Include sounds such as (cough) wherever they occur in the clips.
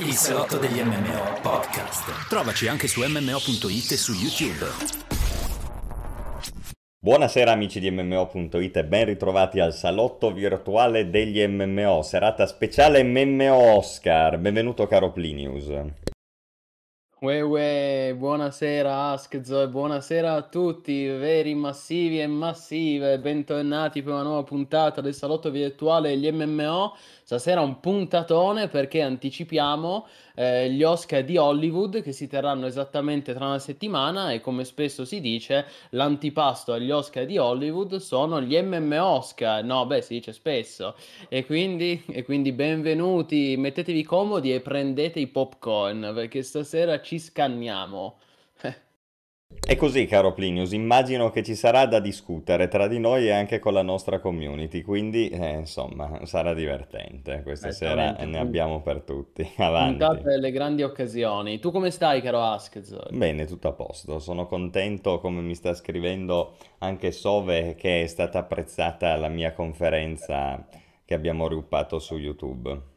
Il salotto degli MMO podcast. Trovaci anche su mmo.it e su YouTube. Buonasera amici di MMO.it e ben ritrovati al salotto virtuale degli MMO, serata speciale MMO Oscar. Benvenuto caro Plinius. Uè, uè, buonasera Askzo e buonasera a tutti, veri massivi e massive, bentornati per una nuova puntata del salotto virtuale degli MMO. Stasera un puntatone perché anticipiamo eh, gli Oscar di Hollywood che si terranno esattamente tra una settimana e come spesso si dice l'antipasto agli Oscar di Hollywood sono gli MMO Oscar. No, beh, si dice spesso. E quindi, e quindi benvenuti, mettetevi comodi e prendete i popcorn perché stasera ci scanniamo. E così, caro Plinius, immagino che ci sarà da discutere tra di noi e anche con la nostra community, quindi eh, insomma sarà divertente. Questa sera ne abbiamo per tutti. (laughs) Avanti. Delle grandi occasioni. Tu come stai, caro Askzor? Bene, tutto a posto. Sono contento, come mi sta scrivendo anche Sove, che è stata apprezzata la mia conferenza che abbiamo riuppato su YouTube.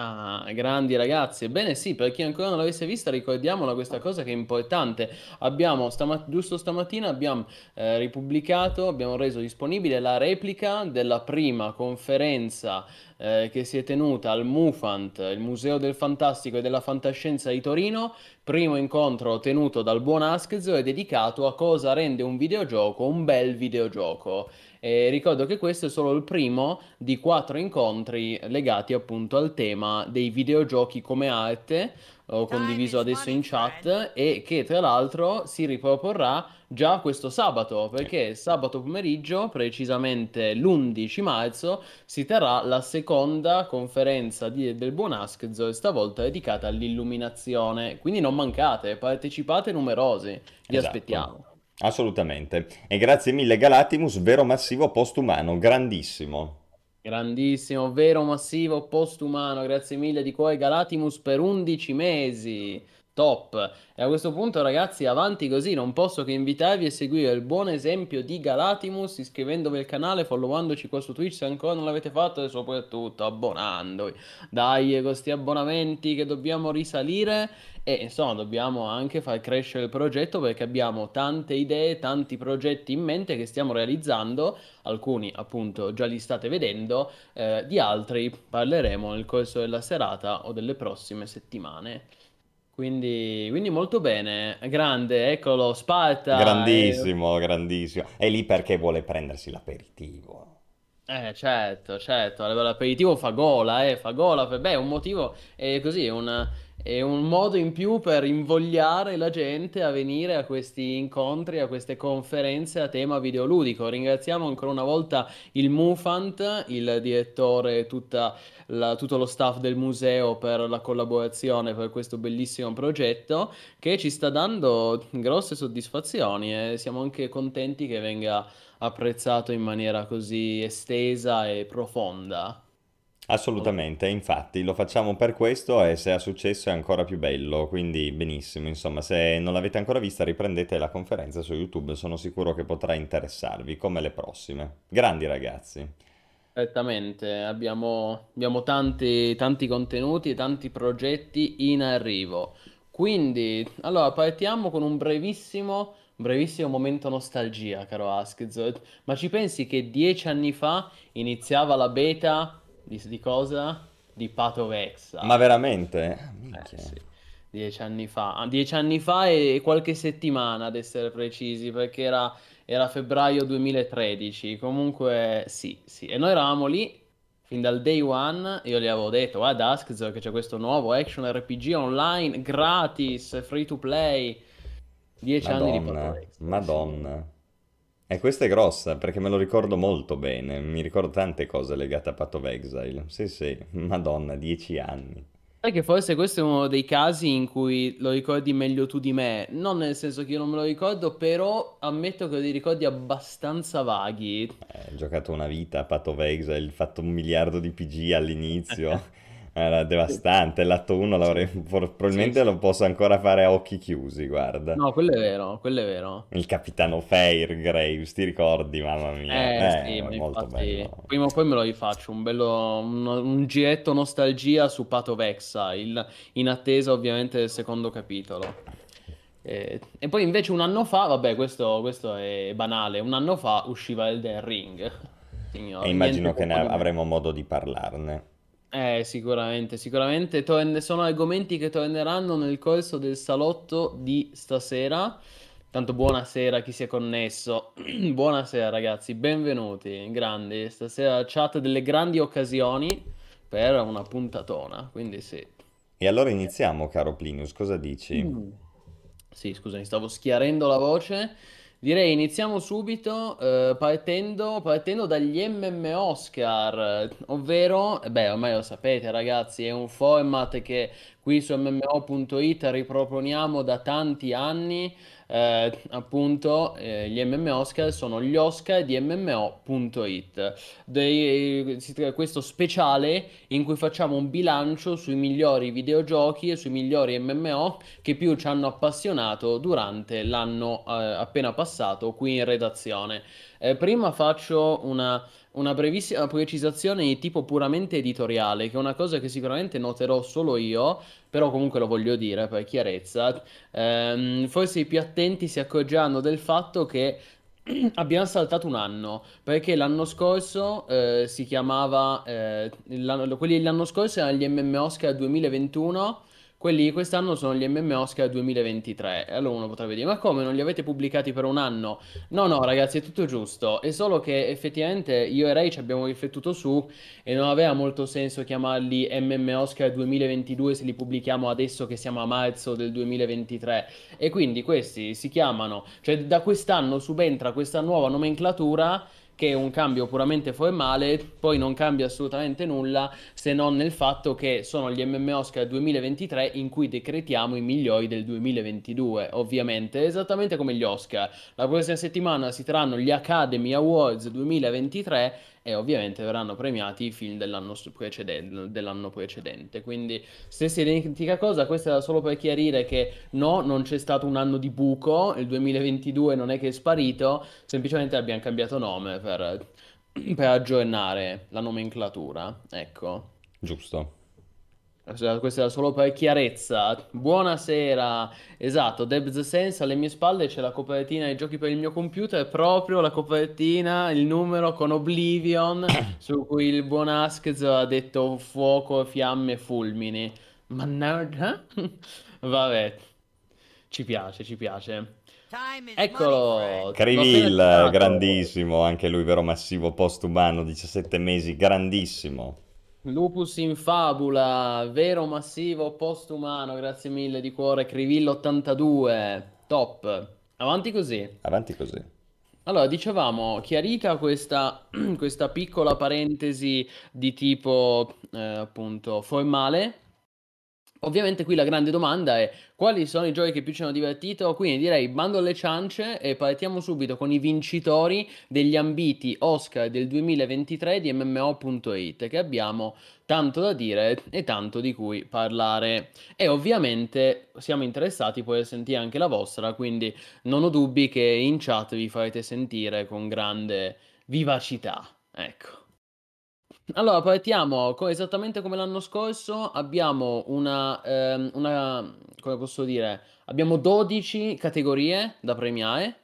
Ah, grandi ragazzi. Ebbene sì, per chi ancora non l'avesse vista, ricordiamola questa cosa che è importante. Abbiamo, stama- giusto stamattina, abbiamo eh, ripubblicato, abbiamo reso disponibile la replica della prima conferenza eh, che si è tenuta al MUFANT, il Museo del Fantastico e della Fantascienza di Torino. Primo incontro tenuto dal buon Askzo e dedicato a cosa rende un videogioco un bel videogioco. E ricordo che questo è solo il primo di quattro incontri legati appunto al tema dei videogiochi come arte, ho condiviso adesso in chat, e che tra l'altro si riproporrà già questo sabato, perché sabato pomeriggio, precisamente l'11 marzo, si terrà la seconda conferenza di, del Buon Askzo, stavolta dedicata all'illuminazione. Quindi non mancate, partecipate numerosi, vi Esatto. aspettiamo. Assolutamente. E grazie mille Galatimus, vero massivo postumano, grandissimo. Grandissimo, vero massivo postumano, grazie mille di cuore Galatimus per 11 mesi. Top. E a questo punto, ragazzi, avanti così, non posso che invitarvi a seguire il buon esempio di Galatimus iscrivendovi al canale, followandoci qua su Twitch se ancora non l'avete fatto e soprattutto abbonandovi. Dai, questi abbonamenti che dobbiamo risalire e insomma dobbiamo anche far crescere il progetto perché abbiamo tante idee, tanti progetti in mente che stiamo realizzando, alcuni appunto già li state vedendo, eh, di altri parleremo nel corso della serata o delle prossime settimane. Quindi, quindi molto bene, grande, eccolo, Sparta. Grandissimo, grandissimo. È lì perché vuole prendersi l'aperitivo. Eh, certo, certo, l'aperitivo fa gola, eh, fa gola, beh, è un motivo, è così, è un, è un modo in più per invogliare la gente a venire a questi incontri, a queste conferenze a tema videoludico. Ringraziamo ancora una volta il Mufant, il direttore e tutto lo staff del museo per la collaborazione per questo bellissimo progetto che ci sta dando grosse soddisfazioni e siamo anche contenti che venga apprezzato in maniera così estesa e profonda. Assolutamente, infatti lo facciamo per questo e se è successo è ancora più bello, quindi benissimo, insomma, se non l'avete ancora vista riprendete la conferenza su YouTube, sono sicuro che potrà interessarvi, come le prossime. Grandi ragazzi. Certamente, abbiamo, abbiamo tanti, tanti contenuti tanti progetti in arrivo. Quindi, allora, partiamo con un brevissimo, brevissimo momento nostalgia, caro Askzo. Ma ci pensi che dieci anni fa iniziava la beta di, di cosa? Di Exile. Ma veramente? Eh Minchia. sì, dieci anni fa, Ah, dieci anni fa e qualche settimana ad essere precisi, perché era, era febbraio 2013. Comunque, sì, sì. E noi eravamo lì fin dal day one. Io gli avevo detto: Guarda, Askzo, che c'è questo nuovo action RPG online gratis, free to play. Dieci anni di Exile, Madonna. E questa è grossa perché me lo ricordo molto bene, mi ricordo tante cose legate a Path of Exile. Sì, sì, Madonna, dieci anni. Sai che forse questo è uno dei casi in cui lo ricordi meglio tu di me, non nel senso che io non me lo ricordo, però ammetto che dei ricordi abbastanza vaghi. Eh, Ho giocato una vita a Path of Exile, fatto un miliardo di PG all'inizio. (laughs) Era devastante, l'atto 1 l'avrei, for- Sì, probabilmente sì. lo posso ancora fare a occhi chiusi, guarda. No, quello è vero, quello è vero. Il capitano Fairgraves, ti ricordi? Mamma mia, Eh sì, eh, ma molto infatti bello. prima o poi me lo rifaccio, un bello, un, un giretto nostalgia su Path of Exile, in attesa ovviamente del secondo capitolo. E, e poi invece un anno fa, vabbè questo, questo è banale, un anno fa usciva Elden Ring, E signori, immagino niente che ne avremo modo di parlarne. Eh, sicuramente, sicuramente torn- sono argomenti che torneranno nel corso del salotto di stasera. Tanto buonasera a chi si è connesso. (clears throat) Buonasera ragazzi, benvenuti, grandi. Stasera chat delle grandi occasioni per una puntatona, quindi sì. E allora iniziamo, caro Plinius, cosa dici? Mm. Sì, scusami, stavo schiarendo la voce. Direi iniziamo subito eh, partendo, partendo dagli MM Oscar, ovvero, eh beh, ormai lo sapete ragazzi, è un format che qui su MMO.it riproponiamo da tanti anni. Eh, appunto, eh, gli MM Oscar sono gli Oscar di MMO.it. Dei- questo speciale in cui facciamo un bilancio sui migliori videogiochi e sui migliori MMO che più ci hanno appassionato durante l'anno eh, appena passato qui in redazione. Eh, prima faccio una, una brevissima precisazione di tipo puramente editoriale, che è una cosa che sicuramente noterò solo io, però comunque lo voglio dire per chiarezza. Ehm, forse i più attenti si accorgeranno del fatto che (clears throat) abbiamo saltato un anno, perché l'anno scorso eh, si chiamava, eh, l'anno- quelli dell'anno scorso erano gli MM Oscar 2021, quelli di quest'anno sono gli MM Oscar 2023. E allora uno potrebbe dire, ma come non li avete pubblicati per un anno? No, no, ragazzi, è tutto giusto. È solo che effettivamente io e Ray ci abbiamo riflettuto su e non aveva molto senso chiamarli MM Oscar 2022 se li pubblichiamo adesso che siamo a marzo del 2023. E quindi questi si chiamano, cioè da quest'anno subentra questa nuova nomenclatura che è un cambio puramente formale, poi non cambia assolutamente nulla se non nel fatto che sono gli MM Oscar 2023 in cui decretiamo i migliori del 2022, ovviamente, esattamente come gli Oscar. La prossima settimana si terranno gli Academy Awards 2023 e ovviamente verranno premiati i film dell'anno precedente, dell'anno precedente. Quindi stessa identica cosa, questa era solo per chiarire che no, non c'è stato un anno di buco, il 2022 non è che è sparito, semplicemente abbiamo cambiato nome per, per aggiornare la nomenclatura. Ecco. Giusto. Questa questa era solo per chiarezza. Buonasera. Esatto, Deb's Sense alle mie spalle c'è la copertina dei giochi per il mio computer, proprio la copertina, il numero con Oblivion, (coughs) su cui il buon Askz ha detto fuoco, fiamme, fulmini. Ma nerd, eh? (laughs) Vabbè, ci piace, ci piace. Eccolo, Crivil, grandissimo, anche lui vero massivo postumano, 17 mesi, grandissimo. Lupus in fabula, vero massivo postumano, grazie mille di cuore, Crivillo 82, top. Avanti così. Avanti così. Allora, dicevamo, chiarita questa, (clears throat) questa piccola parentesi di tipo eh, appunto formale. Ovviamente qui la grande domanda è quali sono i giochi che più ci hanno divertito? Quindi direi bando alle ciance e partiamo subito con i vincitori degli ambiti Oscar del 2023 di MMO.it che abbiamo tanto da dire e tanto di cui parlare. E ovviamente siamo interessati poi a sentire anche la vostra, quindi non ho dubbi che in chat vi farete sentire con grande vivacità. Ecco. Allora, partiamo co- esattamente come l'anno scorso. Abbiamo una, ehm, una, come posso dire, abbiamo 12 categorie da premiare.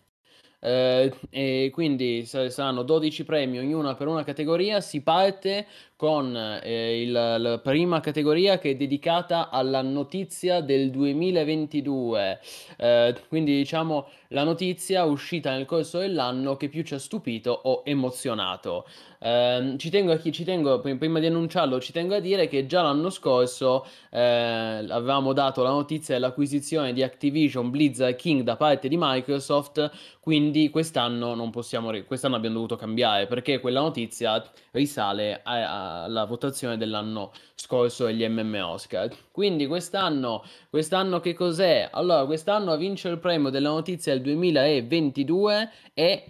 eh, e quindi sa- saranno 12 premi, ognuna per una categoria. Si parte con eh, il- la prima categoria che è dedicata alla notizia del 2022. Eh, quindi, diciamo, la notizia uscita nel corso dell'anno che più ci ha stupito o emozionato. Ehm, ci tengo a chi ci tengo, pr- prima di annunciarlo, ci tengo a dire che già l'anno scorso eh, avevamo dato la notizia dell'acquisizione di Activision Blizzard King da parte di Microsoft, quindi quest'anno non possiamo, quest'anno abbiamo dovuto cambiare perché quella notizia risale a- alla votazione dell'anno scorso degli MM Oscar. Quindi quest'anno, quest'anno che cos'è? Allora, quest'anno a vincere il premio della notizia del 2022 è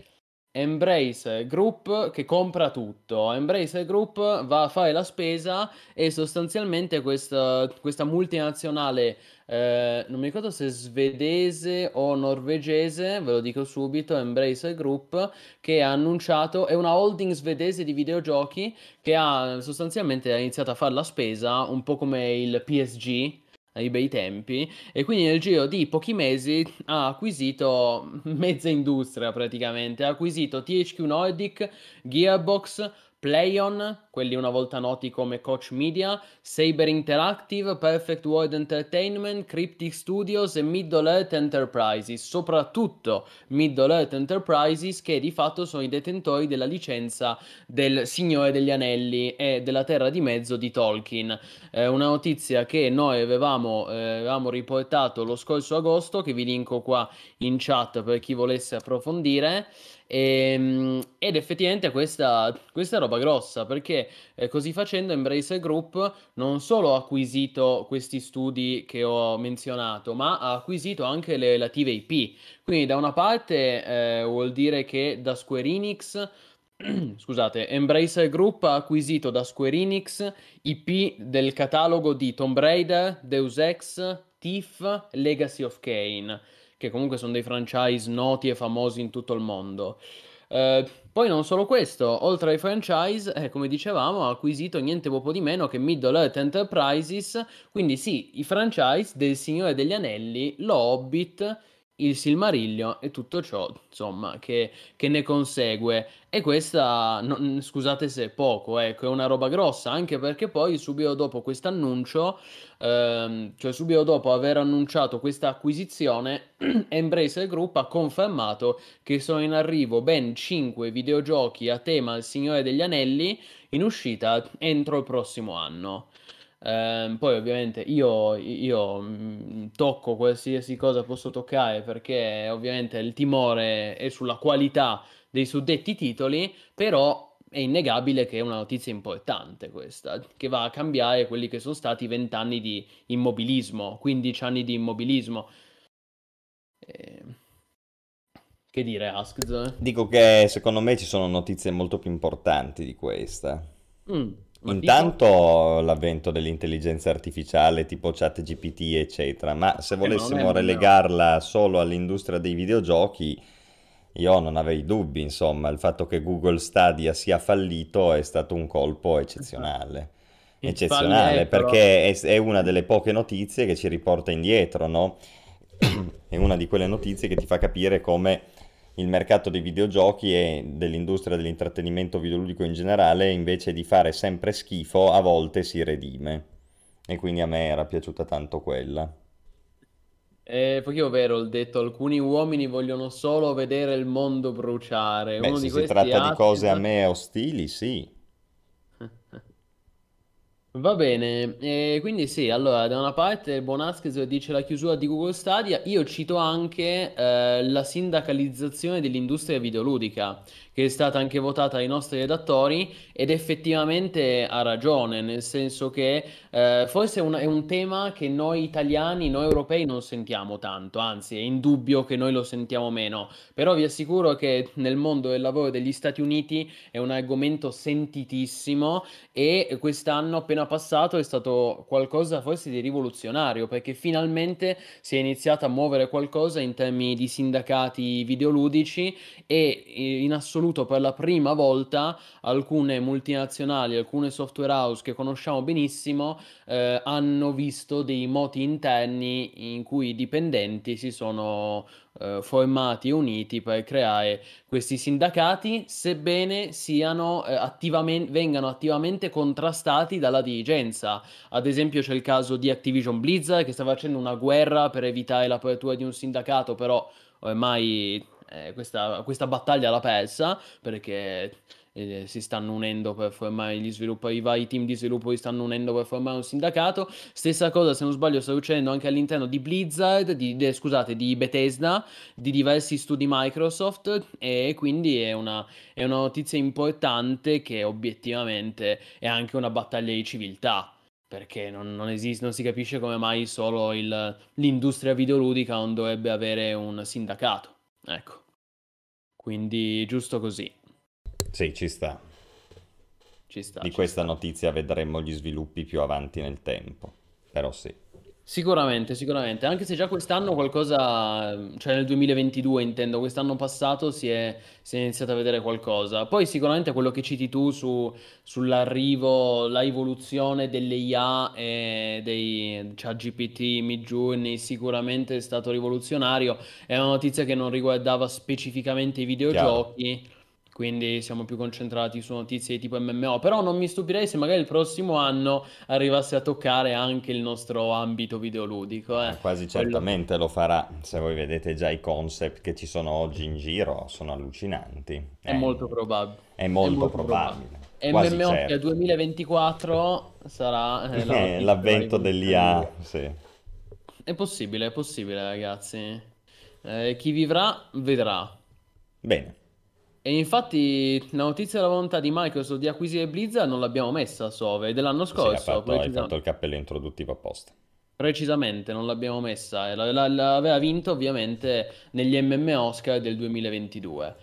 Embrace Group che compra tutto. Embrace Group va a fare la spesa e sostanzialmente questa, questa multinazionale, eh, non mi ricordo se svedese o norvegese, ve lo dico subito, Embrace Group, che ha annunciato, è una holding svedese di videogiochi che ha sostanzialmente iniziato a fare la spesa, un po' come il PSG ai bei tempi e quindi nel giro di pochi mesi ha acquisito (laughs) mezza industria praticamente, ha acquisito THQ Nordic, Gearbox, Playon, quelli una volta noti come Coach Media, Saber Interactive, Perfect World Entertainment, Cryptic Studios e Middle Earth Enterprises, soprattutto Middle Earth Enterprises che di fatto sono i detentori della licenza del Signore degli Anelli e della Terra di Mezzo di Tolkien. Eh, una notizia che noi avevamo, eh, avevamo riportato lo scorso agosto, che vi linko qua in chat per chi volesse approfondire. E, ehm, ed effettivamente questa, questa, è roba grossa perché eh, così facendo Embracer Group non solo ha acquisito questi studi che ho menzionato, ma ha acquisito anche le relative IP. Quindi da una parte eh, vuol dire che da Square Enix (clears throat) scusate, Embracer Group ha acquisito da Square Enix IP del catalogo di Tomb Raider, Deus Ex, Thief, Legacy of Kane che comunque sono dei franchise noti e famosi in tutto il mondo. Eh, poi non solo questo, oltre ai franchise, eh, come dicevamo, ha acquisito niente poco di meno che Middle Earth Enterprises, quindi sì, i franchise del Signore degli Anelli, lo Hobbit il Silmarillion e tutto ciò, insomma, che, che ne consegue. E questa, no, scusate se è poco, ecco, è una roba grossa, anche perché poi subito dopo questo annuncio, ehm, cioè subito dopo aver annunciato questa acquisizione, (clears throat) Embracer Group ha confermato che sono in arrivo ben 5 videogiochi a tema Il Signore degli Anelli in uscita entro il prossimo anno. Eh, poi ovviamente io, io mm, tocco qualsiasi cosa posso toccare perché ovviamente il timore è sulla qualità dei suddetti titoli, però è innegabile che è una notizia importante questa, che va a cambiare quelli che sono stati vent'anni di immobilismo, 15 anni di immobilismo. Eh, che dire, Askz? Dico che secondo me ci sono notizie molto più importanti di questa. Mm. Intanto l'avvento dell'intelligenza artificiale tipo ChatGPT, eccetera, ma se volessimo eh, relegarla solo all'industria dei videogiochi, io non avrei dubbi, insomma, il fatto che Google Stadia sia fallito è stato un colpo eccezionale. Eccezionale, perché è, è una delle poche notizie che ci riporta indietro, no? (clears throat) è una di quelle notizie che ti fa capire come il mercato dei videogiochi e dell'industria dell'intrattenimento videoludico in generale, invece di fare sempre schifo, a volte si redime. E quindi a me era piaciuta tanto quella. Eh, poi io vero, ho detto alcuni uomini vogliono solo vedere il mondo bruciare. Beh, Uno se si tratta di cose a me ostili, sì. Va bene, e quindi sì, allora da una parte Bonaskes dice la chiusura di Google Stadia, io cito anche eh, la sindacalizzazione dell'industria videoludica, che è stata anche votata dai nostri redattori ed effettivamente ha ragione, nel senso che eh, forse è un, è un tema che noi italiani, noi europei non sentiamo tanto, anzi è indubbio che noi lo sentiamo meno, però vi assicuro che nel mondo del lavoro degli Stati Uniti è un argomento sentitissimo e quest'anno appena passato è stato qualcosa forse di rivoluzionario perché finalmente si è iniziato a muovere qualcosa in termini di sindacati videoludici e in assoluto assoluto per la prima volta alcune multinazionali, alcune software house che conosciamo benissimo eh, hanno visto dei moti interni in cui i dipendenti si sono eh, formati e uniti per creare questi sindacati, sebbene siano, eh, attivamente, vengano attivamente contrastati dalla dirigenza. Ad esempio c'è il caso di Activision Blizzard che sta facendo una guerra per evitare l'apertura di un sindacato, però ormai eh, questa, questa, battaglia l'ha persa perché eh, si stanno unendo per formare gli sviluppatori, i team di sviluppo si stanno unendo per formare un sindacato. Stessa cosa, se non sbaglio, sta succedendo anche all'interno di Blizzard, di, de, scusate, di Bethesda, di diversi studi Microsoft e quindi è una, è una notizia importante che obiettivamente è anche una battaglia di civiltà perché non, non, esiste, non si capisce come mai solo il, l'industria videoludica non dovrebbe avere un sindacato. Ecco. Quindi giusto così. Sì, ci sta. Ci sta. Di ci questa sta. notizia vedremo gli sviluppi più avanti nel tempo. Però sì. Sicuramente, sicuramente, anche se già quest'anno qualcosa, cioè nel 2022 intendo, quest'anno passato si è, si è iniziato a vedere qualcosa. Poi sicuramente quello che citi tu su, sull'arrivo, la evoluzione delle IA e dei ChatGPT, Midjourney, sicuramente è stato rivoluzionario. È una notizia che non riguardava specificamente i Chiaro. videogiochi, quindi siamo più concentrati su notizie tipo MMO. Però non mi stupirei se magari il prossimo anno arrivasse a toccare anche il nostro ambito videoludico, eh. Ma quasi Quello certamente lo farà. Se voi vedete già i concept che ci sono oggi in giro, sono allucinanti. è È, molto probabile. è È molto molto probabile. probabile, MMO certo. 2024 sarà eh, la (laughs) Eh, L'avvento dell'IA, sì. È possibile, è possibile, ragazzi. Eh, chi vivrà, vedrà. Bene, E infatti la notizia della volontà di Microsoft di acquisire Blizzard non l'abbiamo messa a Sove, è dell'anno sì, scorso, fatto, hai fatto il cappello introduttivo apposta. precisamente non l'abbiamo messa. La- la- L'aveva vinto ovviamente negli MM Oscar del 2022.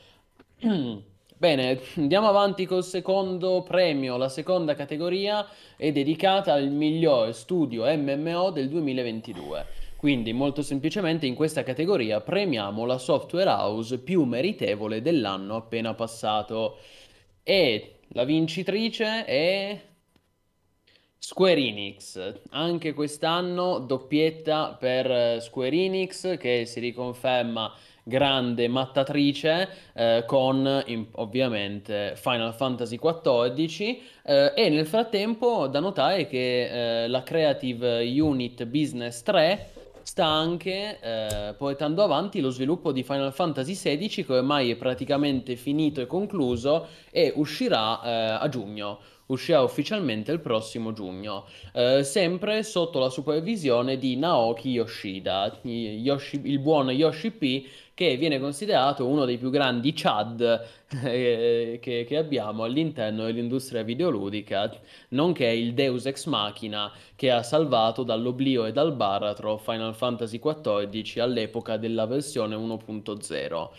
(clears throat) Bene, andiamo avanti col secondo premio. La seconda categoria è dedicata al miglior studio MMO del 2022. Quindi, molto semplicemente, in questa categoria premiamo la software house più meritevole dell'anno appena passato. E la vincitrice è Square Enix. Anche quest'anno doppietta per eh, Square Enix che si riconferma grande mattatrice eh, con in- ovviamente Final Fantasy XIV eh, e nel frattempo da notare che eh, la Creative Unit Business 3 sta anche eh, portando avanti lo sviluppo di Final Fantasy XVI che ormai è praticamente finito e concluso e uscirà eh, a giugno. Uscirà ufficialmente il prossimo giugno, eh, sempre sotto la supervisione di Naoki Yoshida, Yoshi- il buon Yoshi P, che viene considerato uno dei più grandi Chad eh, che, che abbiamo all'interno dell'industria videoludica, nonché il Deus Ex Machina che ha salvato dall'oblio e dal baratro Final Fantasy XIV all'epoca della versione 1.0.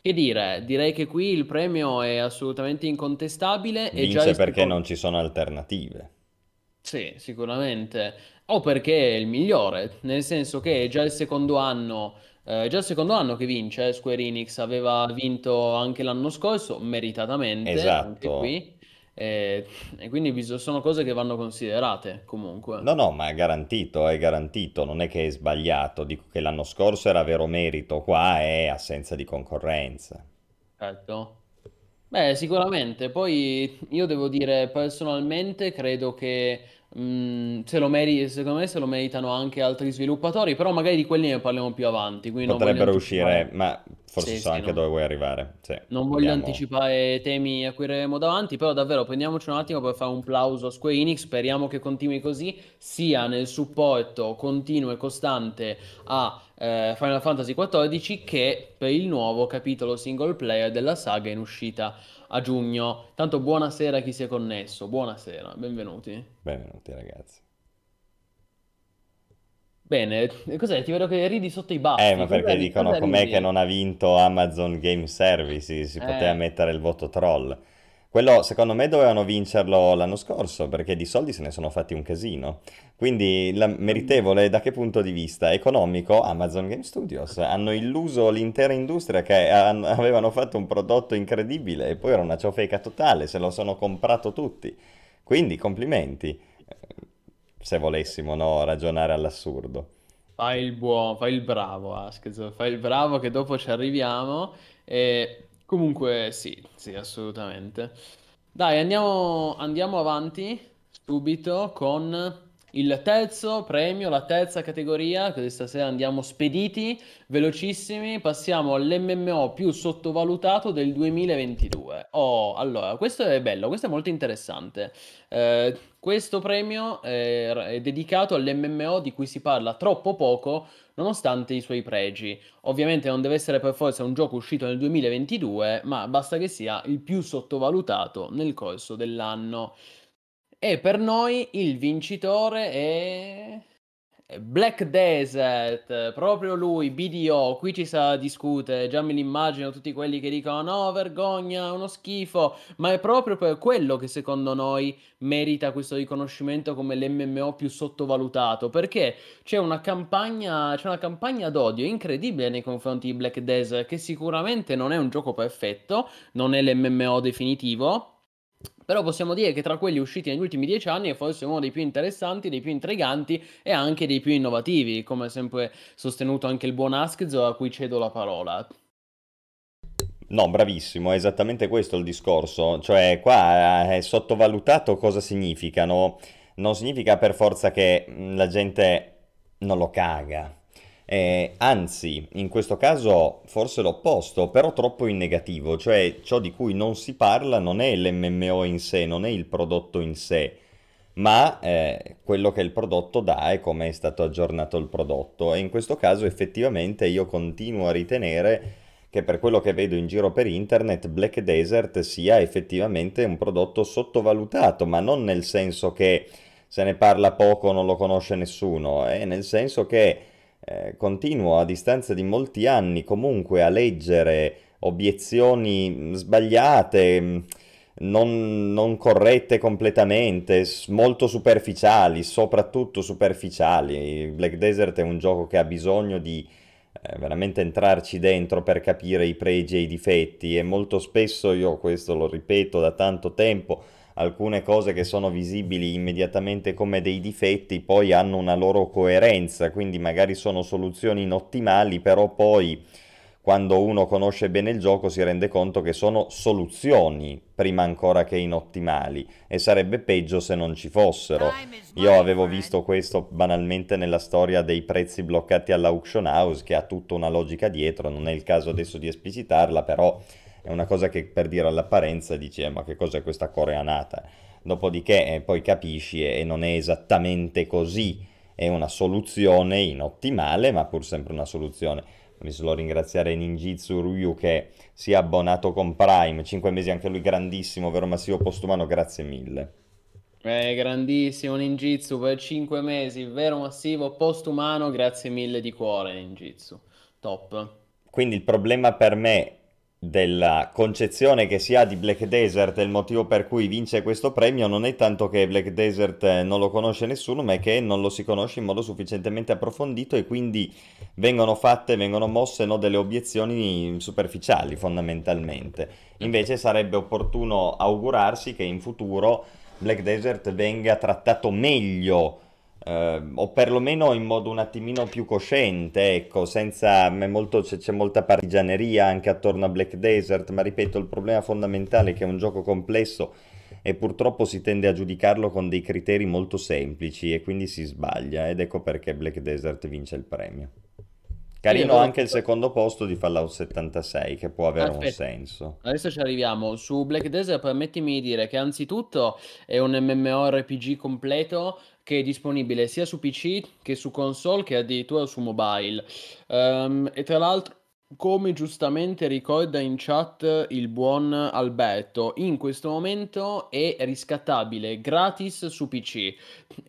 Che dire, direi che qui il premio è assolutamente incontestabile e già Vince il perché non ci sono alternative. Sì, sicuramente. O perché è il migliore, nel senso che è già il secondo anno, eh, già il secondo anno che vince, eh, Square Enix aveva vinto anche l'anno scorso, meritatamente, anche Esatto. qui, e, e quindi bis- sono cose che vanno considerate comunque. No, no, ma è garantito, è garantito, non è che è sbagliato. Dico che l'anno scorso era vero merito, qua è assenza di concorrenza. Certo. Beh, sicuramente. Poi io devo dire, personalmente, credo che mh, se lo meri- secondo me se lo meritano anche altri sviluppatori, però magari di quelli ne parliamo più avanti, Potrebbero uscire, ma forse Sì, so sì, anche non, dove vuoi arrivare. Sì, non voglio abbiamo... anticipare temi a cui arriveremo davanti, però davvero prendiamoci un attimo per fare un plauso a Square Enix, speriamo che continui così, sia nel supporto continuo e costante a eh, Final Fantasy XIV che per il nuovo capitolo single player della saga in uscita a giugno. Tanto buonasera a chi si è connesso, buonasera, benvenuti. Benvenuti ragazzi. Bene, cos'è? Ti vedo che ridi sotto i Eh, baffi, ma cosa, perché dicono com'è che non ha vinto Amazon Game Services, si poteva Eh, mettere il voto troll. Quello secondo me dovevano vincerlo l'anno scorso perché di soldi se ne sono fatti un casino. Quindi la meritevole da che punto di vista? Economico, Amazon Game Studios. Hanno illuso l'intera industria che avevano fatto un prodotto incredibile e poi era una ciofeca totale, se lo sono comprato tutti. Quindi complimenti, se volessimo, no, ragionare all'assurdo. Fai il buono, fai il bravo, Askez, fai il bravo che dopo ci arriviamo. E comunque sì, sì, assolutamente. Dai, andiamo, andiamo avanti subito con il terzo premio, la terza categoria. Questa sera andiamo spediti, velocissimi. Passiamo all'MMO più sottovalutato del 2022. Oh, allora, questo è bello, questo è molto interessante. Eh, questo premio è, è dedicato all'MMO di cui si parla troppo poco, nonostante i suoi pregi. Ovviamente non deve essere per forza un gioco uscito nel 2022, ma basta che sia il più sottovalutato nel corso dell'anno. E per noi il vincitore è... Black Desert, proprio lui, BDO, qui ci sa discute, già me l'immagino tutti quelli che dicono no, vergogna, uno schifo, ma è proprio per quello che secondo noi merita questo riconoscimento come l'MMO più sottovalutato, perché c'è una campagna, c'è una campagna d'odio incredibile nei confronti di Black Desert, che sicuramente non è un gioco perfetto, non è l'MMO definitivo, però possiamo dire che tra quelli usciti negli ultimi dieci anni è forse uno dei più interessanti, dei più intriganti e anche dei più innovativi, come ha sempre sostenuto anche il buon Askzo a cui cedo la parola. No, bravissimo, è esattamente questo il discorso, cioè qua è sottovalutato cosa significano, non significa per forza che la gente non lo caga, eh, anzi, in questo caso forse l'opposto, però troppo in negativo, cioè ciò di cui non si parla non è l'MMO in sé, non è il prodotto in sé, ma eh, quello che il prodotto dà e come è stato aggiornato il prodotto. E in questo caso effettivamente io continuo a ritenere che per quello che vedo in giro per internet Black Desert sia effettivamente un prodotto sottovalutato, ma non nel senso che se ne parla poco non lo conosce nessuno, è nel senso che eh, continuo a distanza di molti anni comunque a leggere obiezioni sbagliate, mm, non, non corrette completamente, molto superficiali, soprattutto superficiali. Black Desert è un gioco che ha bisogno di eh, veramente entrarci dentro per capire i pregi e i difetti e molto spesso io questo lo ripeto da tanto tempo alcune cose che sono visibili immediatamente come dei difetti poi hanno una loro coerenza, quindi magari sono soluzioni inottimali, però poi quando uno conosce bene il gioco si rende conto che sono soluzioni prima ancora che inottimali e sarebbe peggio se non ci fossero. Io avevo visto questo banalmente nella storia dei prezzi bloccati all'auction house che ha tutta una logica dietro, non è il caso adesso di esplicitarla, però è una cosa che per dire all'apparenza dici, eh, ma che cos'è questa coreanata? Dopodiché eh, poi capisci e non è esattamente così, è una soluzione inottimale, ma pur sempre una soluzione. Mi solo ringraziare Ninjitsu Ryu che si è abbonato con Prime, 5 mesi anche lui grandissimo, vero massivo postumano, grazie mille. Eh, grandissimo Ninjitsu per 5 mesi, vero massivo postumano, grazie mille di cuore Ninjitsu, top. Quindi il problema per me della concezione che si ha di Black Desert e il motivo per cui vince questo premio non è tanto che Black Desert eh, non lo conosce nessuno, ma è che non lo si conosce in modo sufficientemente approfondito e quindi vengono fatte, vengono mosse no, delle obiezioni superficiali fondamentalmente. Invece sarebbe opportuno augurarsi che in futuro Black Desert venga trattato meglio eh, o perlomeno in modo un attimino più cosciente, ecco, senza molto, c'è, c'è, molta partigianeria anche attorno a Black Desert, ma ripeto, il problema fondamentale è che è un gioco complesso e purtroppo si tende a giudicarlo con dei criteri molto semplici e quindi si sbaglia ed ecco perché Black Desert vince il premio. Carino anche il secondo posto di Fallout 76 che può avere Aspetta, un senso. Adesso ci arriviamo. Su Black Desert permettimi di dire che anzitutto è un MMORPG completo che è disponibile sia su PC che su console che addirittura su mobile. Um, e tra l'altro come giustamente ricorda in chat il buon Alberto, in questo momento è riscattabile gratis su PC.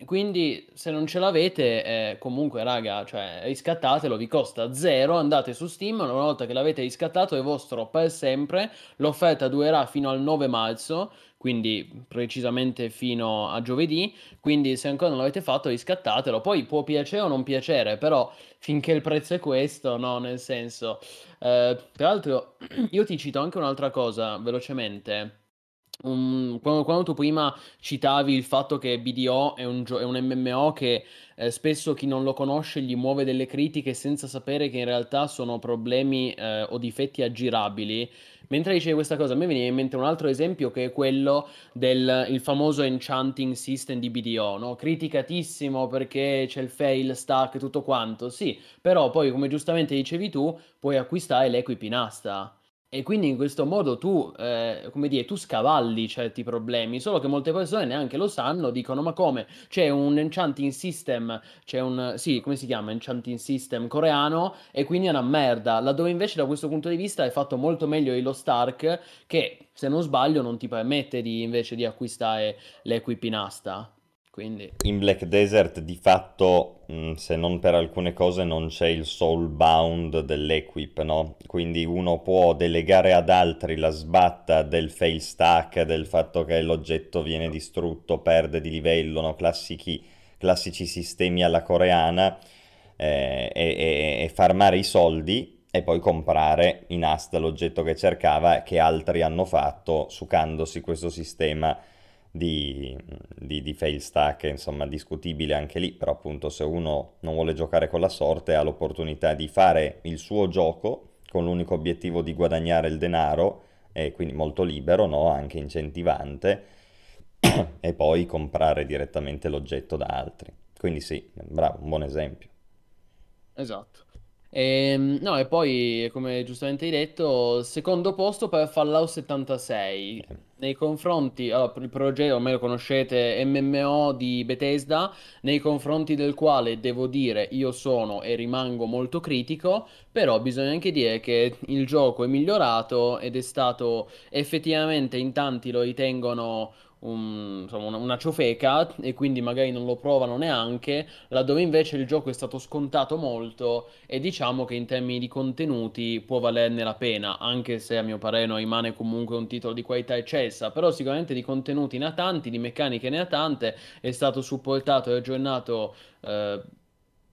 Quindi se non ce l'avete, eh, comunque raga, cioè riscattatelo, vi costa zero, andate su Steam, una volta che l'avete riscattato è vostro per sempre, l'offerta durerà fino al 9 marzo, quindi precisamente fino a giovedì, quindi se ancora non l'avete fatto riscattatelo, poi può piacere o non piacere, però finché il prezzo è questo, no, nel senso... Eh, tra l'altro (clears throat) io ti cito anche un'altra cosa velocemente. Um, quando, quando, tu prima citavi il fatto che BDO è un, è un MMO che eh, spesso chi non lo conosce gli muove delle critiche senza sapere che in realtà sono problemi eh, o difetti aggirabili, Mentre dicevi questa cosa, a me veniva in mente un altro esempio che è quello del famoso enchanting system di BDO, no? Criticatissimo perché c'è il fail stack e tutto quanto, sì, però poi come giustamente dicevi tu, puoi acquistare l'equipinasta. E quindi in questo modo tu, eh, come dire, tu scavalli certi problemi, solo che molte persone neanche lo sanno, dicono ma come? C'è un enchanting system, c'è un, sì, come si chiama? Enchanting system coreano e quindi è una merda, laddove invece da questo punto di vista è fatto molto meglio di Lost Ark che, se non sbaglio, non ti permette di, invece di acquistare l'equipinasta. Quindi... In Black Desert di fatto, mh, se non per alcune cose, non c'è il soulbound dell'equip, no? Quindi uno può delegare ad altri la sbatta del fail stack, del fatto che l'oggetto viene distrutto, perde di livello, no? Classici, classici sistemi alla coreana, eh, e, e, e farmare i soldi e poi comprare in asta l'oggetto che cercava che altri hanno fatto sucandosi questo sistema di, di, di fail stack, insomma discutibile anche lì, però appunto se uno non vuole giocare con la sorte ha l'opportunità di fare il suo gioco con l'unico obiettivo di guadagnare il denaro e quindi molto libero, no? anche incentivante, (clears throat) e poi comprare direttamente l'oggetto da altri. Quindi sì, bravo, un buon esempio. Esatto. E, no, e poi, come giustamente hai detto, secondo posto per Fallout 76. Nei confronti, allora, il progetto, ormai lo conoscete, MMO di Bethesda, nei confronti del quale devo dire io sono e rimango molto critico, però bisogna anche dire che il gioco è migliorato ed è stato effettivamente in tanti lo ritengono un, insomma, una, una, ciofeca e quindi magari non lo provano neanche, laddove invece il gioco è stato scontato molto e diciamo che in termini di contenuti può valerne la pena, anche se a mio parere non rimane comunque un titolo di qualità eccelsa, però sicuramente di contenuti ne ha tanti, di meccaniche ne ha tante, è stato supportato e aggiornato eh,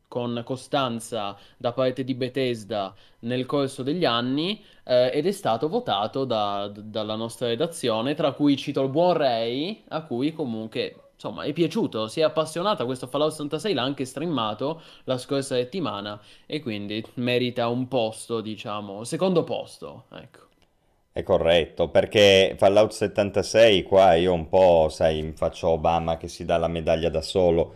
con costanza da parte di Bethesda nel corso degli anni eh, ed è stato votato da, d- dalla nostra redazione, tra cui cito il buon Ray, a cui comunque insomma è piaciuto, si è appassionato a questo Fallout 66, l'ha anche streamato la scorsa settimana e quindi merita un posto, diciamo, secondo posto, ecco. È corretto, perché Fallout 76 qua io un po', sai, faccio Obama che si dà la medaglia da solo.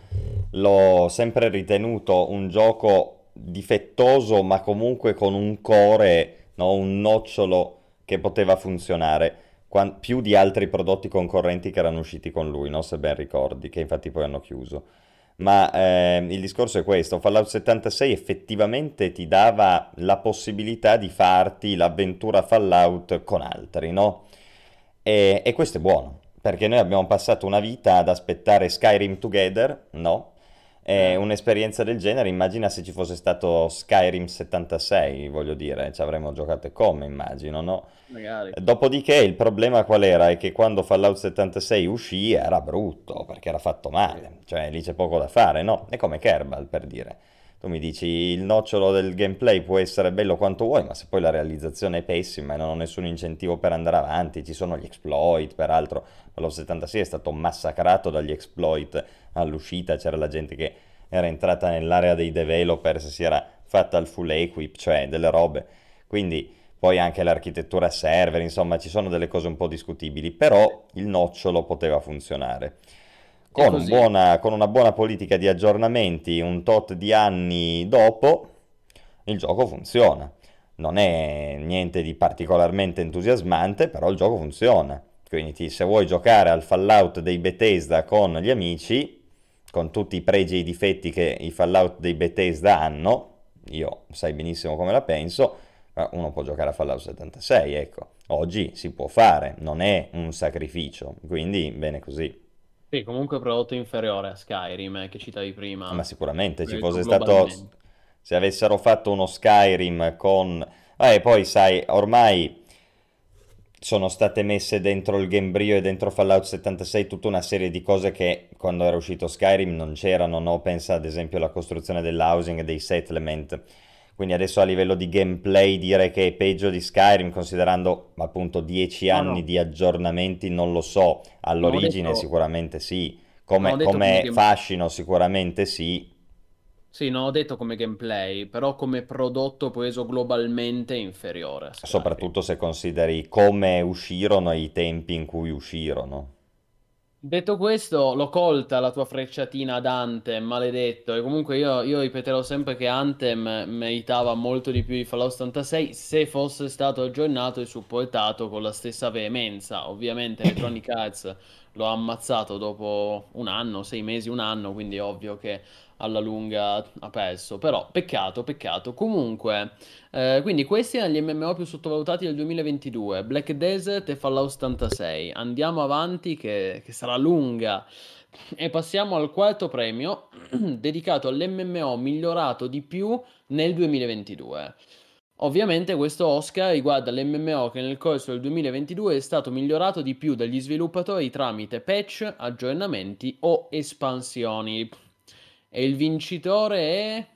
L'ho sempre ritenuto un gioco difettoso, ma comunque con un core, no? un nocciolo che poteva funzionare. Più di altri prodotti concorrenti che erano usciti con lui, no? se ben ricordi, che infatti poi hanno chiuso. Ma eh, il discorso è questo, Fallout 76 effettivamente ti dava la possibilità di farti l'avventura Fallout con altri, no? E, e questo è buono, perché noi abbiamo passato una vita ad aspettare Skyrim Together, no? E un'esperienza del genere, immagina se ci fosse stato Skyrim 76, voglio dire, ci avremmo giocato come, immagino, no? Magari. Dopodiché il problema qual era? È che quando Fallout 76 uscì era brutto, perché era fatto male, cioè lì c'è poco da fare, no? È come Kerbal, per dire. Tu mi dici il nocciolo del gameplay può essere bello quanto vuoi, ma se poi la realizzazione è pessima e non ho nessun incentivo per andare avanti, ci sono gli exploit, peraltro Fallout 76 è stato massacrato dagli exploit all'uscita, c'era la gente che era entrata nell'area dei developers, si era fatta il full equip, cioè delle robe. Quindi poi anche l'architettura server, insomma ci sono delle cose un po' discutibili, però il nocciolo poteva funzionare. Con, un buona, con una buona politica di aggiornamenti, un tot di anni dopo, il gioco funziona. Non è niente di particolarmente entusiasmante, però il gioco funziona. Quindi ti, se vuoi giocare al Fallout dei Bethesda con gli amici, con tutti i pregi e i difetti che i Fallout dei Bethesda hanno, io sai benissimo come la penso, uno può giocare a Fallout 76, ecco. Oggi si può fare, non è un sacrificio, quindi bene così. Sì, comunque prodotto inferiore a Skyrim eh, che citavi prima. Ma sicuramente ci fosse stato... Se avessero fatto uno Skyrim con... Eh, poi sai, ormai sono state messe dentro il Gamebryo e dentro Fallout 76 tutta una serie di cose che quando era uscito Skyrim non c'erano, no? Pensa ad esempio alla costruzione dell'housing e dei settlement. Quindi adesso a livello di gameplay dire che è peggio di Skyrim considerando appunto 10 anni no, no. di aggiornamenti non lo so, all'origine detto... sicuramente sì, come, come fascino sicuramente sì, sì, non ho detto come gameplay, però come prodotto preso globalmente inferiore. Soprattutto se consideri come uscirono e i tempi in cui uscirono. Detto questo, l'ho colta la tua frecciatina ad Anthem, maledetto. E comunque io, io ripeterò sempre che Anthem meritava molto di più di Fallout 76 se fosse stato aggiornato e supportato con la stessa veemenza. Ovviamente (coughs) Electronic Arts lo ha ammazzato dopo un anno, sei mesi, un anno, quindi è ovvio che alla lunga ha perso. Però peccato, peccato. Comunque, eh, quindi questi erano gli MMO più sottovalutati del 2022, Black Desert e Fallout 76. Andiamo avanti che, che sarà lunga. E passiamo al quarto premio, (clears throat) dedicato all'MMO migliorato di più nel 2022. Ovviamente questo Oscar riguarda l'MMO che nel corso del 2022 è stato migliorato di più dagli sviluppatori tramite patch, aggiornamenti o espansioni. E il vincitore è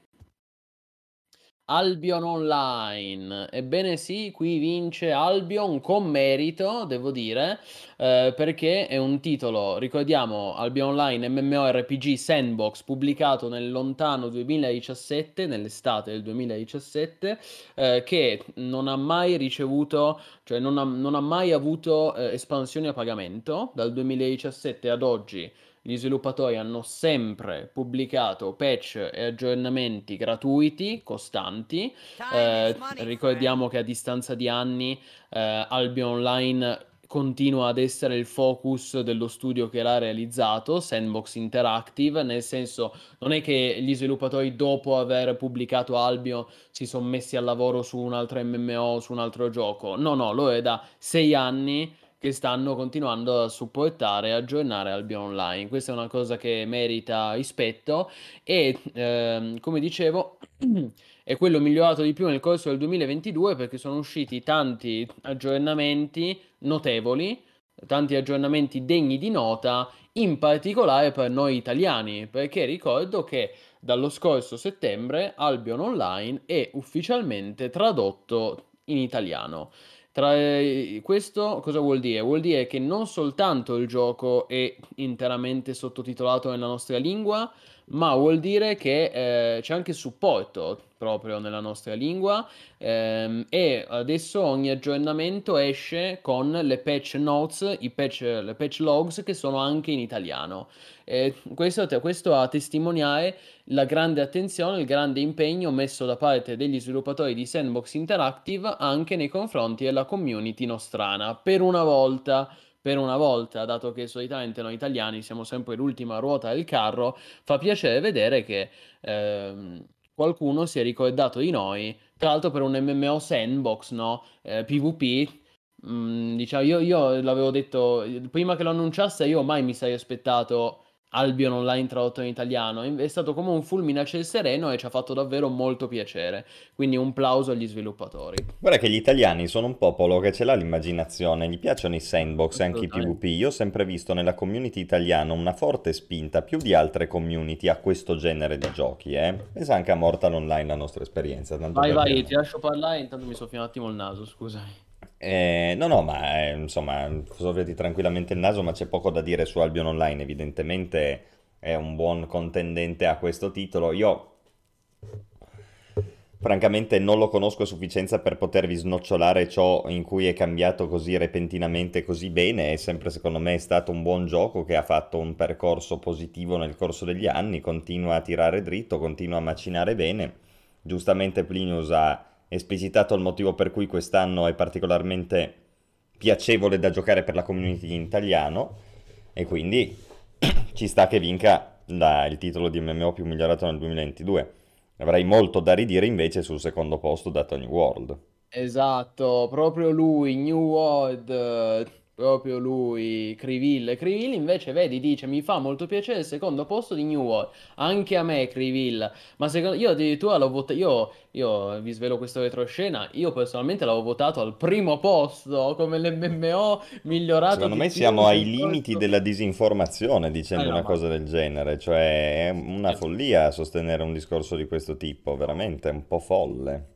Albion Online. Ebbene sì, qui vince Albion con merito, devo dire, eh, perché è un titolo, ricordiamo, Albion Online MMORPG Sandbox, pubblicato nel lontano 2017, nell'estate del 2017, eh, che non ha mai ricevuto, cioè non ha, non ha mai avuto eh, espansioni a pagamento, dal 2017 ad oggi gli sviluppatori hanno sempre pubblicato patch e aggiornamenti gratuiti, costanti. Eh, ricordiamo che a distanza di anni eh, Albion Online continua ad essere il focus dello studio che l'ha realizzato, Sandbox Interactive, nel senso non è che gli sviluppatori dopo aver pubblicato Albion si sono messi al lavoro su un altro MMO, su un altro gioco, no no, lo è da sei anni che stanno continuando a supportare e aggiornare Albion Online. Questa è una cosa che merita rispetto e ehm, come dicevo (clears throat) è quello migliorato di più nel corso del 2022 perché sono usciti tanti aggiornamenti notevoli, tanti aggiornamenti degni di nota, in particolare per noi italiani, perché ricordo che dallo scorso settembre Albion Online è ufficialmente tradotto in italiano. Tra, eh, questo cosa vuol dire? Vuol dire che non soltanto il gioco è interamente sottotitolato nella nostra lingua, ma vuol dire che eh, c'è anche supporto proprio nella nostra lingua ehm, e adesso ogni aggiornamento esce con le patch notes, patch, le patch logs che sono anche in italiano. Eh, questo, questo a testimoniare la grande attenzione, il grande impegno messo da parte degli sviluppatori di Sandbox Interactive anche nei confronti della community nostrana. Per una volta per una volta, dato che solitamente noi italiani siamo sempre l'ultima ruota del carro, fa piacere vedere che ehm, qualcuno si è ricordato di noi, tra l'altro per un MMO sandbox, no? Eh, PvP. Mh, mm, diciamo, io, io l'avevo detto prima che lo annunciasse, io mai mi sarei aspettato Albion Online tradotto in italiano. È stato come un fulmine a ciel sereno e ci ha fatto davvero molto piacere. Quindi un plauso agli sviluppatori. Guarda che gli italiani sono un popolo che ce l'ha l'immaginazione, gli piacciono i sandbox e anche i PvP. Io ho sempre visto nella community italiana una forte spinta, più di altre community, a questo genere di giochi. Eh? Pensa anche a Mortal Online la nostra esperienza. vai, vai, ti lascio parlare, intanto mi soffio un attimo il naso, scusami. Eh, no, no, ma eh, insomma, soffiati tranquillamente il naso, ma c'è poco da dire su Albion Online. Evidentemente è un buon contendente a questo titolo. Io, francamente, non lo conosco a sufficienza per potervi snocciolare ciò in cui è cambiato così repentinamente, così bene. È sempre, secondo me, stato un buon gioco che ha fatto un percorso positivo nel corso degli anni. Continua a tirare dritto, continua a macinare bene. Giustamente Plinius ha esplicitato il motivo per cui quest'anno è particolarmente piacevole da giocare per la community in italiano e quindi (clears throat) ci sta che vinca la, il titolo di MMO più migliorato nel 2022. Avrei molto da ridire invece sul secondo posto da Tony World. Esatto, proprio lui, New World Proprio lui, Criville. Criville invece, vedi, dice, mi fa molto piacere il secondo posto di New World. Anche a me, Criville. Ma secondo io addirittura l'ho votato, io, io vi svelo questo retroscena, io personalmente l'avevo votato al primo posto, come l'MMO migliorato. Secondo me siamo ai limiti della disinformazione dicendo allora, una cosa del genere. Cioè, è una follia sostenere un discorso di questo tipo, veramente, è un po' folle.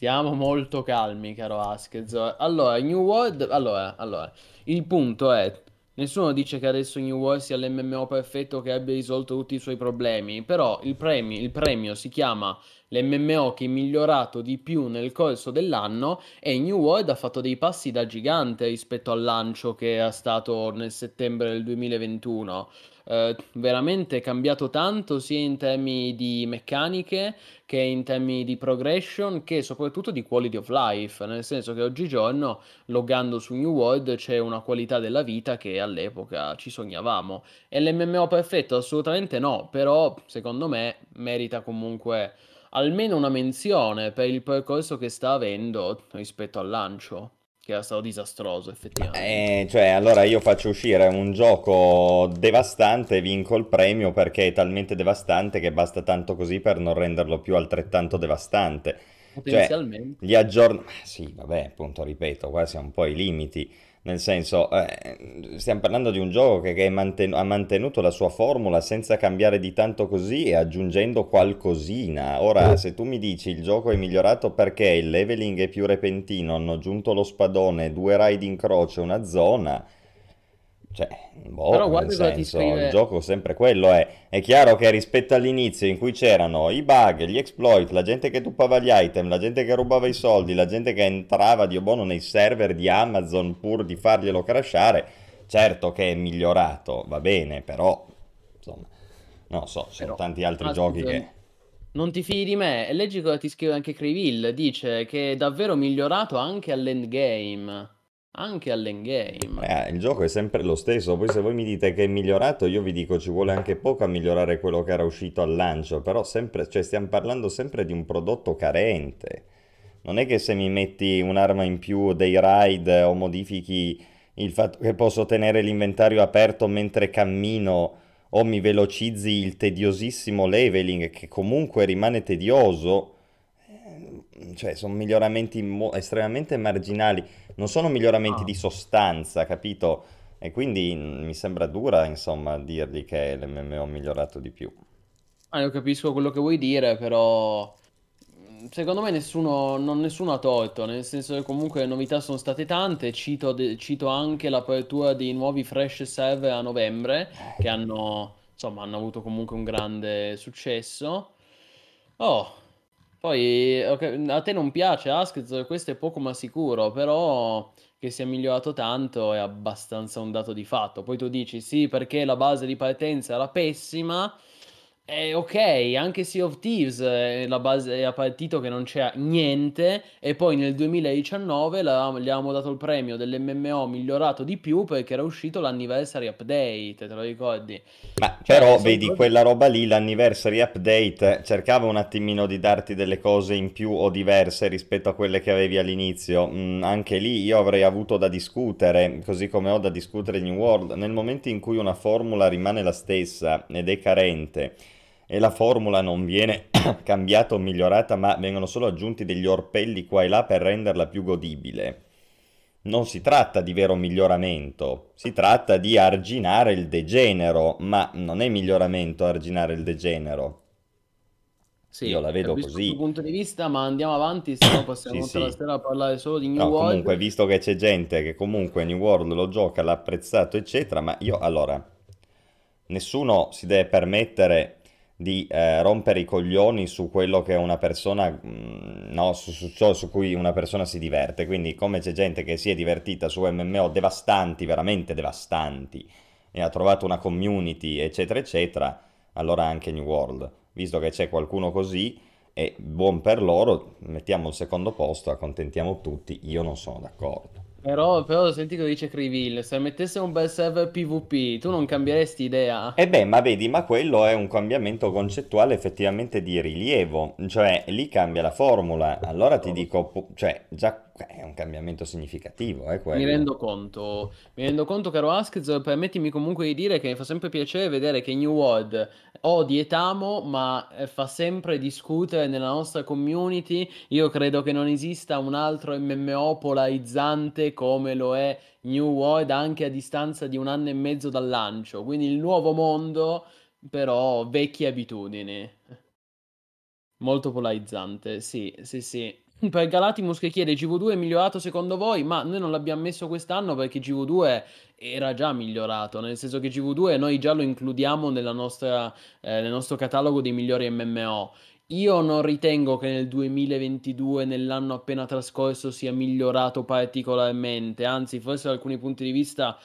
Stiamo molto calmi, caro Askez. Allora, New World... Allora, allora, il punto è... Nessuno dice che adesso New World sia l'MMO perfetto che abbia risolto tutti i suoi problemi, però il premio, il premio si chiama l'MMO che è migliorato di più nel corso dell'anno e New World ha fatto dei passi da gigante rispetto al lancio che è stato nel settembre del 2021. Eh, veramente cambiato tanto sia in termini di meccaniche che in termini di progression che soprattutto di quality of life, nel senso che oggigiorno loggando su New World c'è una qualità della vita che all'epoca ci sognavamo. E l'MMO perfetto? Assolutamente no, però secondo me merita comunque almeno una menzione per il percorso che sta avendo rispetto al lancio. che era stato disastroso effettivamente. Eh, cioè, allora io faccio uscire un gioco devastante e vinco il premio perché è talmente devastante che basta tanto così per non renderlo più altrettanto devastante. Cioè, Potenzialmente. gli aggiornamenti... Sì, vabbè, appunto, ripeto, qua siamo un po' ai limiti. Nel senso, eh, stiamo parlando di un gioco che, che manten- ha mantenuto la sua formula senza cambiare di tanto così e aggiungendo qualcosina. Ora, se tu mi dici il gioco è migliorato perché il leveling è più repentino, hanno aggiunto lo spadone, due raid in croce, una zona. Cioè, boh, Però guarda cosa ti senso, il scrive. gioco sempre quello è. È chiaro che rispetto all'inizio in cui c'erano i bug, gli exploit, la gente che tuppava gli item, la gente che rubava i soldi, la gente che entrava, Dio buono, nei server di Amazon pur di farglielo crashare, certo che è migliorato, va bene, però, insomma, non so, ci sono Però, tanti altri ah, giochi scusa, che... Non ti fidi di me? E leggi cosa ti scrive anche Creville. Dice che è davvero migliorato anche all'endgame. Anche all'endgame. Eh, il gioco è sempre lo stesso, poi se voi mi dite che è migliorato, io vi dico ci vuole anche poco a migliorare quello che era uscito al lancio, però sempre, cioè stiamo parlando sempre di un prodotto carente. Non è che se mi metti un'arma in più, dei raid o modifichi il fatto che posso tenere l'inventario aperto mentre cammino o mi velocizzi il tediosissimo leveling che comunque rimane tedioso, cioè sono miglioramenti mo- estremamente marginali, non sono miglioramenti Ah. di sostanza, capito? E quindi mm, mi sembra dura, insomma, dirgli che l'MMO ha migliorato di più. Ah, io capisco quello che vuoi dire, però mh, secondo me nessuno, non nessuno ha torto, nel senso che comunque le novità sono state tante, cito, de- cito anche l'apertura dei nuovi Fresh server a novembre, che hanno, insomma, hanno avuto comunque un grande successo. Oh, poi ok, a te non piace Askez, questo è poco ma sicuro, però che sia migliorato tanto è abbastanza un dato di fatto. Poi tu dici sì, perché la base di partenza era pessima. Eh, ok, anche Sea of Thieves eh, la base è partito che non c'era niente e poi nel 2019 l'avevamo- gli avevamo dato il premio dell'MMO migliorato di più perché era uscito l'anniversary update, te lo ricordi? Ma Cioè, però vedi, cose- quella roba lì, l'anniversary update, cercava un attimino di darti delle cose in più o diverse rispetto a quelle che avevi all'inizio. Mm, anche lì io avrei avuto da discutere, così come ho da discutere New World. Nel momento in cui una formula rimane la stessa ed è carente e la formula non viene (clears throat) cambiata o migliorata, ma vengono solo aggiunti degli orpelli qua e là per renderla più godibile. Non si tratta di vero miglioramento, si tratta di arginare il degenero, ma non è miglioramento arginare il degenero. Sì, Io la vedo così. tuo punto di vista, ma andiamo avanti, se no passiamo Sì, tutta la sì. sera a parlare solo di New No, World. comunque, visto che c'è gente che comunque New World lo gioca, l'ha apprezzato, eccetera, ma io allora, nessuno si deve permettere di eh, rompere i coglioni su quello che una persona, mm, no, su, su ciò su cui una persona si diverte. Quindi, come c'è gente che si è divertita su MMO devastanti, veramente devastanti, e ha trovato una community, eccetera, eccetera, allora anche New World. Visto che c'è qualcuno così, è buon per loro, mettiamo il secondo posto, accontentiamo tutti. Io non sono d'accordo. Però, però senti cosa dice Criville, se mettesse un bel server PvP, tu non cambieresti idea? E beh, ma vedi, ma quello è un cambiamento concettuale effettivamente di rilievo, cioè lì cambia la formula. Allora ti dico, po- cioè, già è un cambiamento significativo, è Mi rendo conto, mi rendo conto, caro Askez, permettimi comunque di dire che mi fa sempre piacere vedere che New World odi e amo, ma eh, fa sempre discutere nella nostra community. Io credo che non esista un altro MMO polarizzante come lo è New World anche a distanza di un anno e mezzo dal lancio. Quindi il nuovo mondo, però vecchie abitudini. Molto polarizzante, sì, sì, sì. Per Galatimus che chiede GV2 è migliorato secondo voi? Ma noi non l'abbiamo messo quest'anno perché GV2 era già migliorato, nel senso che GV2 noi già lo includiamo nostra, eh, nel nostro catalogo dei migliori MMO. Io non ritengo che nel 2022, nell'anno appena trascorso, sia migliorato particolarmente, anzi, forse da alcuni punti di vista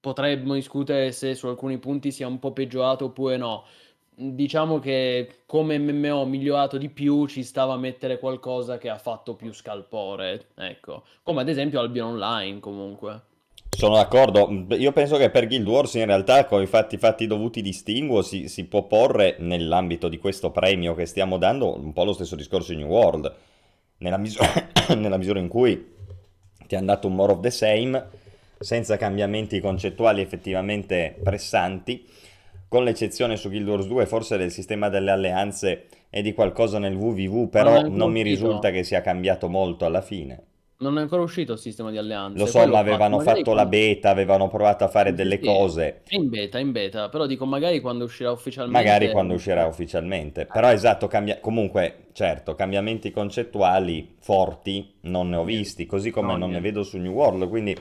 potremmo discutere se su alcuni punti sia un po' peggiorato oppure no. Diciamo che come MMO migliorato di più ci stava a mettere qualcosa che ha fatto più scalpore, ecco. Come ad esempio Albion Online comunque. Sono d'accordo, io penso che per Guild Wars in realtà con i fatti, fatti dovuti distinguo si, si può porre nell'ambito di questo premio che stiamo dando un po' lo stesso discorso di New World, nella misura, (coughs) nella misura in cui ti hanno dato un more of the same, senza cambiamenti concettuali effettivamente pressanti, con l'eccezione su Guild Wars 2 forse del sistema delle alleanze e di qualcosa nel WWW, però non, non mi risulta che sia cambiato molto alla fine. Non è ancora uscito il sistema di alleanze. Lo so, ma avevano fatto, fatto la beta, avevano provato a fare delle sì, cose. È in beta, in beta, però dico magari quando uscirà ufficialmente. Magari quando uscirà ufficialmente. Però esatto, cambia... comunque, certo, cambiamenti concettuali forti non ne ho visti, così come no, non niente. ne vedo su New World, quindi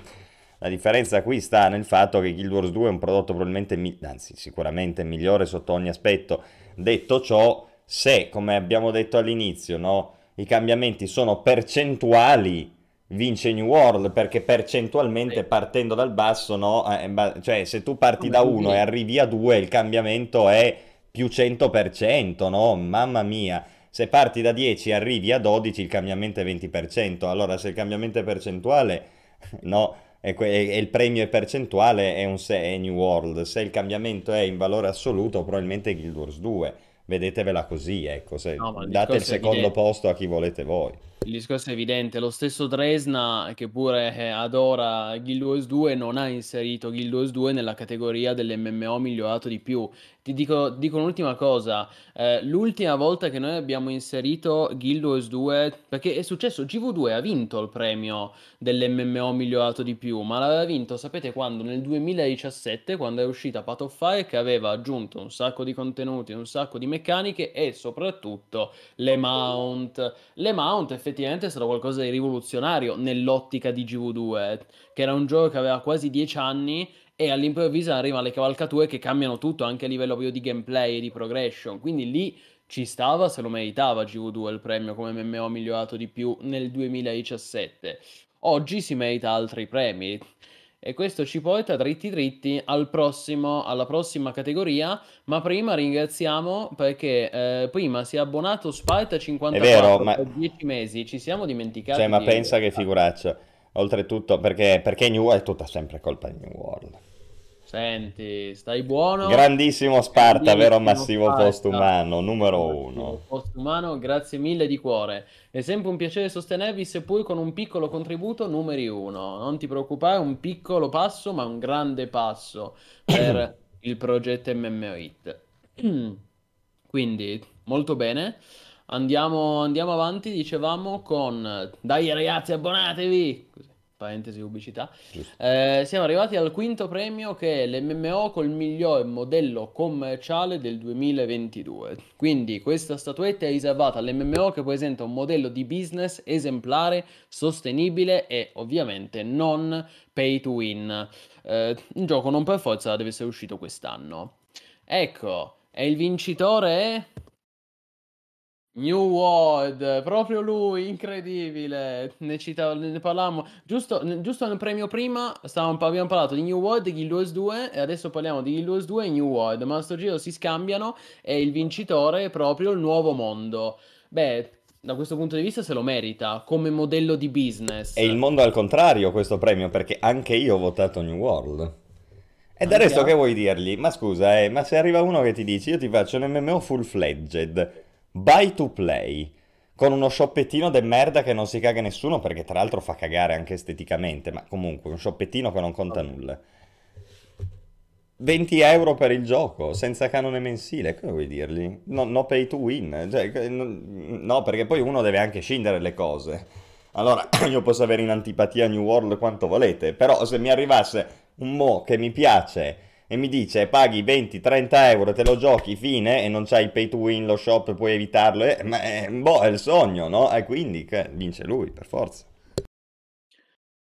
la differenza qui sta nel fatto che Guild Wars 2 è un prodotto probabilmente, anzi sicuramente migliore sotto ogni aspetto. Detto ciò, se, come abbiamo detto all'inizio, no, i cambiamenti sono percentuali vince New World perché percentualmente partendo dal basso, no? Eh, cioè se tu parti da 1 e arrivi a 2 il cambiamento è più 100%, no? Mamma mia. Se parti da 10 e arrivi a 12 il cambiamento è 20%. Allora se il cambiamento è percentuale, (laughs) no? E, que- e il premio è percentuale è, un se- è New World. Se il cambiamento è in valore assoluto probabilmente Guild Wars 2. Vedetevela così, ecco, se no, date il secondo posto a chi volete voi. Il discorso è evidente, lo stesso Dresna, che pure eh, adora Guild Wars 2, non ha inserito Guild Wars 2 nella categoria dell'MMO migliorato di più. Ti dico, dico un'ultima cosa, eh, l'ultima volta che noi abbiamo inserito Guild Wars 2, perché è successo, GV2 ha vinto il premio dell'MMO migliorato di più, ma l'aveva vinto, sapete quando? Nel 2017, quando è uscita Path of Fire, che aveva aggiunto un sacco di contenuti, un sacco di meccaniche e soprattutto le mount. Le mount effettivamente è stato qualcosa di rivoluzionario nell'ottica di GV2, che era un gioco che aveva quasi 10 anni e all'improvviso arrivano le cavalcature che cambiano tutto anche a livello proprio di gameplay e di progression. Quindi lì ci stava, se lo meritava GV2 il premio come MMO migliorato di più nel 2017. Oggi si merita altri premi. E questo ci porta dritti dritti al prossimo, alla prossima categoria. Ma prima ringraziamo perché eh, prima si è abbonato Sparta 54 è vero, per 10 mesi. Ci siamo dimenticati. Cioè, ma pensa che figuraccia. Oltretutto, perché, perché New World è tutta sempre colpa di New World. Senti, stai buono. Grandissimo Sparta, Grandissimo vero massivo Sparta. postumano, numero uno. Postumano, grazie mille di cuore. È sempre un piacere sostenervi, seppur con un piccolo contributo numeri uno. Non ti preoccupare, un piccolo passo, ma un grande passo per (clears throat) il progetto MMO Hit. (clears throat) Quindi, molto bene. Andiamo, andiamo avanti, dicevamo, con... Dai ragazzi, abbonatevi! Così parentesi pubblicità. Eh, siamo arrivati al quinto premio che è l'MMO col miglior modello commerciale del 2022. Quindi questa statuetta è riservata all'MMO che presenta un modello di business esemplare, sostenibile e ovviamente non pay to win. Eh, un gioco non per forza deve essere uscito quest'anno. Ecco, e il vincitore è... New World, proprio lui, incredibile. Ne, citavo, ne parlavamo giusto, giusto nel premio prima. Stavamo, abbiamo parlato di New World e Guild Wars 2. E adesso parliamo di Guild Wars 2 e New World. Ma a sto giro si scambiano. E il vincitore è proprio il nuovo mondo. Beh, da questo punto di vista se lo merita come modello di business. E il mondo al contrario questo premio, perché anche io ho votato New World. E del resto che vuoi dirgli? Ma scusa, eh, ma se arriva uno che ti dice io ti faccio un MMO full fledged buy to play con uno shoppettino de merda che non si caga nessuno perché tra l'altro fa cagare anche esteticamente, ma comunque un shoppettino che non conta nulla. 20 euro per il gioco, senza canone mensile, come vuoi dirgli? No, no pay to win, cioè, no, perché poi uno deve anche scindere le cose. Allora, (clears throat) io posso avere in antipatia New World quanto volete, però se mi arrivasse un mo che mi piace e mi dice paghi 20-30 euro, te lo giochi, fine, e non c'hai il pay to win, lo shop, puoi evitarlo, eh, ma è, boh, è il sogno, no? E quindi che, vince lui, per forza.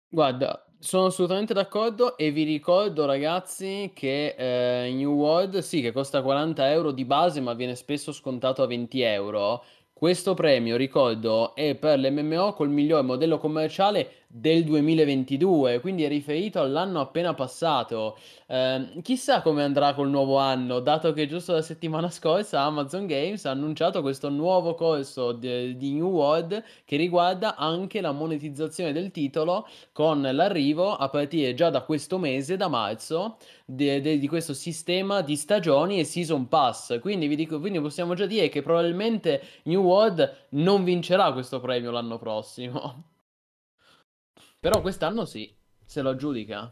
Guarda, sono assolutamente d'accordo e vi ricordo ragazzi che eh, New World sì che costa 40 euro di base ma viene spesso scontato a 20 euro. Questo premio, ricordo, è per l'MMO col miglior modello commerciale del 2022, quindi è riferito all'anno appena passato. Eh, chissà come andrà col nuovo anno, dato che giusto la settimana scorsa Amazon Games ha annunciato questo nuovo corso di, di New World che riguarda anche la monetizzazione del titolo con l'arrivo a partire già da questo mese, da marzo, di, di, di questo sistema di stagioni e season pass. Quindi vi dico, quindi possiamo già dire che probabilmente New World non vincerà questo premio l'anno prossimo. Però quest'anno sì, se lo aggiudica.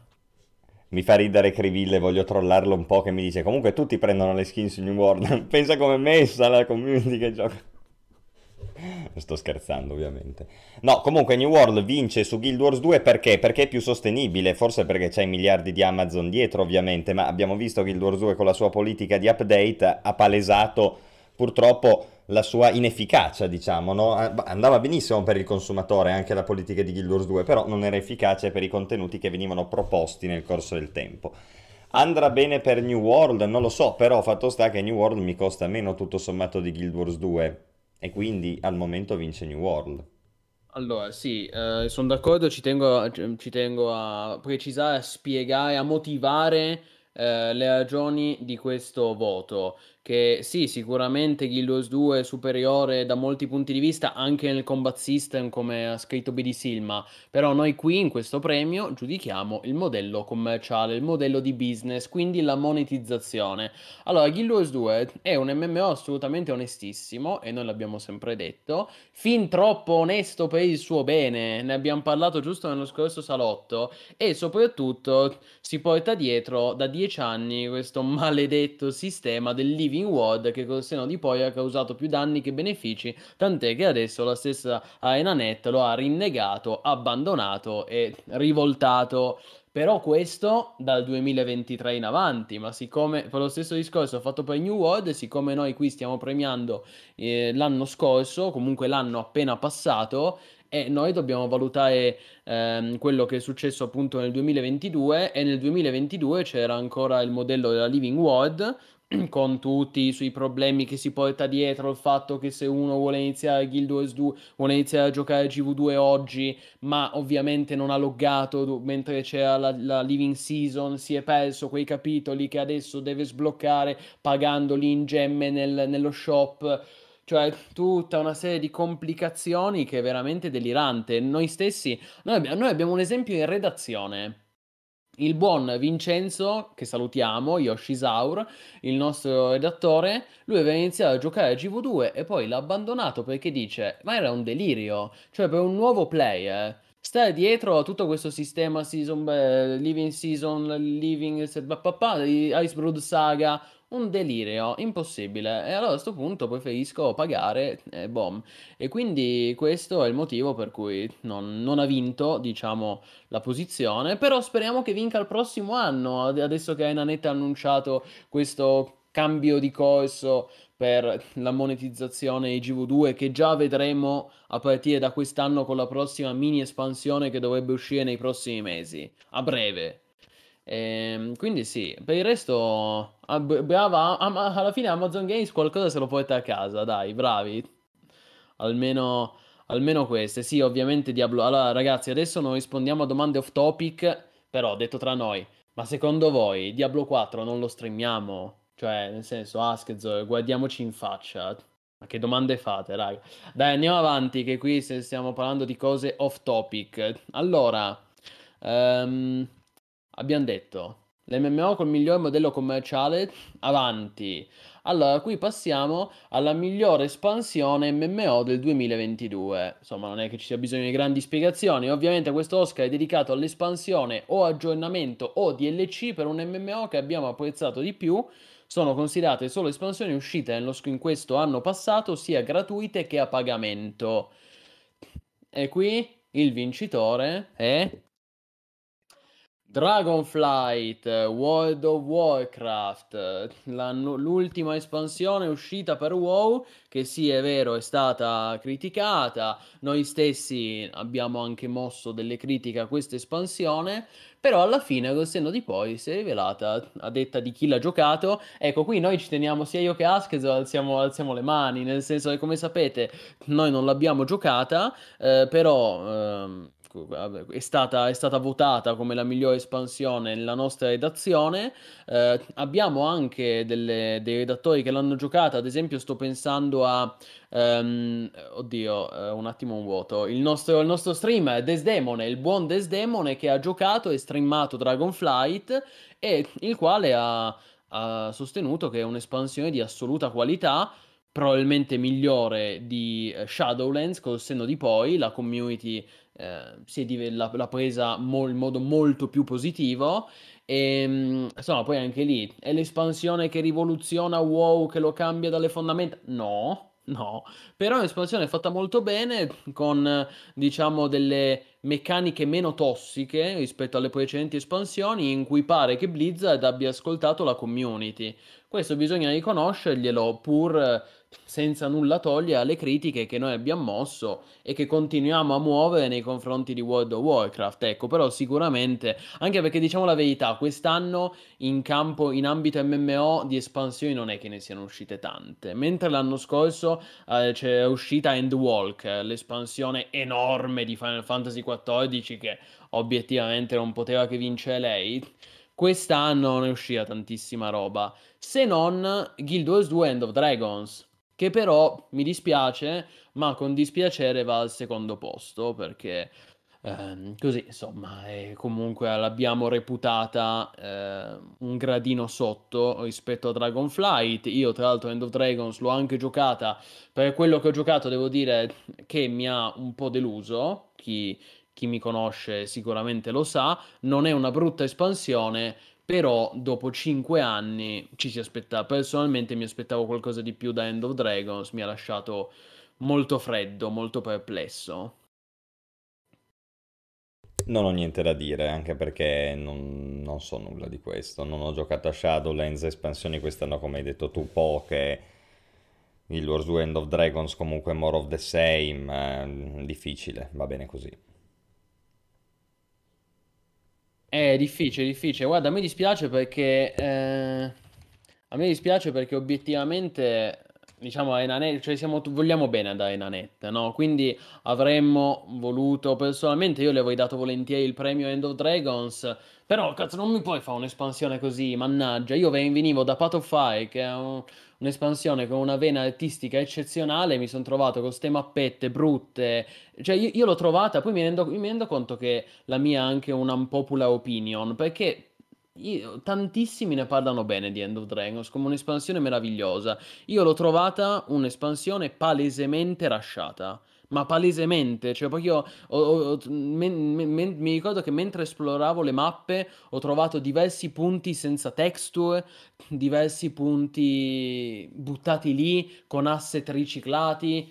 Mi fa ridere Criville, voglio trollarlo un po' che mi dice comunque tutti prendono le skin su New World, (laughs) pensa come messa la community che gioca. (laughs) Sto scherzando ovviamente. No, comunque New World vince su Guild Wars 2 perché? Perché è più sostenibile, forse perché c'hai miliardi di Amazon dietro ovviamente, ma abbiamo visto Guild Wars 2 con la sua politica di update ha palesato purtroppo la sua inefficacia, diciamo, no? andava benissimo per il consumatore anche la politica di Guild Wars 2, però non era efficace per i contenuti che venivano proposti nel corso del tempo. Andrà bene per New World? Non lo so, però fatto sta che New World mi costa meno tutto sommato di Guild Wars 2 e quindi al momento vince New World. Allora, sì, eh, sono d'accordo, ci tengo, ci tengo a precisare, a spiegare, a motivare eh, le ragioni di questo voto che sì, sicuramente Guild Wars 2 è superiore da molti punti di vista anche nel combat system come ha scritto BD Silma, però noi qui in questo premio giudichiamo il modello commerciale, il modello di business, quindi la monetizzazione. Allora, Guild Wars 2 è un MMO assolutamente onestissimo e noi l'abbiamo sempre detto, fin troppo onesto per il suo bene, ne abbiamo parlato giusto nello scorso salotto e soprattutto si porta dietro da dieci anni questo (laughs) maledetto sistema del living Living World che col seno di poi ha causato più danni che benefici, tant'è che adesso la stessa AenaNet lo ha rinnegato, abbandonato e rivoltato. Però questo dal 2023 in avanti, ma siccome per lo stesso discorso fatto per New World, siccome noi qui stiamo premiando eh, l'anno scorso, comunque l'anno appena passato, e noi dobbiamo valutare ehm, quello che è successo appunto nel 2022 e nel 2022 c'era ancora il modello della Living World (clears throat) con tutti i suoi problemi che si porta dietro il fatto che se uno vuole iniziare Guild Wars 2 vuole iniziare a giocare GV2 oggi ma ovviamente non ha loggato mentre c'era la, la Living Season si è perso quei capitoli che adesso deve sbloccare pagandoli in gemme nel, nello shop. Cioè tutta una serie di complicazioni che è veramente delirante. Noi stessi noi noi abbiamo un esempio in redazione il buon Vincenzo, che salutiamo, Yoshisaur, il nostro redattore, lui aveva iniziato a giocare a GV2 e poi l'ha abbandonato perché dice, ma era un delirio, cioè per un nuovo player, stare dietro a tutto questo sistema season, beh, living season, living, Ice Brood Saga, un delirio impossibile. E allora a questo punto preferisco pagare e bom. E quindi questo è il motivo per cui non, non, ha vinto, diciamo, la posizione. Però speriamo che vinca il prossimo anno. Adesso che Enanet ha annunciato questo cambio di corso per la monetizzazione di GV2 che già vedremo a partire da quest'anno con la prossima mini espansione che dovrebbe uscire nei prossimi mesi, a breve. Ehm, quindi sì, per il resto, ah, brava, alla fine Amazon Games qualcosa se lo porta a casa, dai, bravi. Almeno, almeno queste. Sì, ovviamente Diablo. Allora, ragazzi, adesso non rispondiamo a domande off topic, però detto tra noi, ma secondo voi Diablo 4 non lo streamiamo? Cioè, nel senso, Askzor, guardiamoci in faccia. Ma che domande fate, raga? Dai, andiamo avanti, che qui stiamo parlando di cose off topic. Allora, um, abbiamo detto l'MMO col miglior modello commerciale avanti. Allora, qui passiamo alla migliore espansione MMO del 2022. Insomma, non è che ci sia bisogno di grandi spiegazioni. Ovviamente questo Oscar è dedicato all'espansione o aggiornamento o DLC per un MMO che abbiamo apprezzato di più. Sono considerate solo espansioni uscite nello, in questo anno passato, sia gratuite che a pagamento. E qui il vincitore è Dragonflight, World of Warcraft, l'ultima espansione uscita per WoW, che sì è vero è stata criticata, noi stessi abbiamo anche mosso delle critiche a questa espansione, però alla fine col senno di poi si è rivelata a detta di chi l'ha giocato. Ecco, qui noi ci teniamo sia io che Askez, alziamo, alziamo le mani, nel senso che come sapete noi non l'abbiamo giocata, eh, però... Ehm, è stata, è stata, votata come la migliore espansione nella nostra redazione. Eh, abbiamo anche delle, dei redattori che l'hanno giocata, ad esempio sto pensando a... Um, oddio, uh, un attimo un vuoto. Il nostro, il nostro streamer Desdemone, il buon Desdemone che ha giocato e streamato Dragonflight e il quale ha, ha sostenuto che è un'espansione di assoluta qualità probabilmente migliore di eh, Shadowlands col senno di poi, la community eh, si è l'ha, l'ha presa mo- in modo molto più positivo e ehm, insomma poi anche lì è l'espansione che rivoluziona WoW, che lo cambia dalle fondamenta? No, No, però è un'espansione fatta molto bene, con diciamo delle meccaniche meno tossiche rispetto alle precedenti espansioni, in cui pare che Blizzard abbia ascoltato la community. Questo bisogna riconoscerglielo, pur senza nulla togliere alle critiche che noi abbiamo mosso e che continuiamo a muovere nei confronti di World of Warcraft. Ecco, però sicuramente, anche perché diciamo la verità, quest'anno in campo, in ambito MMO di espansioni non è che ne siano uscite tante, mentre l'anno scorso eh, c'è uscita Endwalk, l'espansione enorme di Final Fantasy XIV che obiettivamente non poteva che vincere lei. Quest'anno non è uscita tantissima roba, se non Guild Wars 2 End of Dragons, che però mi dispiace, ma con dispiacere va al secondo posto perché ehm, così insomma comunque l'abbiamo reputata eh, un gradino sotto rispetto a Dragonflight. Io tra l'altro End of Dragons l'ho anche giocata, per quello che ho giocato devo dire che mi ha un po' deluso, chi, chi mi conosce sicuramente lo sa, non è una brutta espansione però dopo 5 anni ci si aspetta, personalmente mi aspettavo qualcosa di più da End of Dragons, mi ha lasciato molto freddo, molto perplesso. Non ho niente da dire, anche perché non, non so nulla di questo. Non ho giocato a Shadowlands, espansioni quest'anno, come hai detto tu, poche. Il Wars 2 End of Dragons comunque more of the same. Eh, difficile, va bene così. È difficile, difficile. Guarda, a me dispiace perché... eh, a me dispiace perché obiettivamente, diciamo, a Enanet, cioè siamo, vogliamo bene ad Enanet, no? Quindi avremmo voluto, personalmente io le avrei dato volentieri il premio End of Dragons, però cazzo non mi puoi fare un'espansione così, mannaggia. Io venivo da Path of Fire, che è un- un'espansione con una vena artistica eccezionale, mi sono trovato con ste mappette brutte, cioè io, io l'ho trovata, poi mi rendo, mi rendo conto che la mia è anche una unpopular opinion, perché io- tantissimi ne parlano bene di End of Dragons come un'espansione meravigliosa. Io l'ho trovata un'espansione palesemente rasciata. Ma palesemente, cioè poi io ho- ho- men- men- mi ricordo che mentre esploravo le mappe ho trovato diversi punti senza texture, diversi punti buttati lì con asset riciclati.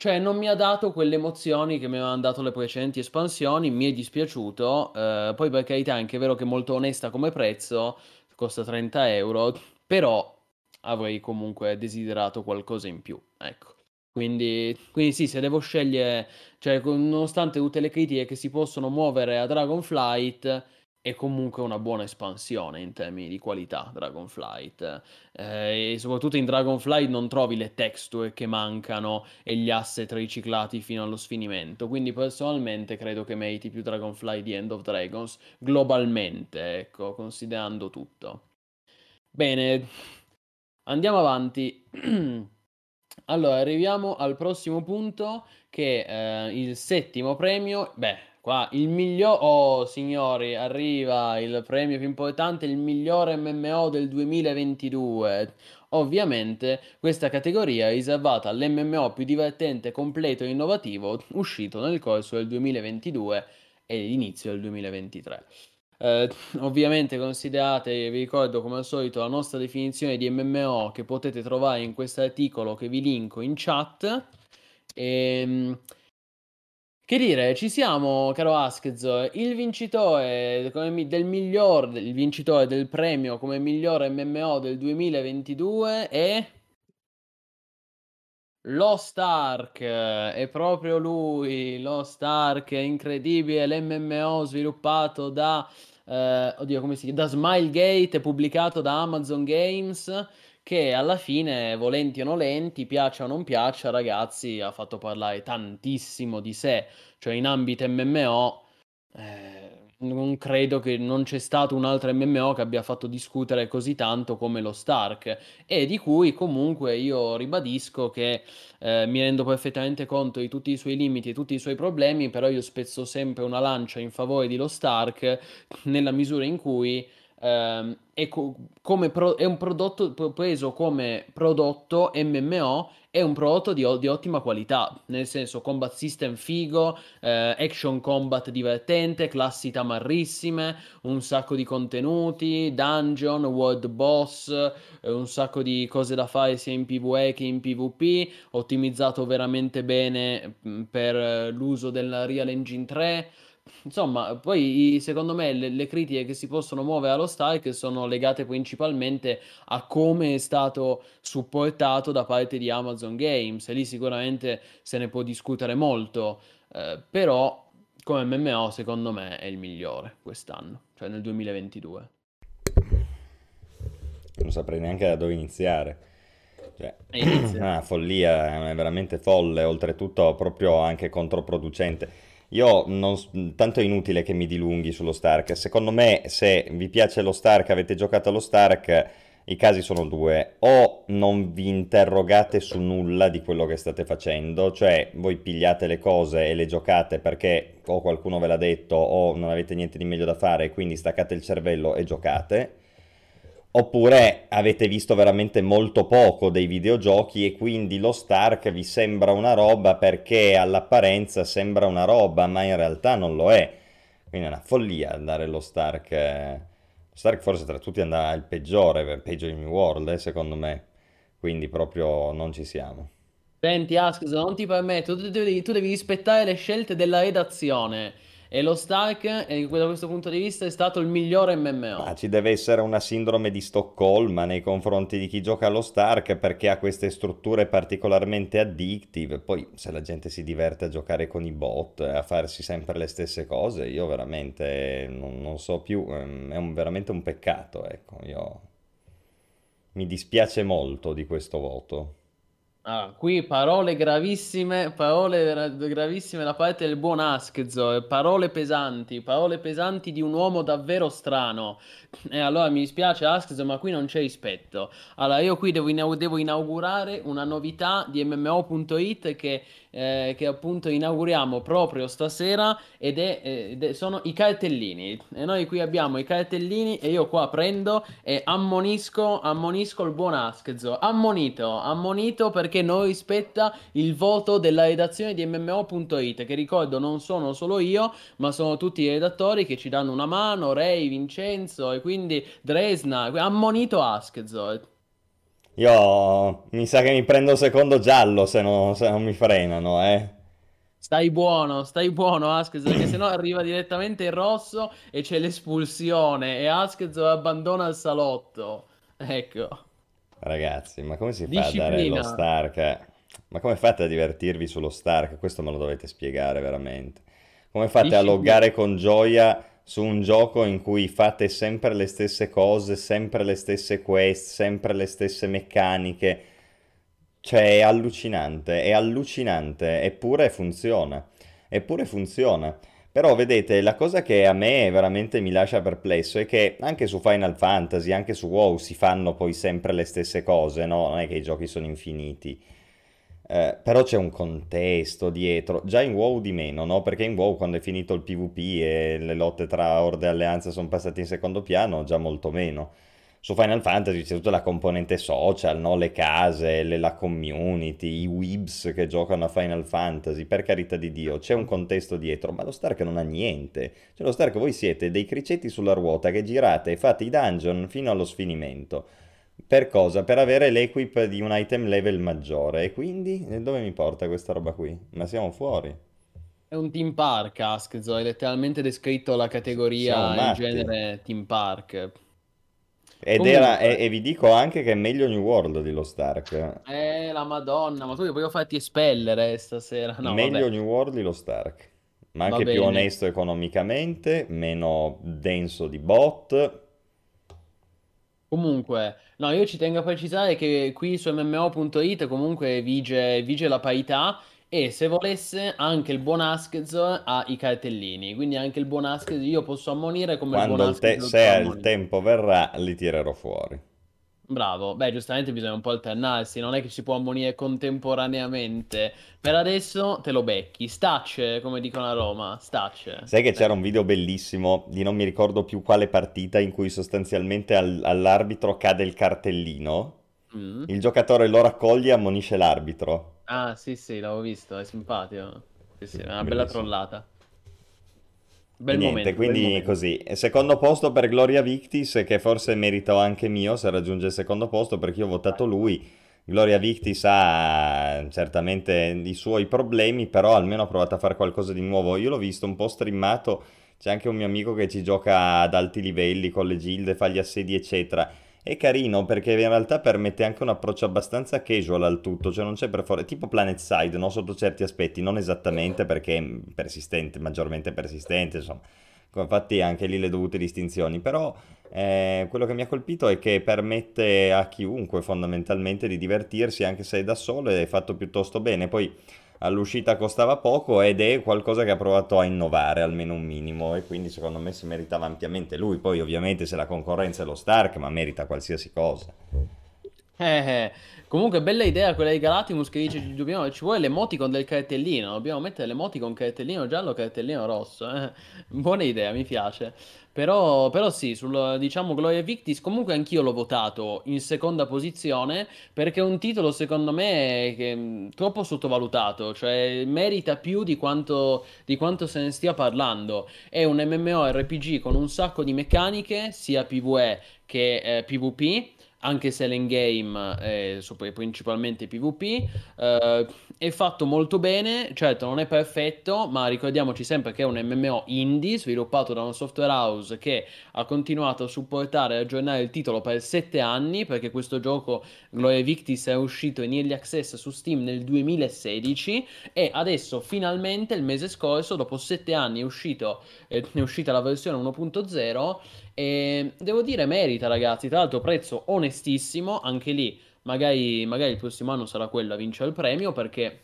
Cioè, non mi ha dato quelle emozioni che mi avevano dato le precedenti espansioni, mi è dispiaciuto. eh, poi per carità è anche vero che è molto onesta come prezzo, costa 30 euro, però avrei comunque desiderato qualcosa in più, ecco. Quindi, quindi sì, se devo scegliere, cioè nonostante tutte le critiche che si possono muovere a Dragonflight, è comunque una buona espansione in termini di qualità Dragonflight. Eh, e soprattutto in Dragonflight non trovi le texture che mancano e gli asset riciclati fino allo sfinimento. Quindi personalmente credo che meriti più Dragonflight di End of Dragons, globalmente, ecco, considerando tutto. Bene, andiamo avanti. (clears throat) Allora, arriviamo al prossimo punto che eh, il settimo premio. Beh, qua il miglior... Oh, signori, arriva il premio più importante, il migliore MMO del 2022. Ovviamente questa categoria è riservata all'MMO più divertente, completo e innovativo uscito nel corso del 2022 e l'inizio del 2023. Eh, ovviamente considerate, vi ricordo come al solito la nostra definizione di MMO che potete trovare in questo articolo che vi linko in chat. E, che dire, ci siamo, caro Askzo. Il vincitore del miglior, il vincitore del premio come miglior MMO del 2022 è Lost Ark. È proprio lui, Lost Ark, incredibile, l'MMO sviluppato da eh, oddio, come si chiama? Da Smilegate, pubblicato da Amazon Games, che alla fine, volenti o nolenti, piaccia o non piaccia, ragazzi, ha fatto parlare tantissimo di sé, cioè in ambito MMO. Eh, non credo che non c'è stato un altro MMO che abbia fatto discutere così tanto come lo Stark e di cui comunque io ribadisco che eh, mi rendo perfettamente conto di tutti i suoi limiti e tutti i suoi problemi, però io spezzo sempre una lancia in favore di lo Stark nella misura in cui ehm, è, co- come pro- è un prodotto preso come prodotto MMO è un prodotto di, di, ottima qualità, nel senso combat system figo, eh, action combat divertente, classi tamarrissime, un sacco di contenuti, dungeon, world boss, eh, un sacco di cose da fare sia in PvE che in PvP, ottimizzato veramente bene mm, per eh, l'uso del Real Engine 3. Insomma, poi secondo me le, le, critiche che si possono muovere allo Stark sono legate principalmente a come è stato supportato da parte di Amazon Games. E lì sicuramente se ne può discutere molto, eh, però come MMO secondo me è il migliore quest'anno, cioè nel 2022. Non saprei neanche da dove iniziare. Cioè, una (clears throat) follia, è veramente folle, oltretutto proprio anche controproducente. Io non, tanto è inutile che mi dilunghi sullo Stark. Secondo me, se vi piace lo Stark, avete giocato allo Stark, i casi sono due. O non vi interrogate su nulla di quello che state facendo, cioè voi pigliate le cose e le giocate perché o qualcuno ve l'ha detto o non avete niente di meglio da fare, quindi staccate il cervello e giocate Oppure avete visto veramente molto poco dei videogiochi e quindi lo Stark vi sembra una roba perché all'apparenza sembra una roba, ma in realtà non lo è. Quindi è una follia andare lo Stark. Eh. Stark forse tra tutti andrà il peggiore, peggio di New World, eh, secondo me. Quindi proprio non ci siamo. Senti, Ask, non ti permetto, tu devi, tu devi rispettare le scelte della redazione. E lo Stark, da questo punto di vista, è stato il migliore MMO. Ma ci deve essere una sindrome di Stoccolma nei confronti di chi gioca allo Stark perché ha queste strutture particolarmente addictive. Poi, se la gente si diverte a giocare con i bot, a farsi sempre le stesse cose, io veramente non, non so più. Ehm, è un, veramente un peccato, ecco. Io mi dispiace molto di questo voto. Ah, qui parole gravissime, parole gravissime da parte del buon Askzo, parole pesanti, parole pesanti di un uomo davvero strano. E allora mi dispiace Askzo, ma qui non c'è rispetto. Allora io qui devo, inaug- devo inaugurare una novità di MMO.it che eh, che appunto inauguriamo proprio stasera ed, è, ed è, sono i cartellini. E noi qui abbiamo i cartellini e io qua prendo e ammonisco, ammonisco il buon Askzo. Ammonito, ammonito perché non rispetta il voto della redazione di MMO.it, che ricordo non sono solo io, ma sono tutti i redattori che ci danno una mano, Ray, Vincenzo e quindi Dresna. Ammonito Askzo. Io mi sa che mi prendo secondo giallo se, no, se non mi frenano, eh. Stai buono, stai buono Askezo, perché sennò arriva direttamente il rosso e c'è l'espulsione e Askezo abbandona il salotto. Ecco. Ragazzi, ma come si fa Disciplina. a dare lo Stark? Ma come fate a divertirvi sullo Stark? Questo me lo dovete spiegare veramente. Come fate Disciplina. a loggare con gioia su un gioco in cui fate sempre le stesse cose, sempre le stesse quest, sempre le stesse meccaniche. Cioè è allucinante, è allucinante, eppure funziona. Eppure funziona. Però vedete, la cosa che a me veramente mi lascia perplesso è che anche su Final Fantasy, anche su WoW si fanno poi sempre le stesse cose, no? Non è che i giochi sono infiniti. Eh, però c'è un contesto dietro, già in WoW di meno, no? Perché in WoW quando è finito il PvP e le lotte tra Horde e Alleanza sono passate in secondo piano, già molto meno. Su Final Fantasy c'è tutta la componente social, no? Le case, le, la community, i weebs che giocano a Final Fantasy, per carità di Dio, c'è un contesto dietro, ma lo Stark non ha niente. Cioè lo Stark voi siete dei cricetti sulla ruota che girate e fate i dungeon fino allo sfinimento. Per cosa? Per avere l'equip di un item level maggiore. E quindi dove mi porta questa roba qui? Ma siamo fuori. È un team park, Askzo, è letteralmente descritto la categoria in genere team park. Ed Comunque, era, e, e, vi dico anche che è meglio New World di lo Stark. Eh, la madonna, ma tu voglio farti espellere stasera. No, meglio vabbè. New World di lo Stark. Ma anche più onesto economicamente, meno denso di bot. Comunque, no, io ci tengo a precisare che qui su MMO.it comunque vige, vige la parità e se volesse anche il buon Askez ha i cartellini, quindi anche il buon Askez io posso ammonire come Quando il buon Askez. Te- se il tempo verrà li tirerò fuori. Bravo, beh, giustamente bisogna un po' alternarsi, non è che si può ammonire contemporaneamente. Per adesso te lo becchi. Stacce, come dicono a Roma, stacce. Sai che c'era un video bellissimo di non mi ricordo più quale partita in cui sostanzialmente al- all'arbitro cade il cartellino, Mm. il giocatore lo raccoglie e ammonisce l'arbitro. Ah, sì, sì, l'avevo visto, è simpatico. Sì, sì, è una bella Bellissimo. trollata. Bel niente, momento, quindi momento. così. Secondo posto per Gloria Victis, che forse merito anche mio se raggiunge il secondo posto, perché io ho votato lui. Gloria Victis ha certamente i suoi problemi, però almeno ha provato a fare qualcosa di nuovo. Io l'ho visto un po' streamato, c'è anche un mio amico che ci gioca ad alti livelli con le gilde, fa gli assedi, eccetera. È carino perché in realtà permette anche un approccio abbastanza casual al tutto, cioè non c'è per forza, tipo Planet Side, no? Sotto certi aspetti, non esattamente perché è persistente, maggiormente persistente, insomma. Infatti anche lì le dovute distinzioni, però eh, quello che mi ha colpito è che permette a chiunque fondamentalmente di divertirsi anche se è da solo ed è fatto piuttosto bene. Poi all'uscita costava poco ed è qualcosa che ha provato a innovare almeno un minimo e quindi secondo me si meritava ampiamente lui. Poi ovviamente se la concorrenza è lo Stark, ma merita qualsiasi cosa. Eh, eh. Comunque, bella idea quella di Galatimus che dice dobbiamo- ci vuole l'emoticon del cartellino. Dobbiamo mettere l'emoticon cartellino giallo, cartellino rosso. eh. Buona idea, mi piace. Però, però sì, sul diciamo Gloria Victis, comunque anch'io l'ho votato in seconda posizione perché è un titolo secondo me che, mh, troppo sottovalutato, cioè merita più di quanto, di quanto se ne stia parlando. È un MMORPG con un sacco di meccaniche, sia PvE che eh, PvP anche se l'endgame è principalmente PvP, eh, è fatto molto bene, certo non è perfetto, ma ricordiamoci sempre che è un MMO indie sviluppato da una software house che ha continuato a supportare e aggiornare il titolo per 7 anni, perché questo gioco Gloria Victis è uscito in early access su Steam nel 2016 e adesso finalmente il mese scorso, dopo 7 anni, è uscito, eh, è uscita la versione 1.0 e devo dire merita ragazzi, tra l'altro prezzo onestissimo, anche lì magari, magari il prossimo anno sarà quello a vincere il premio perché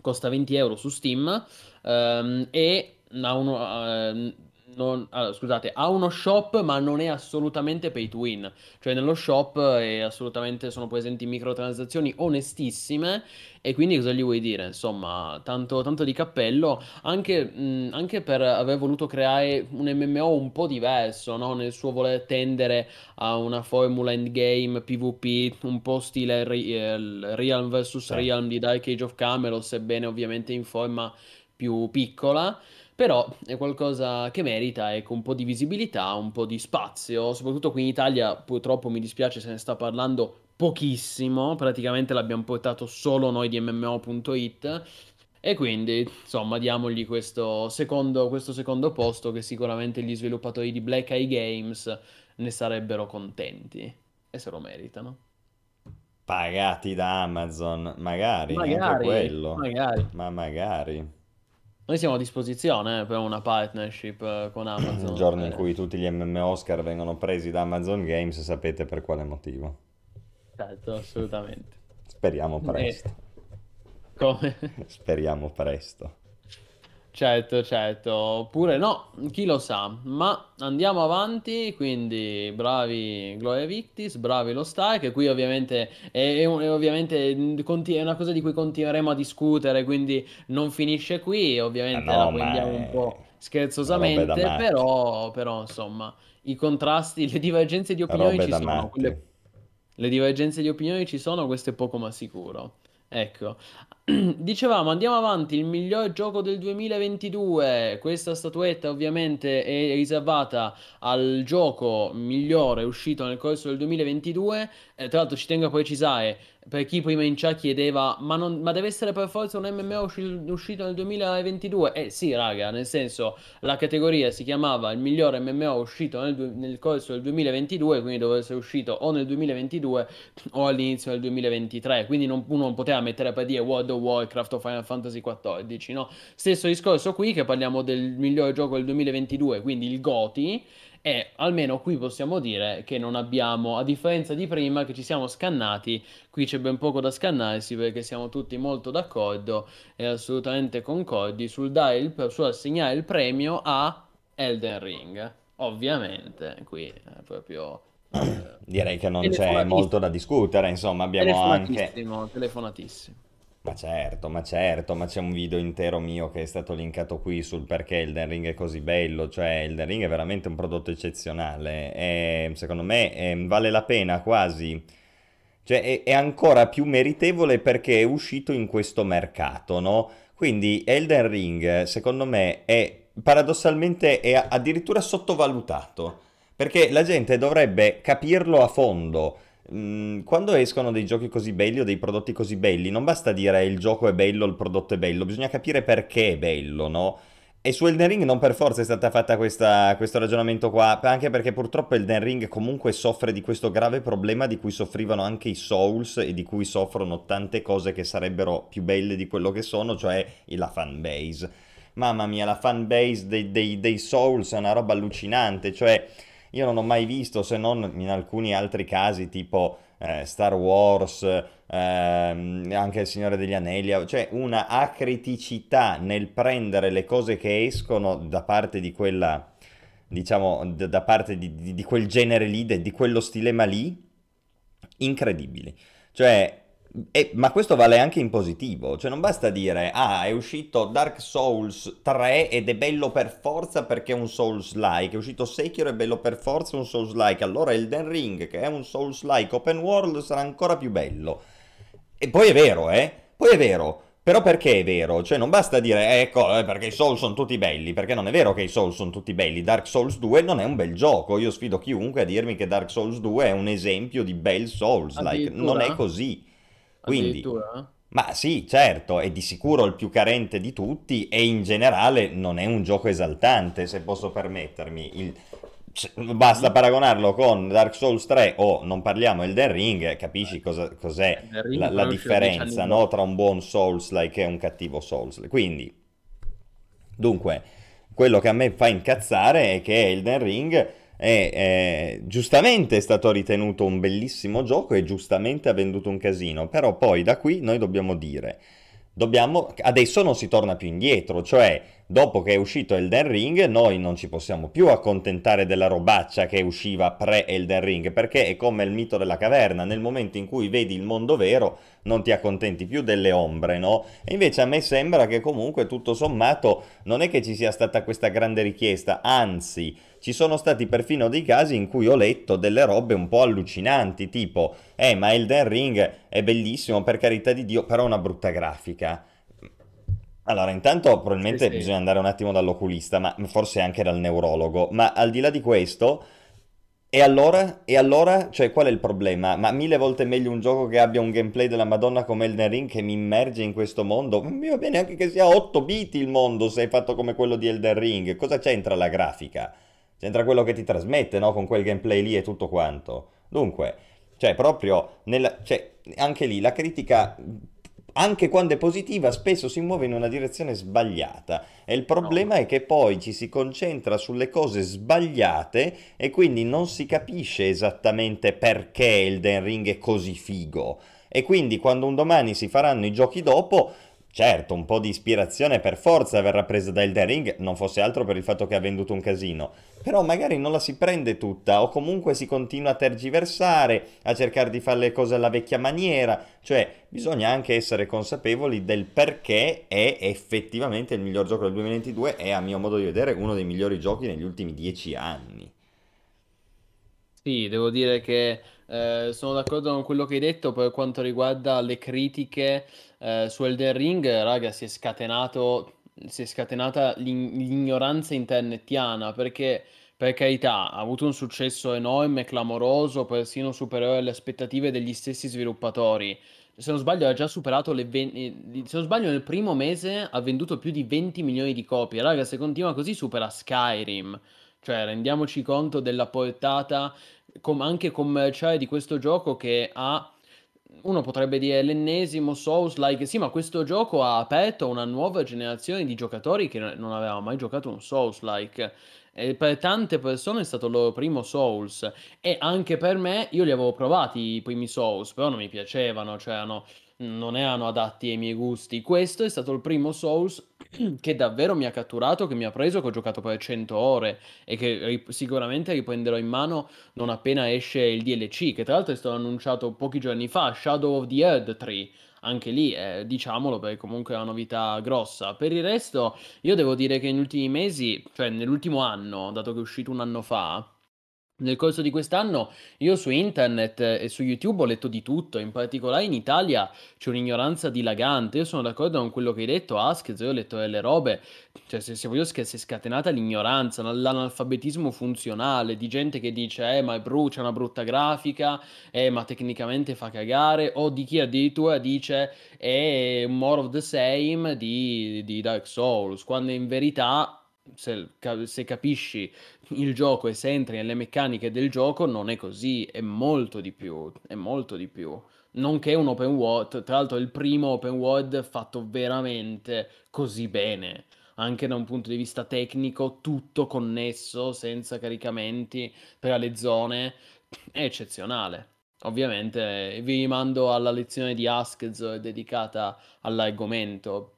costa 20 euro su Steam. Ehm, e ha uno, ehm, non- allora, scusate, ha uno shop ma non è assolutamente pay to win, cioè nello shop è assolutamente sono presenti microtransazioni onestissime e quindi cosa gli vuoi dire? Insomma, tanto, tanto di cappello anche, mh, anche per aver voluto creare un MMO un po' diverso, no? Nel suo voler tendere a una formula endgame PvP un po' stile Re- eh, Realm vs. Realm di Dark Age of Camelot, sebbene ovviamente in forma più piccola. Però è qualcosa che merita, ecco, un po' di visibilità, un po' di spazio, soprattutto qui in Italia, purtroppo mi dispiace se ne sta parlando pochissimo, praticamente l'abbiamo portato solo noi di MMO.it e quindi, insomma, diamogli questo secondo, questo secondo posto che sicuramente gli sviluppatori di Black Eye Games ne sarebbero contenti e se lo meritano. Pagati da Amazon, magari, Magari, quello. magari. Ma magari. Noi siamo a disposizione eh, per una partnership eh, con (clears throat) Il Amazon. giorno in eh, cui tutti gli MMO Oscar vengono presi da Amazon Games, sapete per quale motivo. Certo, assolutamente. Speriamo presto. come? (laughs) Speriamo presto. Certo, certo, oppure no, chi lo sa, ma andiamo avanti, quindi bravi Gloria Victis, bravi lo Star, che qui ovviamente è, è un- è ovviamente è una cosa di cui continueremo a discutere, quindi non finisce qui, Ah ovviamente no, la prendiamo un po' scherzosamente, però, però insomma, i contrasti, le divergenze di opinioni ci sono, quelle le divergenze di opinioni ci sono, questo è poco ma sicuro. Ecco, (clears throat) dicevamo, andiamo avanti, il miglior gioco del 2022. Questa statuetta ovviamente è riservata al gioco migliore uscito nel corso del 2022. Eh, tra l'altro ci tengo a precisare, per chi prima in chat chiedeva, ma, non- ma deve essere per forza un MMO usci- uscito nel 2022? Eh sì, raga, nel senso, la categoria si chiamava il migliore MMO uscito nel, nel corso del 2022, quindi doveva essere uscito o nel 2022 o all'inizio del 2023, quindi non, uno non poteva mettere per dire World of Warcraft o Final Fantasy XIV, no? Stesso discorso qui che parliamo del migliore gioco del 2022, quindi il GOTY, e almeno qui possiamo dire che non abbiamo, a differenza di prima che ci siamo scannati, qui c'è ben poco da scannarsi perché siamo tutti molto d'accordo e assolutamente concordi sul, dare il, su assegnare il premio a Elden Ring. Ovviamente, qui è proprio Direi che non c'è molto da discutere, insomma, abbiamo anche... Telefonatissimo, telefonatissimo. Ma certo, ma certo, ma c'è un video intero mio che è stato linkato qui sul perché Elden Ring è così bello, cioè Elden Ring è veramente un prodotto eccezionale. E secondo me eh, vale la pena quasi, cioè è, è ancora più meritevole perché è uscito in questo mercato, no? Quindi Elden Ring secondo me è paradossalmente è addirittura sottovalutato, perché la gente dovrebbe capirlo a fondo quando escono dei giochi così belli o dei prodotti così belli, non basta dire il gioco è bello, il prodotto è bello, bisogna capire perché è bello, no? E su Elden Ring non per forza è stata fatta questa, questo ragionamento qua, anche perché purtroppo Elden Ring comunque soffre di questo grave problema di cui soffrivano anche i Souls e di cui soffrono tante cose che sarebbero più belle di quello che sono, cioè la fanbase. Mamma mia, la fanbase dei, dei, dei Souls è una roba allucinante, cioè io non ho mai visto, se non in alcuni altri casi, tipo eh, Star Wars, ehm, anche Il Signore degli Anelli, cioè una acriticità nel prendere le cose che escono da parte di quella, diciamo, da parte di, di, di quel genere lì, di quello stilema lì, incredibili. Cioè, e, ma questo vale anche in positivo, cioè non basta dire ah è uscito Dark Souls 3 ed è bello per forza perché è un Souls-like, è uscito Sekiro è bello per forza un Souls-like, allora Elden Ring che è un Souls-like open world sarà ancora più bello. E poi è vero, eh? Poi è vero, però perché è vero? Cioè non basta dire ecco eh, perché i Souls sono tutti belli, perché non è vero che i Souls sono tutti belli. Dark Souls 2 non è un bel gioco. Io sfido chiunque a dirmi che Dark Souls 2 è un esempio di bel Souls like. Non è così. Quindi, ma sì, certo, è di sicuro il più carente di tutti e in generale non è un gioco esaltante, se posso permettermi. Il... Basta paragonarlo con Dark Souls 3 o non parliamo Elden Ring, capisci cosa, cos'è la, la differenza no? tra un buon Souls-like e un cattivo Souls. Quindi, dunque, quello che a me fa incazzare è che Elden Ring è, è, giustamente è stato ritenuto un bellissimo gioco e giustamente ha venduto un casino, però poi da qui noi dobbiamo dire, dobbiamo, adesso non si torna più indietro, cioè dopo che è uscito Elden Ring noi non ci possiamo più accontentare della robaccia che usciva pre Elden Ring, perché è come il mito della caverna, nel momento in cui vedi il mondo vero non ti accontenti più delle ombre, no? E invece a me sembra che comunque tutto sommato non è che ci sia stata questa grande richiesta, anzi ci sono stati perfino dei casi in cui ho letto delle robe un po' allucinanti, tipo, eh, ma Elden Ring è bellissimo, per carità di Dio, però è una brutta grafica. Allora, intanto probabilmente sì, sì. bisogna andare un attimo dall'oculista, ma forse anche dal neurologo, ma al di là di questo... E allora? E allora? Cioè, qual è il problema? Ma mille volte meglio un gioco che abbia un gameplay della Madonna come Elden Ring che mi immerge in questo mondo? Mi va bene anche che sia 8 bit il mondo se è fatto come quello di Elden Ring. Cosa c'entra la grafica? C'entra quello che ti trasmette, no? Con quel gameplay lì e tutto quanto. Dunque, cioè, proprio, nella, cioè, anche lì la critica, anche quando è positiva, spesso si muove in una direzione sbagliata. E il problema no. è che poi ci si concentra sulle cose sbagliate e quindi non si capisce esattamente perché Elden Ring è così figo. E quindi quando un domani si faranno i giochi dopo Certo, un po' di ispirazione per forza verrà presa da Elden Ring, non fosse altro per il fatto che ha venduto un casino. Però magari non la si prende tutta, o comunque si continua a tergiversare, a cercare di fare le cose alla vecchia maniera. Cioè, bisogna anche essere consapevoli del perché è effettivamente il miglior gioco del 2022 e a mio modo di vedere uno dei migliori giochi negli ultimi dieci anni. Sì, devo dire che eh, sono d'accordo con quello che hai detto per quanto riguarda le critiche eh, su Elden Ring, raga, si è scatenato, si è scatenata l'ignoranza internetiana perché, per carità, ha avuto un successo enorme, clamoroso, persino superiore alle aspettative degli stessi sviluppatori. Se non sbaglio, ha già superato le 20. Se non sbaglio, nel primo mese ha venduto più di 20 milioni di copie. Raga, se continua così, supera Skyrim. Cioè, rendiamoci conto della portata com- anche commerciale di questo gioco che ha uno potrebbe dire l'ennesimo Souls-like, sì, ma questo gioco ha aperto una nuova generazione di giocatori che non aveva mai giocato un Souls-like. E per tante persone è stato il loro primo Souls. E anche per me, io li avevo provati i primi Souls, però non mi piacevano, cioè non erano adatti ai miei gusti. Questo è stato il primo Souls (clears throat) che davvero mi ha catturato, che mi ha preso, che ho giocato per 100 ore e che ri- sicuramente riprenderò in mano non appena esce il DLC, che tra l'altro è stato annunciato pochi giorni fa, Shadow of the Earth 3. Anche lì, eh, diciamolo, perché comunque è una novità grossa. Per il resto, io devo dire che negli ultimi mesi, cioè nell'ultimo anno, dato che è uscito un anno fa, nel corso di quest'anno io su internet e su YouTube ho letto di tutto, in particolare in Italia c'è un'ignoranza dilagante. Io sono d'accordo con quello che hai detto, Askez, io ho letto delle robe, cioè se, se voglio che si è scatenata l'ignoranza, l'analfabetismo funzionale di gente che dice eh ma è bru, c'è una brutta grafica, eh ma tecnicamente fa cagare, o di chi addirittura dice è more of the same di, di Dark Souls, quando in verità se, se, capisci il gioco e se entri nelle meccaniche del gioco, non è così, è molto di più, è molto di più. Nonché un open world, tra l'altro il primo open world fatto veramente così bene, anche da un punto di vista tecnico, tutto connesso, senza caricamenti tra le zone, è eccezionale. Ovviamente vi rimando alla lezione di Asked dedicata all'argomento,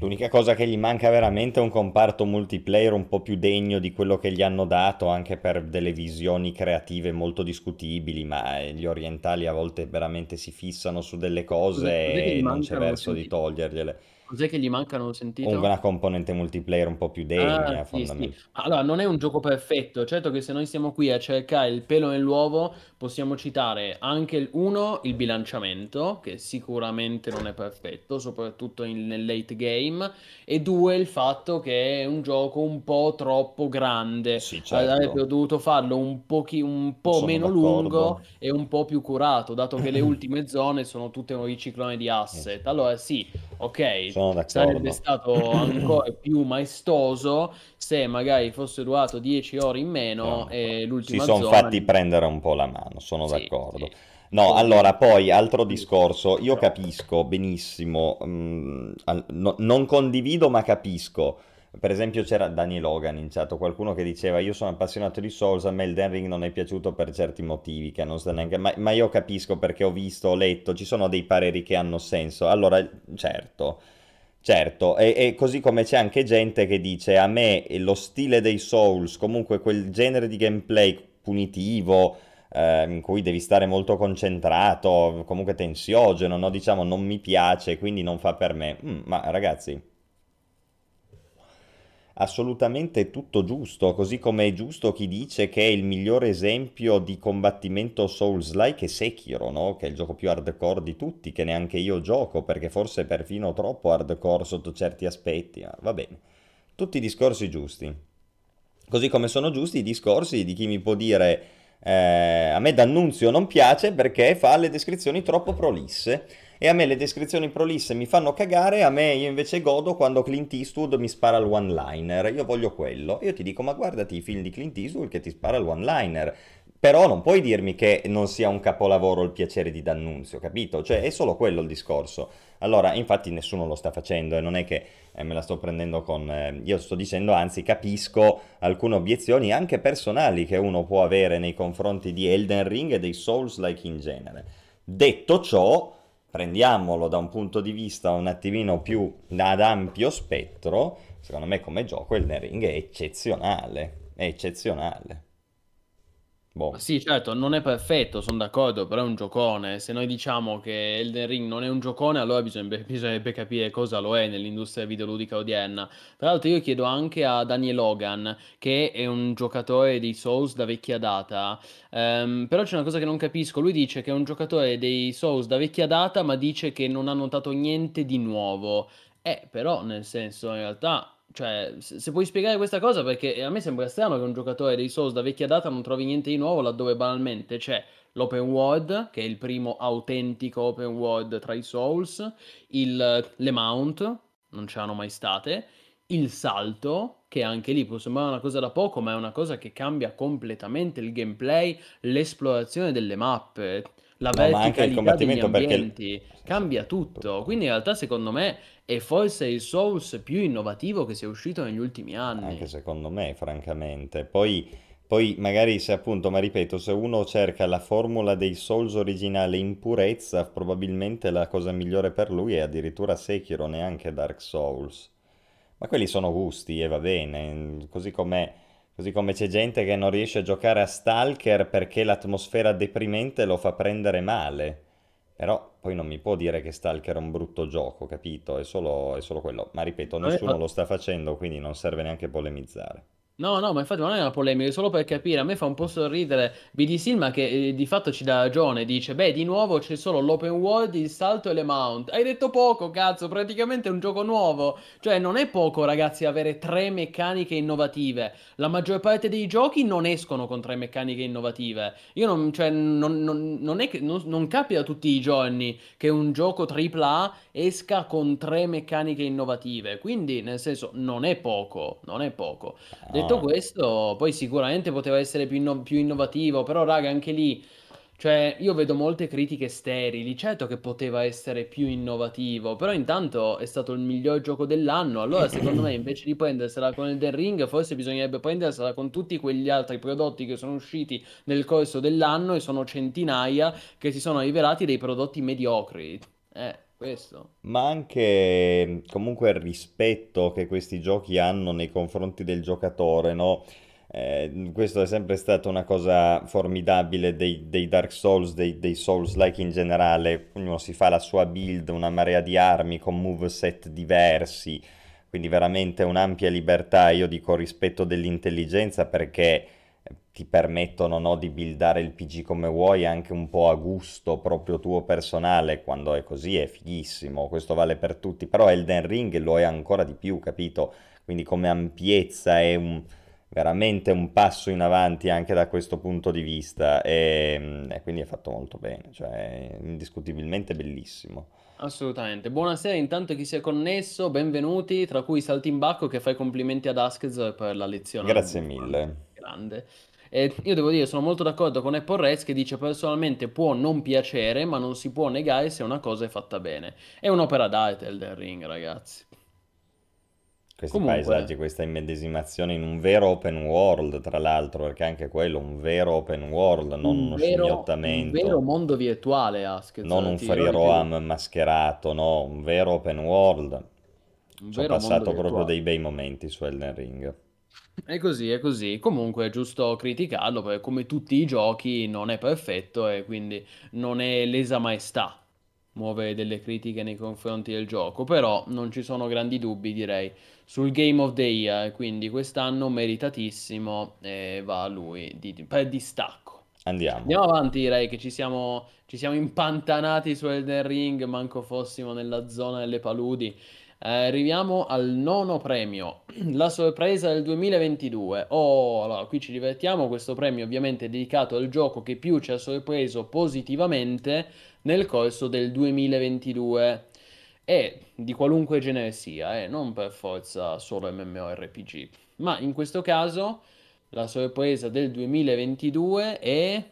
L'unica cosa che gli manca veramente è un comparto multiplayer un po' più degno di quello che gli hanno dato, anche per delle visioni creative molto discutibili, ma eh, gli orientali a volte veramente si fissano su delle cose e non c'è verso di togliergliele. Cos'è che gli mancano? Ho sentito? Una componente multiplayer un po' più degna, Ah, sì, sì. Allora, non è un gioco perfetto. Certo che se noi siamo qui a cercare il pelo nell'uovo, possiamo citare anche il 1, il bilanciamento, che sicuramente non è perfetto, soprattutto in- nel late game, e 2, il fatto che è un gioco un po' troppo grande. Sì, Avrebbe certo, dovuto farlo un pochi- un po' sono meno lungo d'accordo. e un po' più curato, dato che le (clears throat) ultime zone sono tutte un riciclone di asset. Allora, sì, ok, Sono sarebbe d'accordo. stato ancora più maestoso se magari fosse durato 10 ore in meno No, e Si l'ultima sono zona... fatti prendere un po' la mano, sono Sì, d'accordo. sì. No, allora, poi altro discorso, io capisco benissimo, mm, al- no- non condivido ma capisco. Per esempio c'era Daniel Logan in chat, qualcuno che diceva io sono appassionato di Souls, a me Elden Ring non è piaciuto per certi motivi che non sta neanche... Ma, ma io capisco perché ho visto, ho letto, ci sono dei pareri che hanno senso. Allora, certo, certo, e, e così come c'è anche gente che dice a me lo stile dei Souls, comunque quel genere di gameplay punitivo eh, in cui devi stare molto concentrato, comunque tensiogeno, no? Diciamo non mi piace, quindi non fa per me. Mm, ma ragazzi, assolutamente tutto giusto, così come è giusto chi dice che il migliore esempio di combattimento Souls-like è Sekiro, no? Che è il gioco più hardcore di tutti, che neanche io gioco, perché forse è perfino troppo hardcore sotto certi aspetti, ma va bene. Tutti i discorsi giusti. Così come sono giusti i discorsi di chi mi può dire eh, a me D'Annunzio non piace perché fa le descrizioni troppo prolisse e a me le descrizioni prolisse mi fanno cagare, a me io invece godo quando Clint Eastwood mi spara il one-liner, io voglio quello. Io ti dico ma guardati i film di Clint Eastwood che ti spara il one-liner. Però non puoi dirmi che non sia un capolavoro il piacere di D'Annunzio, capito? Cioè è solo quello il discorso. Allora, infatti nessuno lo sta facendo e non è che eh, me la sto prendendo con... eh, io sto dicendo, anzi, capisco alcune obiezioni anche personali che uno può avere nei confronti di Elden Ring e dei Souls-like in genere. Detto ciò, prendiamolo da un punto di vista un attimino più ad ampio spettro, secondo me come gioco Elden Ring è eccezionale, è eccezionale. Boh. Sì, certo, non è perfetto, sono d'accordo, però è un giocone. Se noi diciamo che Elden Ring non è un giocone, allora bisognerebbe, (laughs) bisognerebbe capire cosa lo è nell'industria videoludica odierna. Tra l'altro io chiedo anche a Daniel Logan, che è un giocatore di Souls da vecchia data, ehm, però c'è una cosa che non capisco. Lui dice che è un giocatore dei Souls da vecchia data, ma dice che non ha notato niente di nuovo. Eh, però, nel senso, in realtà... Cioè, se puoi spiegare questa cosa, perché a me sembra strano che un giocatore dei Souls da vecchia data non trovi niente di nuovo laddove banalmente c'è l'open world, che è il primo autentico open world tra i Souls, il, le mount, non c'erano mai state, il salto, che anche lì può sembrare una cosa da poco, ma è una cosa che cambia completamente il gameplay, l'esplorazione delle mappe, la No, ma anche il verticalità degli combattimento perché... ambienti, cambia tutto. Quindi in realtà secondo me è forse il Souls più innovativo che sia uscito negli ultimi Anche anni. secondo me, francamente. Poi Poi magari se appunto, ma ripeto, se uno cerca la formula dei Souls originale in purezza, probabilmente la cosa migliore per lui è addirittura Sekiro, neanche Dark Souls. Ma quelli sono gusti e va bene, così come, così come c'è gente che non riesce a giocare a Stalker perché l'atmosfera deprimente lo fa prendere male. Però poi non mi può dire che Stalker è un brutto gioco, capito? È solo, è solo quello. Ma ripeto, nessuno lo sta facendo, quindi non serve neanche polemizzare. No, no, ma infatti non è una polemica, è solo per capire. A me fa un po' sorridere BD Silma che eh, di fatto ci dà ragione. Dice: Beh, di nuovo c'è solo l'open world, il salto e le mount. Hai detto poco, cazzo. Praticamente è un gioco nuovo. Cioè, non è poco, ragazzi, avere tre meccaniche innovative. La maggior parte dei giochi non escono con tre meccaniche innovative. Io non, cioè, non, non, non è che non, capita tutti i giorni che un gioco AAA esca con tre meccaniche innovative. Quindi, nel senso, non è poco. Non è poco. No. Detto questo, poi sicuramente poteva essere più, inno- più innovativo, però raga, anche lì, cioè, io vedo molte critiche sterili, certo che poteva essere più innovativo, però intanto è stato il miglior gioco dell'anno, allora secondo me invece di prendersela con Elden Ring, forse bisognerebbe prendersela con tutti quegli altri prodotti che sono usciti nel corso dell'anno e sono centinaia che si sono rivelati dei prodotti mediocri. Eh, questo. Ma anche comunque il rispetto che questi giochi hanno nei confronti del giocatore, no? Eh, questo è sempre stata una cosa formidabile dei, dei Dark Souls, dei, dei Souls-like in generale. Ognuno si fa la sua build, una marea di armi con moveset diversi, quindi veramente un'ampia libertà. Io dico rispetto dell'intelligenza perché ti permettono no, di buildare il PG come vuoi anche un po' a gusto proprio tuo personale, quando è così è fighissimo, questo vale per tutti, però Elden Ring lo è ancora di più, capito? Quindi come ampiezza è un, veramente un passo in avanti anche da questo punto di vista e, e quindi è fatto molto bene, cioè è indiscutibilmente bellissimo. Assolutamente. Buonasera, intanto chi si è connesso, benvenuti, tra cui Saltimbacco che fa i complimenti ad Askez per la lezione Grazie mille. Grande. E io devo dire, sono molto d'accordo con Apple Rez che dice personalmente può non piacere, ma non si può negare se una cosa è fatta bene. È un'opera d'arte Elden Ring, ragazzi. Questi Comunque, paesaggi, questa immedesimazione in un vero open world, tra l'altro, perché anche quello, un vero open world, non un uno vero, un vero scimmiottamento, mondo virtuale, Askez, non un ti dirò free roam mascherato, no, un vero open world. Un Ci ho passato proprio virtuale. dei bei momenti su Elden Ring. È così, è così. Comunque è giusto criticarlo perché come tutti i giochi non è perfetto e quindi non è lesa maestà muovere delle critiche nei confronti del gioco, però non ci sono grandi dubbi, direi, sul Game of the Year, quindi quest'anno meritatissimo e va a lui di- per distacco. Andiamo. Andiamo avanti, direi che ci siamo, ci siamo impantanati su Elden Ring, manco fossimo nella zona delle paludi. Arriviamo al nono premio, (clears throat) la sorpresa del 2022. Oh, allora, qui ci divertiamo. Questo premio ovviamente è dedicato al gioco che più ci ha sorpreso positivamente nel corso del 2022. E di qualunque genere sia, eh, non per forza solo MMORPG. Ma in questo caso la sorpresa del 2022 è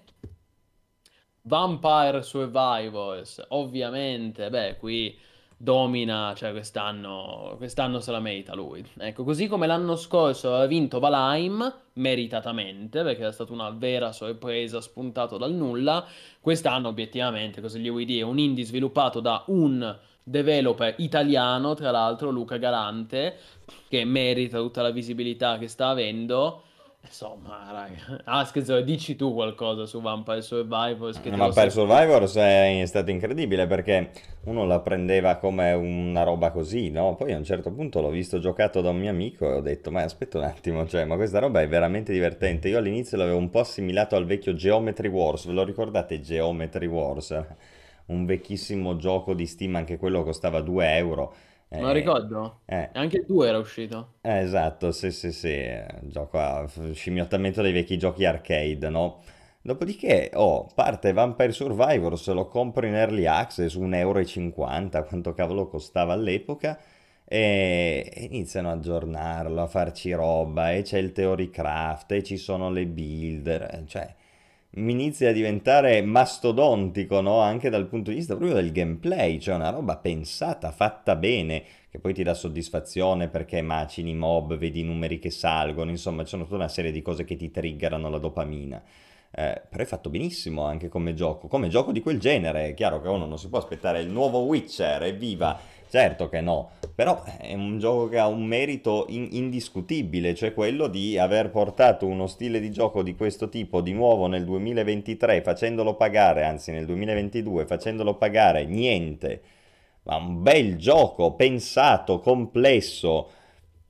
Vampire Survivors. Ovviamente, beh, qui domina, cioè quest'anno quest'anno se la merita lui. Ecco, così come l'anno scorso ha vinto Valheim, meritatamente, perché è stata una vera sorpresa spuntato dal nulla. Quest'anno, obiettivamente, cosa gli vuoi dire? Un indie sviluppato da un developer italiano, tra l'altro, Luca Galante, che merita tutta la visibilità che sta avendo. Insomma, raga, ah, scherzo, dici tu qualcosa su Vampire Survivors che Vampire sei... Survivors è stato incredibile perché uno la prendeva come una roba così, no? Poi a un certo punto l'ho visto giocato da un mio amico e ho detto, ma aspetta un attimo, cioè, ma questa roba è veramente divertente. Io all'inizio l'avevo un po' assimilato al vecchio Geometry Wars, ve lo ricordate Geometry Wars? Un vecchissimo gioco di Steam, anche quello costava 2 euro. Me lo Eh, ricordo? eh, Anche il 2 era uscito. eh, esatto, sì, sì, sì, eh, gioco a scimmiottamento dei vecchi giochi arcade, no? Dopodiché, oh, parte Vampire Survivors, lo compro in early access, 1,50 euro, quanto cavolo costava all'epoca, e iniziano a aggiornarlo, a farci roba, e c'è il Theory Craft, e ci sono le builder, eh, cioè, inizia a diventare mastodontico, no? Anche dal punto di vista proprio del gameplay, cioè una roba pensata, fatta bene, che poi ti dà soddisfazione perché macini mob, vedi i numeri che salgono, insomma, c'è tutta una serie di cose che ti triggerano la dopamina. Eh, però è fatto benissimo anche come gioco, come gioco di quel genere, è chiaro che uno non si può aspettare il nuovo Witcher, evviva, certo che no, però è un gioco che ha un merito in- indiscutibile, cioè quello di aver portato uno stile di gioco di questo tipo di nuovo nel 2023, facendolo pagare, anzi nel 2022, facendolo pagare niente ma un bel gioco pensato, complesso,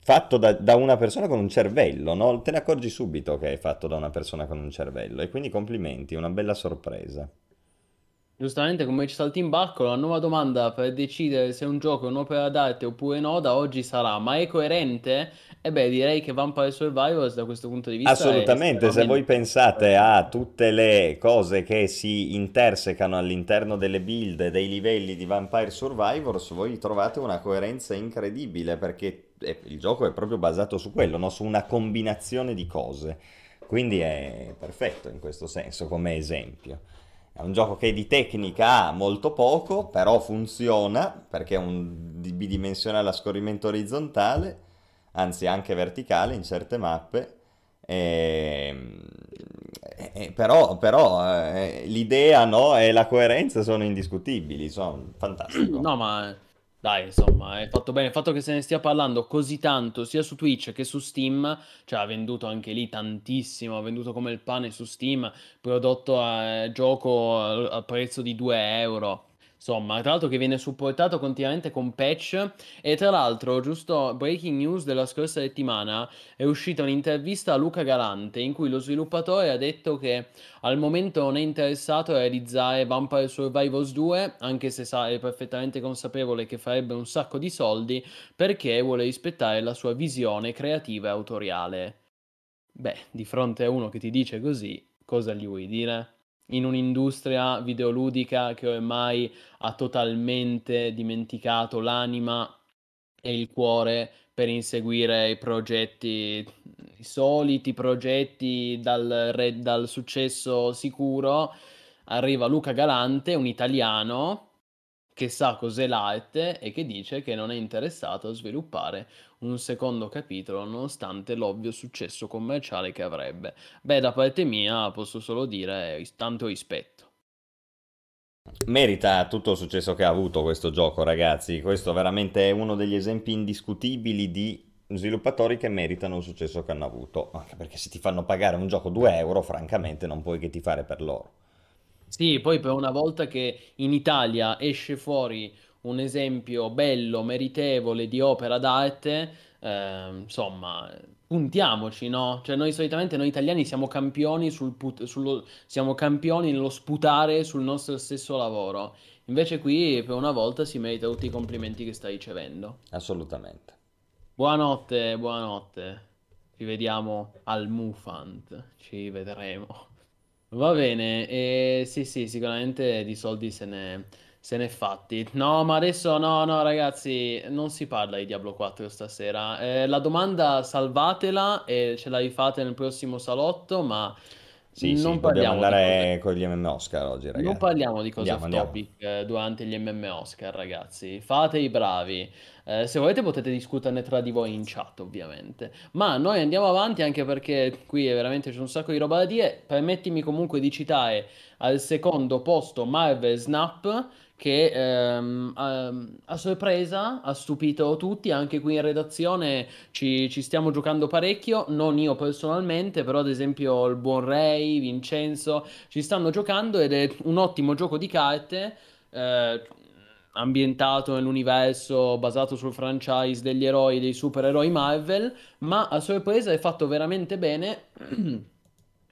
fatto da, da, una persona con un cervello, no? Te ne accorgi subito che è fatto da una persona con un cervello e quindi complimenti, una bella sorpresa. Giustamente, come ci salti in bacco, la nuova domanda per decidere se un gioco è un'opera d'arte oppure no, da oggi sarà, ma è coerente? E beh, direi che Vampire Survivors da questo punto di vista Assolutamente, se voi pensate a tutte le cose che si intersecano all'interno delle build dei livelli di Vampire Survivors, voi trovate una coerenza incredibile perché il gioco è proprio basato su quello, no? su una combinazione di cose. Quindi è perfetto in questo senso come esempio. È un gioco che di tecnica ha molto poco, però funziona perché è un bidimensionale a scorrimento orizzontale, anzi anche verticale in certe mappe. E... E, però, però eh, l'idea no, e la coerenza sono indiscutibili, sono fantastico. No, ma dai, insomma, è fatto bene. Il fatto che se ne stia parlando così tanto, sia su Twitch che su Steam, cioè ha venduto anche lì tantissimo, ha venduto come il pane su Steam, prodotto a gioco a prezzo di 2 euro. Insomma, tra l'altro che viene supportato continuamente con patch e tra l'altro, giusto breaking news della scorsa settimana, è uscita un'intervista a Luca Galante in cui lo sviluppatore ha detto che al momento non è interessato a realizzare Vampire Survivors 2, anche se sa, è perfettamente consapevole che farebbe un sacco di soldi perché vuole rispettare la sua visione creativa e autoriale. Beh, di fronte a uno che ti dice così, cosa gli vuoi dire? In un'industria videoludica che ormai ha totalmente dimenticato l'anima e il cuore per inseguire i progetti, i soliti progetti dal, dal successo sicuro, arriva Luca Galante, un italiano che sa cos'è l'arte e che dice che non è interessato a sviluppare un secondo capitolo nonostante l'ovvio successo commerciale che avrebbe. Beh, da parte mia posso solo dire tanto rispetto. Merita tutto il successo che ha avuto questo gioco, ragazzi. Questo veramente è uno degli esempi indiscutibili di sviluppatori che meritano il successo che hanno avuto. Anche perché se ti fanno pagare un gioco 2 euro, francamente non puoi che ti fare per loro. Sì, poi per una volta che in Italia esce fuori un esempio bello, meritevole di opera d'arte, eh, insomma, puntiamoci, no? Cioè noi solitamente, noi italiani siamo campioni, sul put- sullo- siamo campioni nello sputare sul nostro stesso lavoro. Invece qui per una volta si merita tutti i complimenti che stai ricevendo. Assolutamente. Buonanotte, buonanotte. Ci vediamo al Mufant, ci vedremo. Va bene, e sì, sì, sicuramente di soldi se ne, se ne è fatti. No, ma adesso no, no, ragazzi, non si parla di Diablo 4 stasera. Eh, la domanda salvatela e ce la rifate nel prossimo salotto, ma sì, non sì, parliamo dobbiamo andare con gli MM Oscar oggi, ragazzi. Non parliamo di cose andiamo, off topic eh, durante gli MM Oscar, ragazzi. Fate i bravi. Eh, se volete potete discuterne tra di voi in chat, ovviamente. Ma noi andiamo avanti anche perché qui veramente c'è un sacco di roba da dire. Permettimi comunque di citare al secondo posto Marvel Snap che ehm, a, a, sorpresa ha stupito tutti, anche qui in redazione ci, ci, stiamo giocando parecchio, non io personalmente, però ad esempio il buon Ray, Vincenzo, ci stanno giocando ed è un ottimo gioco di carte. Eh, ambientato nell'universo basato sul franchise degli eroi, dei supereroi Marvel, ma a sorpresa è fatto veramente bene (clears throat)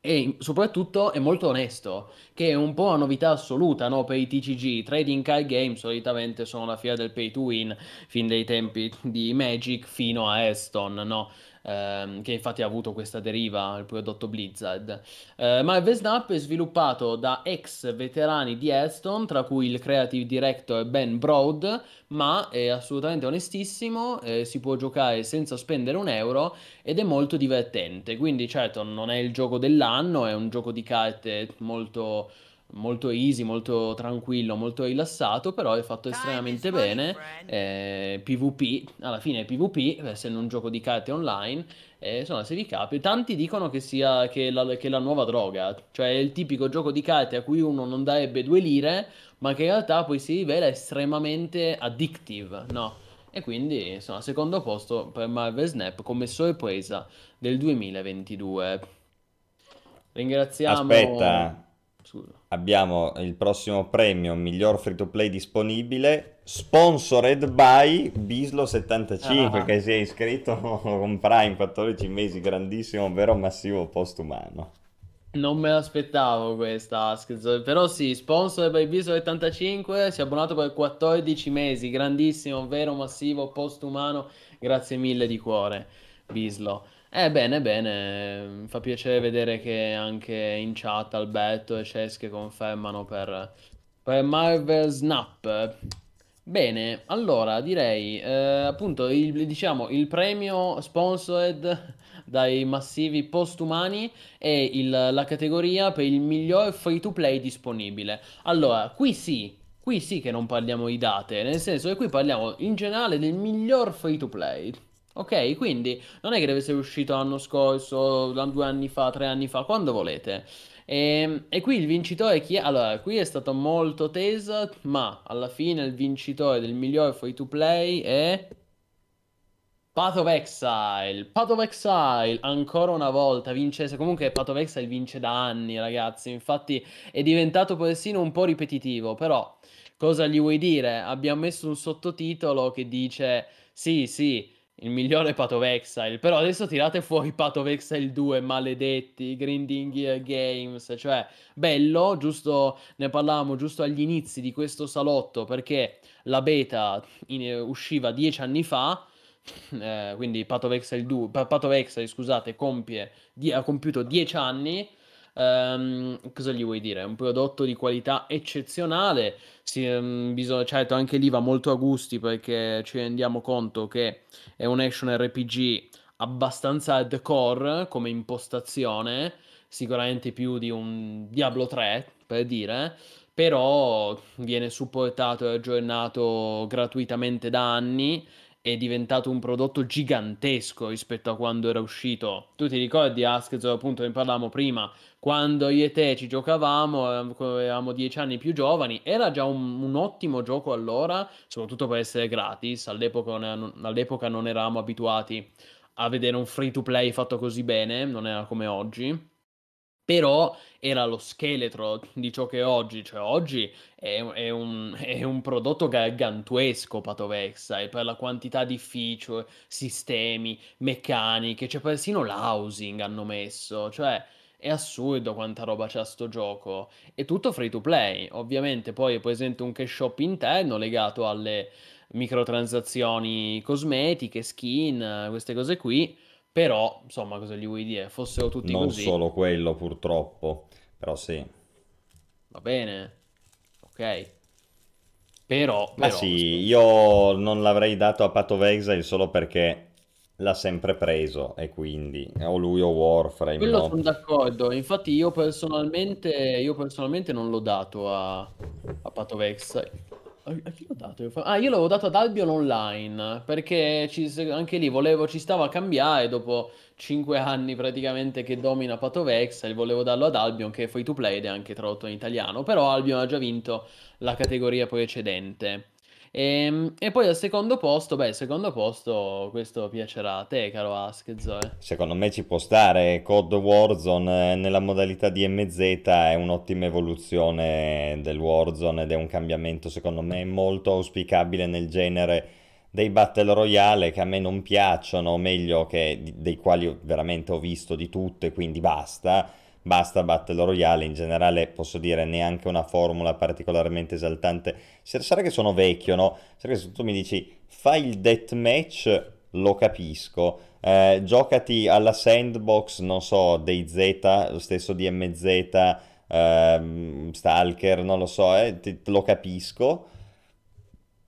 e soprattutto è molto onesto, che è un po' una novità assoluta no? per i TCG. Trading card game solitamente sono la fiera del pay to win fin dai tempi di Magic fino a Aston, no? Ehm, che infatti ha avuto questa deriva, il prodotto Blizzard. Eh, Marvel Snap è sviluppato da ex veterani di Hearthstone, tra cui il creative director Ben Broad, ma è assolutamente onestissimo, eh, si può giocare senza spendere un euro ed è molto divertente. Quindi certo non è il gioco dell'anno, è un gioco di carte molto molto easy, molto tranquillo, molto rilassato, però è fatto estremamente bene. Eh, PvP, alla fine è PvP, essendo un gioco di carte online, eh, insomma, se vi capi, tanti dicono che sia che la, che la nuova droga, cioè è il tipico gioco di carte a cui uno non darebbe due lire, ma che in realtà poi si rivela estremamente addictive, no? E quindi, insomma, secondo posto per Marvel Snap come sorpresa del 2022. Ringraziamo... Aspetta, Scusa. Abbiamo il prossimo premio miglior free to play disponibile, sponsored by Bislo75 ah. che si è iscritto con Prime 14 mesi, grandissimo, vero massivo postumano. Non me l'aspettavo questa, però sì, sponsor by Bislo75, si è abbonato per 14 mesi, grandissimo, vero massivo postumano, grazie mille di cuore, Bislo. Eh, bene, bene, fa piacere vedere che anche in chat Alberto e Cesche confermano per, per Marvel Snap. Bene, allora direi eh, appunto il, diciamo, il premio sponsored dai massivi postumani è il, la categoria per il miglior free to play disponibile. Allora, qui sì, qui sì che non parliamo di date, nel senso che qui parliamo in generale del miglior free to play. Ok, quindi non è che deve essere uscito l'anno scorso, due anni fa, tre anni fa, quando volete. E, ehm, e, qui il vincitore chi è? Allora, qui è stato molto teso, ma alla fine il vincitore del miglior free to play è... Path of Exile, Path of Exile, ancora una volta vince, comunque Path of Exile vince da anni ragazzi, infatti è diventato persino un po' ripetitivo, però cosa gli vuoi dire? Abbiamo messo un sottotitolo che dice sì sì, il migliore Path of Exile. Però adesso tirate fuori Path of Exile 2, maledetti, Grinding Gear Games. Cioè, bello, giusto, ne parlavamo giusto agli inizi di questo salotto perché la beta in, usciva dieci anni fa. Eh, quindi Path of Exile 2, Path of Exile, scusate, compie, di, ha compiuto dieci anni Um, cosa gli vuoi dire? È un prodotto di qualità eccezionale. Si, um, bisogna, certo, anche lì va molto a gusti perché ci rendiamo conto che è un action RPG abbastanza hardcore come impostazione, sicuramente più di un Diablo 3 per dire, però viene supportato e aggiornato gratuitamente da anni è diventato un prodotto gigantesco rispetto a quando era uscito. Tu ti ricordi, Askzo, appunto, ne parlavamo prima, quando io e te ci giocavamo, avevamo dieci anni più giovani, era già un, un ottimo gioco allora, soprattutto per essere gratis, all'epoca non, all'epoca non eravamo abituati a vedere un free to play fatto così bene, non era come oggi. Però era lo scheletro di ciò che è oggi, cioè oggi è, è, un, è un, prodotto gargantuesco Patovexa e per la quantità di feature, sistemi, meccaniche, cioè persino l'housing hanno messo, cioè è assurdo quanta roba c'è a sto gioco. È tutto free to play, ovviamente poi è presente un cash shop interno legato alle microtransazioni cosmetiche, skin, queste cose qui però, insomma, cosa gli vuoi dire? Fossero tutti non così. Non solo quello, purtroppo, però sì. Va bene, ok. Però, Ma però, sì, io non l'avrei dato a Pato Exile solo perché l'ha sempre preso e quindi o lui o Warframe. Quello no? sono d'accordo. Infatti, io personalmente, io personalmente non l'ho dato a, a Pato Exile. A chi l'ho dato? Ah, io l'avevo dato ad Albion Online perché ci, anche lì volevo, ci stava a cambiare dopo 5 anni praticamente che domina Pato Vex e volevo darlo ad Albion che è free to play ed è anche tradotto in italiano, però Albion ha già vinto la categoria precedente. E, ehm, e, poi al secondo posto, beh, secondo posto, questo piacerà a te, caro Ask, Zoe. Secondo me ci può stare. Code Warzone eh, nella modalità DMZ è un'ottima evoluzione del Warzone ed è un cambiamento, secondo me, molto auspicabile nel genere dei Battle Royale che a me non piacciono, o meglio, che, dei quali veramente ho visto di tutte, quindi basta basta Battle Royale, in generale posso dire neanche una formula particolarmente esaltante. Sarà che sono vecchio, no? Sarà che se tu mi dici fai il deathmatch lo capisco. Eh, giocati alla sandbox, non so, DayZ, lo stesso DMZ, ehm, Stalker, non lo so, eh, ti- lo capisco.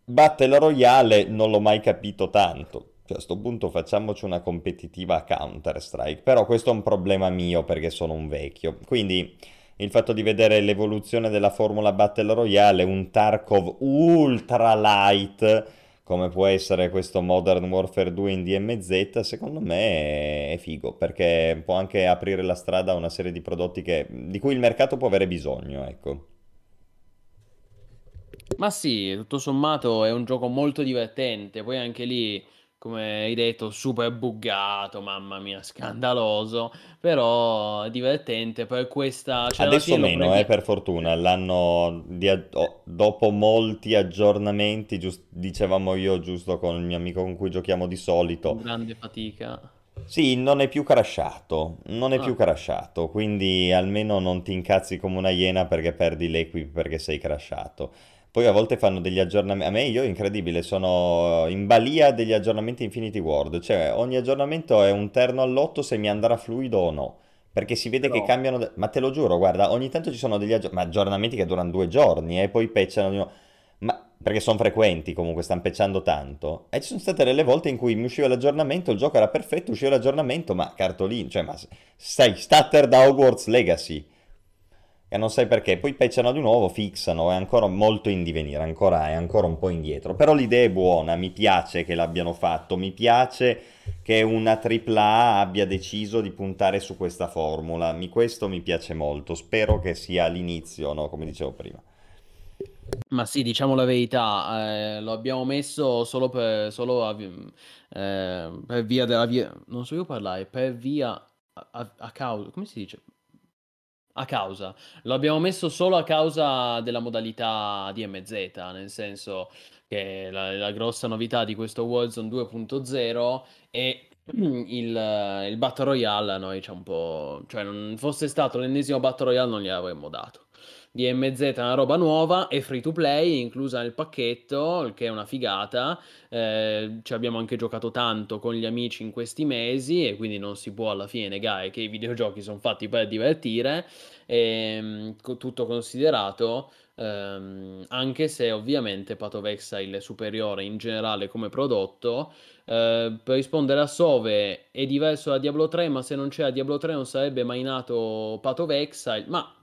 Battle Royale non l'ho mai capito tanto. Cioè, a questo punto facciamoci una competitiva Counter-Strike. Però questo è un problema mio perché sono un vecchio. Quindi il fatto di vedere l'evoluzione della formula Battle Royale, un Tarkov ultra light come può essere questo Modern Warfare 2 in DMZ, secondo me è figo perché può anche aprire la strada a una serie di prodotti che- di cui il mercato può avere bisogno, ecco. Ma sì, tutto sommato è un gioco molto divertente. Poi anche lì, come hai detto, super buggato, mamma mia, scandaloso. Però è divertente per questa. Cioè, Adesso meno, prendi. eh, per fortuna, l'hanno di oh, dopo molti aggiornamenti, gius- dicevamo io giusto con il mio amico con cui giochiamo di solito, grande fatica. Sì, non è più crashato, non è più Ah, crashato, quindi almeno non ti incazzi come una iena perché perdi l'equip perché sei crashato. Poi a volte fanno degli aggiornamenti, a me io incredibile, sono in balia degli aggiornamenti Infinity Ward, cioè ogni aggiornamento è un terno all'otto se mi andrà fluido o no, perché si vede che però. cambiano, de- ma te lo giuro, guarda, ogni tanto ci sono degli ma aggiornamenti che durano due giorni e poi pecciano. Ma perché sono frequenti comunque, stanno pecciando tanto. E ci sono state delle volte in cui mi usciva l'aggiornamento, il gioco era perfetto, usciva l'aggiornamento, ma cartolino, cioè, ma stai starter da Hogwarts Legacy. E non sai perché, poi pecciano di nuovo, fixano, è ancora molto in divenire, ancora, è ancora un po' indietro. Però l'idea è buona, mi piace che l'abbiano fatto, mi piace che una AAA abbia deciso di puntare su questa formula. Mi- questo mi piace molto, spero che sia l'inizio, no? Come dicevo prima. Ma sì, diciamo la verità, eh, lo abbiamo messo solo per, solo a, eh, per via della via. Non so io parlare, per via. A- a causa. Come si dice? A causa. Lo abbiamo messo solo a causa della modalità DMZ, nel senso che la, la grossa novità di questo Warzone 2.0 è (clears throat) il, il Battle Royale. A noi c'è un po'. Cioè, non fosse stato l'ennesimo Battle Royale, non gliel'avremmo dato. DMZ è una roba nuova, è free to play, inclusa nel pacchetto, che è una figata. Eh, ci abbiamo anche giocato tanto con gli amici in questi mesi e quindi non si può alla fine negare che i videogiochi sono fatti per divertire. Ehm, co- tutto considerato, ehm, anche se ovviamente Path of Exile è superiore in generale come prodotto. Eh, per rispondere a Sove è diverso da Diablo 3, ma se non c'era Diablo 3 non sarebbe mai nato Path of. Ma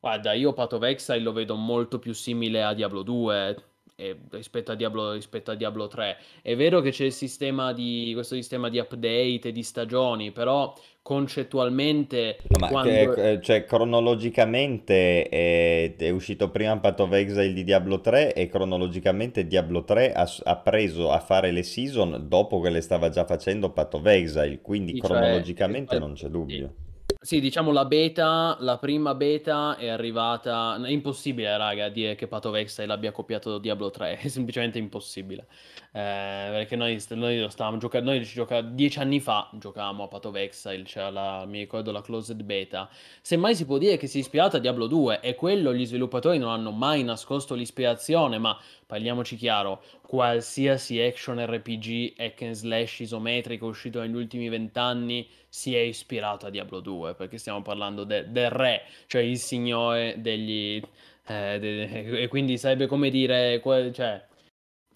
Guarda, io Path Exile lo vedo molto più simile a Diablo 2 eh, rispetto a Diablo, rispetto a Diablo 3. È vero che c'è il sistema di, questo sistema di update e di stagioni, però concettualmente ma che- quando... eh, cioè, cronologicamente è, è uscito prima Path of Exile di Diablo 3 e cronologicamente Diablo 3 ha, ha preso a fare le season dopo che le stava già facendo Path of Exile, quindi Sì, cioè, cronologicamente eh, non c'è dubbio. Sì, diciamo la beta, la prima beta è arrivata. È impossibile, raga, dire che Path of Exile abbia copiato Diablo 3, (laughs) è semplicemente impossibile. Eh, perché noi, noi lo stavamo giocando, noi ci gioca- dieci anni fa giocavamo a Exile, c'era la, mi ricordo la closed beta. Semmai si può dire che si è ispirata a Diablo 2 e quello gli sviluppatori non hanno mai nascosto l'ispirazione, ma parliamoci chiaro, qualsiasi action RPG hack and slash isometrico uscito negli ultimi vent'anni si è ispirato a Diablo 2, perché stiamo parlando de- del re, cioè il signore degli... eh, de- e quindi sarebbe come dire, que- cioè,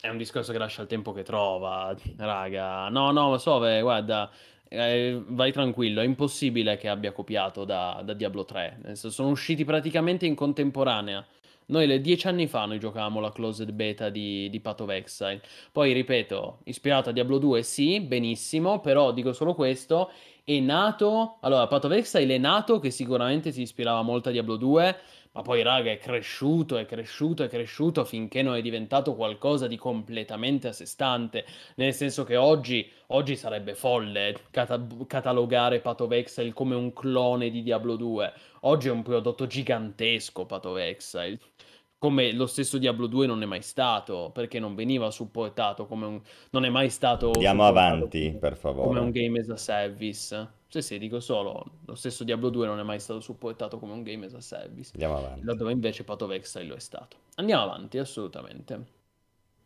è un discorso che lascia il tempo che trova, raga. No, no, ma so, beh, guarda, eh, vai tranquillo, è impossibile che abbia copiato da, da Diablo 3, nel senso, sono usciti praticamente in contemporanea. Noi le dieci anni fa noi giocavamo la closed beta di, di Path of Exile. Poi, ripeto, ispirato a Diablo 2, sì, benissimo, però dico solo questo, è nato... Allora, Path of Exile è nato che sicuramente si ispirava molto a Diablo 2, ma poi, raga, è cresciuto, è cresciuto, è cresciuto finché non è diventato qualcosa di completamente a sé stante. Nel senso che oggi, oggi sarebbe folle cata- catalogare Exile come un clone di Diablo 2. Oggi è un prodotto gigantesco, Exile. Come lo stesso Diablo 2 non è mai stato, perché non veniva supportato come un... non è mai stato Andiamo avanti, per come un favore. game as a service. Sì, sì, dico solo, lo stesso Diablo 2 non è mai stato supportato come un game as a service, Andiamo avanti. laddove invece Path of Exile lo è stato. Andiamo avanti, assolutamente.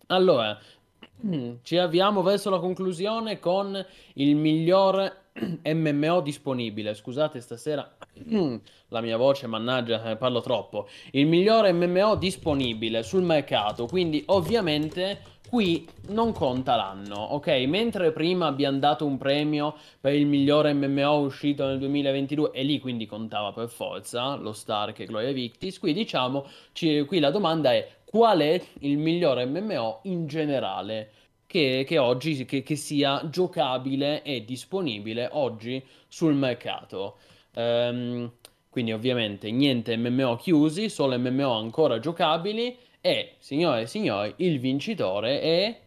Allora, (clears throat) ci avviamo verso la conclusione con il miglior (clears throat) MMO disponibile. Scusate, stasera (clears throat) la mia voce, mannaggia, eh, parlo troppo. Il migliore MMO disponibile sul mercato, quindi ovviamente qui non conta l'anno, ok? Mentre prima abbiamo dato un premio per il migliore MMO uscito nel 2022 e lì quindi contava per forza lo Stark e Gloria Victis, qui diciamo, ci, qui la domanda è qual è il migliore MMO in generale? Che, che oggi che, che sia giocabile e disponibile oggi sul mercato. Um, quindi ovviamente niente MMO chiusi, solo MMO ancora giocabili e, signore e signori, il vincitore è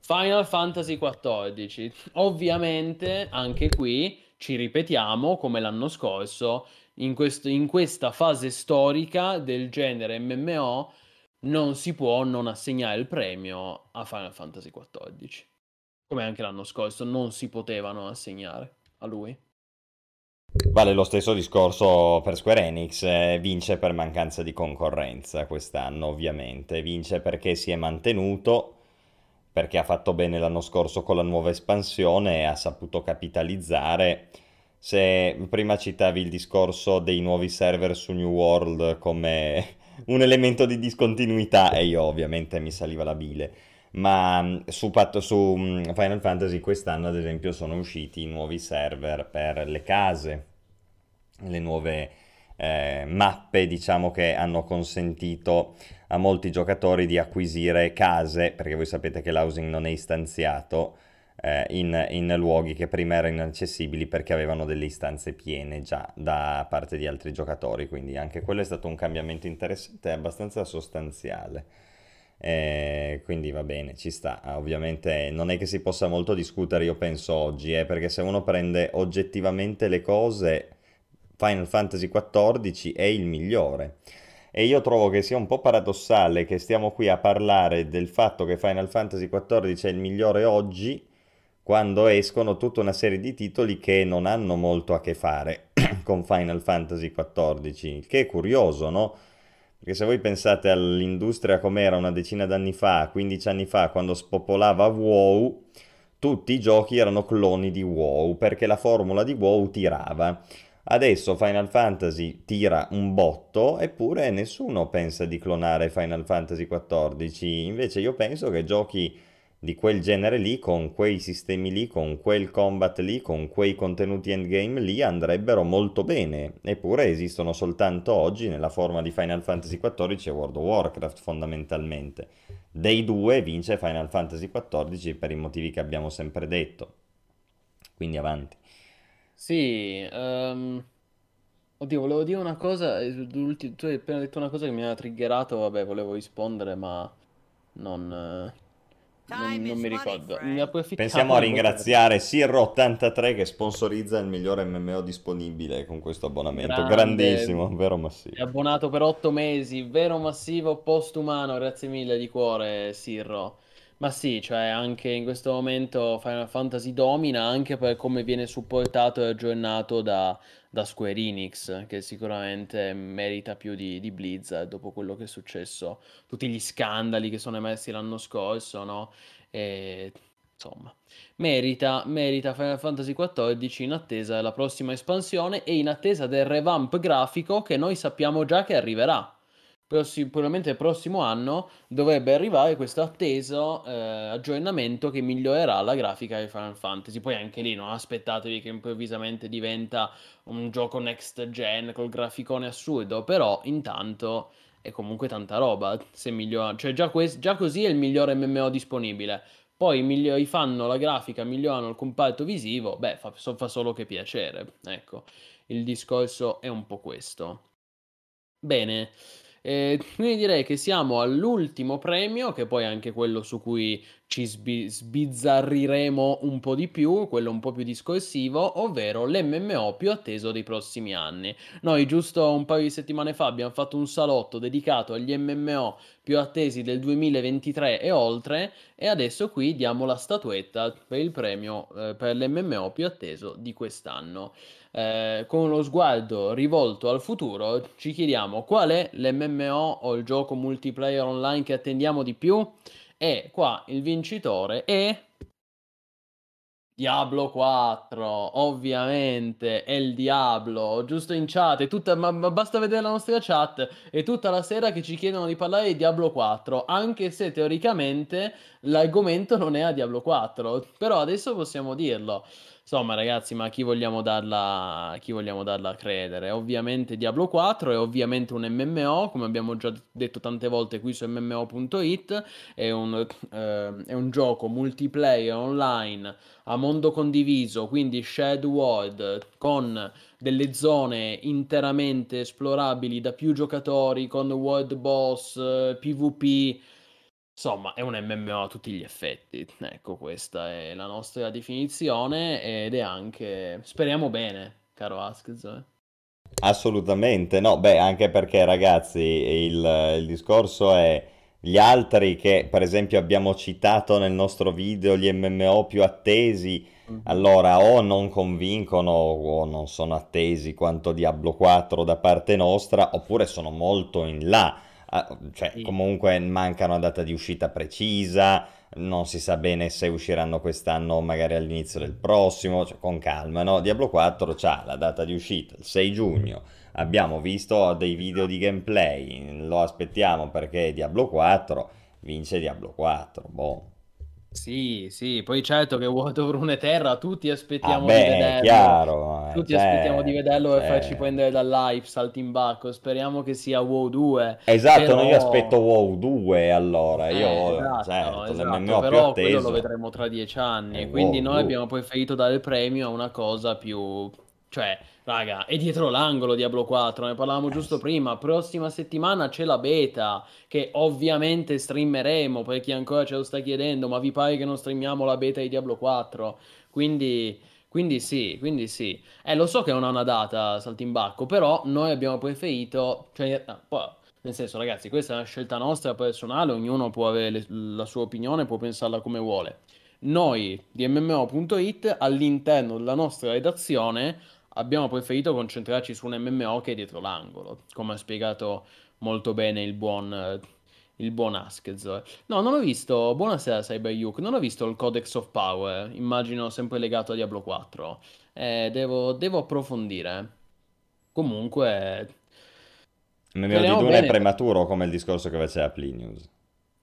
Final Fantasy XIV. Ovviamente anche qui ci ripetiamo come l'anno scorso, in, questo, in questa fase storica del genere MMO non si può non assegnare il premio a Final Fantasy XIV. Come anche l'anno scorso non si potevano assegnare a lui. Vale lo stesso discorso per Square Enix, eh, vince per mancanza di concorrenza quest'anno ovviamente, vince perché si è mantenuto, perché ha fatto bene l'anno scorso con la nuova espansione e ha saputo capitalizzare. Se prima citavi il discorso dei nuovi server su New World come (laughs) un elemento di discontinuità e io ovviamente mi saliva la bile ma mm, su, su, mm, Final Fantasy quest'anno ad esempio sono usciti i nuovi server per le case, le nuove eh, mappe diciamo che hanno consentito a molti giocatori di acquisire case, perché voi sapete che l'housing non è istanziato eh, in, in, luoghi che prima erano inaccessibili perché avevano delle istanze piene già da parte di altri giocatori, quindi anche quello è stato un cambiamento interessante e abbastanza sostanziale. Eh, quindi va bene, ci sta. Ah, ovviamente non è che si possa molto discutere, io penso oggi, eh, perché se uno prende oggettivamente le cose, Final Fantasy XIV è il migliore. E io trovo che sia un po' paradossale che stiamo qui a parlare del fatto che Final Fantasy XIV è il migliore oggi, quando escono tutta una serie di titoli che non hanno molto a che fare (clears throat) con Final Fantasy XIV, che è curioso, no? Perché se voi pensate all'industria com'era una decina d'anni fa, 15 anni fa, quando spopolava WoW, tutti i giochi erano cloni di WoW, perché la formula di WoW tirava. Adesso Final Fantasy tira un botto, eppure nessuno pensa di clonare Final Fantasy XIV. Invece io penso che giochi di quel genere lì, con quei sistemi lì, con quel combat lì, con quei contenuti endgame lì andrebbero molto bene. Eppure esistono soltanto oggi nella forma di Final Fantasy XIV e World of Warcraft fondamentalmente. Dei due vince Final Fantasy XIV per i motivi che abbiamo sempre detto. Quindi avanti. Sì, um... oddio, volevo dire una cosa, eh, tu hai appena detto una cosa che mi ha triggerato, vabbè, volevo rispondere, ma non... Non, non mi ricordo. Mi Pensiamo a ringraziare Sirro83 che sponsorizza il migliore MMO disponibile con questo abbonamento. Grande. Grandissimo, vero massivo. È abbonato per otto mesi, vero massivo postumano. Grazie mille di cuore, Sirro. Ma sì, cioè anche in questo momento Final Fantasy domina anche per come viene supportato e aggiornato da, da Square Enix, che sicuramente merita più di, di Blizzard dopo quello che è successo, tutti gli scandali che sono emersi l'anno scorso, no? E, insomma, merita, merita Final Fantasy XIV in attesa della prossima espansione e in attesa del revamp grafico che noi sappiamo già che arriverà probabilmente il prossimo anno dovrebbe arrivare questo atteso eh, aggiornamento che migliorerà la grafica di Final Fantasy. Poi anche lì non aspettatevi che improvvisamente diventa un gioco next gen col graficone assurdo, però intanto è comunque tanta roba. Se migliora, cioè già, que- già così è il migliore MMO disponibile. Poi migliori fanno la grafica, migliorano il comparto visivo, beh, fa, fa solo che piacere. Ecco, il discorso è un po' questo. Bene. Eh, quindi direi che siamo all'ultimo premio, che poi è anche quello su cui ci sbi- sbizzarriremo un po' di più, quello un po' più discorsivo, ovvero l'MMO più atteso dei prossimi anni. Noi giusto un paio di settimane fa abbiamo fatto un salotto dedicato agli MMO più attesi del 2023 e oltre e adesso qui diamo la statuetta per il premio eh, per l'MMO più atteso di quest'anno eh, con lo sguardo rivolto al futuro, ci chiediamo qual è l'MMO o il gioco multiplayer online che attendiamo di più E qua il vincitore è Diablo 4, ovviamente, è il Diablo, giusto in chat, tutta, ma, ma basta vedere la nostra chat, è tutta la sera che ci chiedono di parlare di Diablo 4, anche se teoricamente l'argomento non è a Diablo 4, però adesso possiamo dirlo. Insomma, ragazzi, ma chi vogliamo darla, chi vogliamo darla a credere? Ovviamente Diablo 4 è ovviamente un MMO, come abbiamo già detto tante volte qui su MMO.it, è un, eh, è un gioco multiplayer online a mondo condiviso, quindi shared world, con delle zone interamente esplorabili da più giocatori, con world boss, PvP Insomma, è un MMO a tutti gli effetti. Ecco, questa è la nostra definizione ed è anche... Speriamo bene, caro Askz. Eh. Assolutamente, no, beh, anche perché ragazzi, il, il discorso è gli altri che per esempio abbiamo citato nel nostro video, gli MMO più attesi, mm-hmm. allora o non convincono o non sono attesi quanto Diablo 4 da parte nostra, oppure sono molto in là cioè sì. comunque manca una data di uscita precisa, non si sa bene se usciranno quest'anno o magari all'inizio del prossimo, cioè, con calma, no? Diablo 4 ha la data di uscita, il 6 giugno, abbiamo visto dei video di gameplay, lo aspettiamo perché Diablo 4 vince Diablo 4, boh. Sì, sì, poi certo che World of Runeterra tutti aspettiamo ah, di beh, vederlo. chiaro, eh, tutti cioè, aspettiamo di vederlo cioè... e farci prendere dall'hype saltimbacco. Speriamo che sia WoW 2. Esatto, però... io aspetto WoW 2, allora io eh, esatto, certo, esatto, però quello lo vedremo tra dieci anni, eh, quindi wow, noi abbiamo preferito dare il premio a una cosa più cioè, raga, è dietro l'angolo Diablo 4, ne parlavamo giusto prima. Prossima settimana c'è la beta, che ovviamente streameremo, per chi ancora ce lo sta chiedendo, ma vi pare che non streamiamo la beta di Diablo 4? Quindi, quindi sì, quindi sì. Eh, lo so che non ha una data Saltimbacco, però noi abbiamo preferito... Cioè, ah, nel senso, ragazzi, questa è una scelta nostra personale, ognuno può avere le, la sua opinione, può pensarla come vuole. Noi di MMO.it all'interno della nostra redazione abbiamo preferito concentrarci su un MMO che è dietro l'angolo, come ha spiegato molto bene il buon, il buon Askez. No, non ho visto, buonasera CyberYuk, non ho visto il Codex of Power, immagino sempre legato a Diablo 4. Eh, devo, devo approfondire. Comunque... MMO di Dune è prematuro come il discorso che faceva Plinius.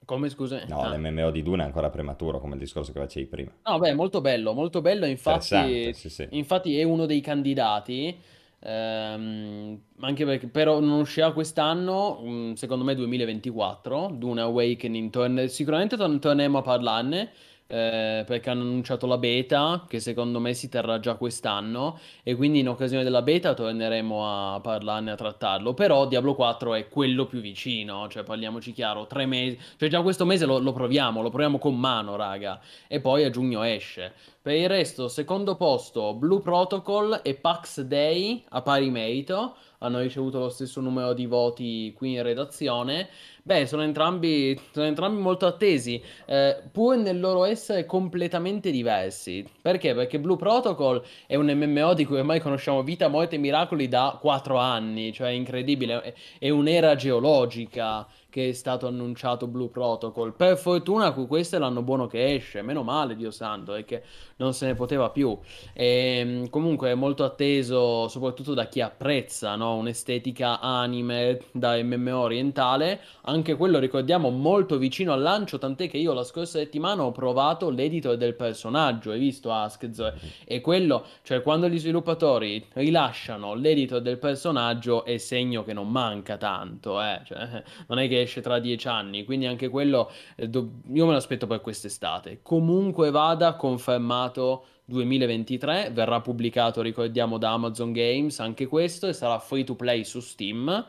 Come scusa? No, ah. l'MMO di Duna è ancora prematuro, come il discorso che facevi prima. No, beh, molto bello, molto bello. Infatti, sì, sì. infatti è uno dei candidati. Ehm, anche perché però non uscirà quest'anno, mm, secondo me 2024. Duna Awakening. Torne... Sicuramente torneremo a parlarne eh, perché hanno annunciato la beta che secondo me si terrà già quest'anno e quindi in occasione della beta torneremo a parlarne, a trattarlo. Però Diablo 4 è quello più vicino, cioè parliamoci chiaro, tre mesi, cioè già questo mese lo, lo proviamo, lo proviamo con mano, raga, e poi a giugno esce. Per il resto, secondo posto, Blue Protocol e Pax Day a pari merito hanno ricevuto lo stesso numero di voti qui in redazione. Beh, sono entrambi, sono entrambi molto attesi, eh, pur nel loro essere completamente diversi. Perché? Perché Blue Protocol è un MMO di cui ormai conosciamo vita, morte e miracoli da 4 anni, cioè incredibile, è, è un'era geologica che è stato annunciato Blue Protocol. Per fortuna questo è l'anno buono che esce, meno male Dio santo, è che non se ne poteva più. E, ehm, comunque è molto atteso soprattutto da chi apprezza no? un'estetica anime da MMO orientale, anche quello ricordiamo molto vicino al lancio, tant'è che io la scorsa settimana ho provato l'editor del personaggio, hai visto Askz? E quello, cioè quando gli sviluppatori rilasciano l'editor del personaggio è segno che non manca tanto, eh? cioè, (laughs) non è che esce tra dieci anni, quindi anche quello eh, io me lo aspetto per quest'estate. Comunque vada, confermato 2023, verrà pubblicato, ricordiamo, da Amazon Games anche questo e sarà free to play su Steam.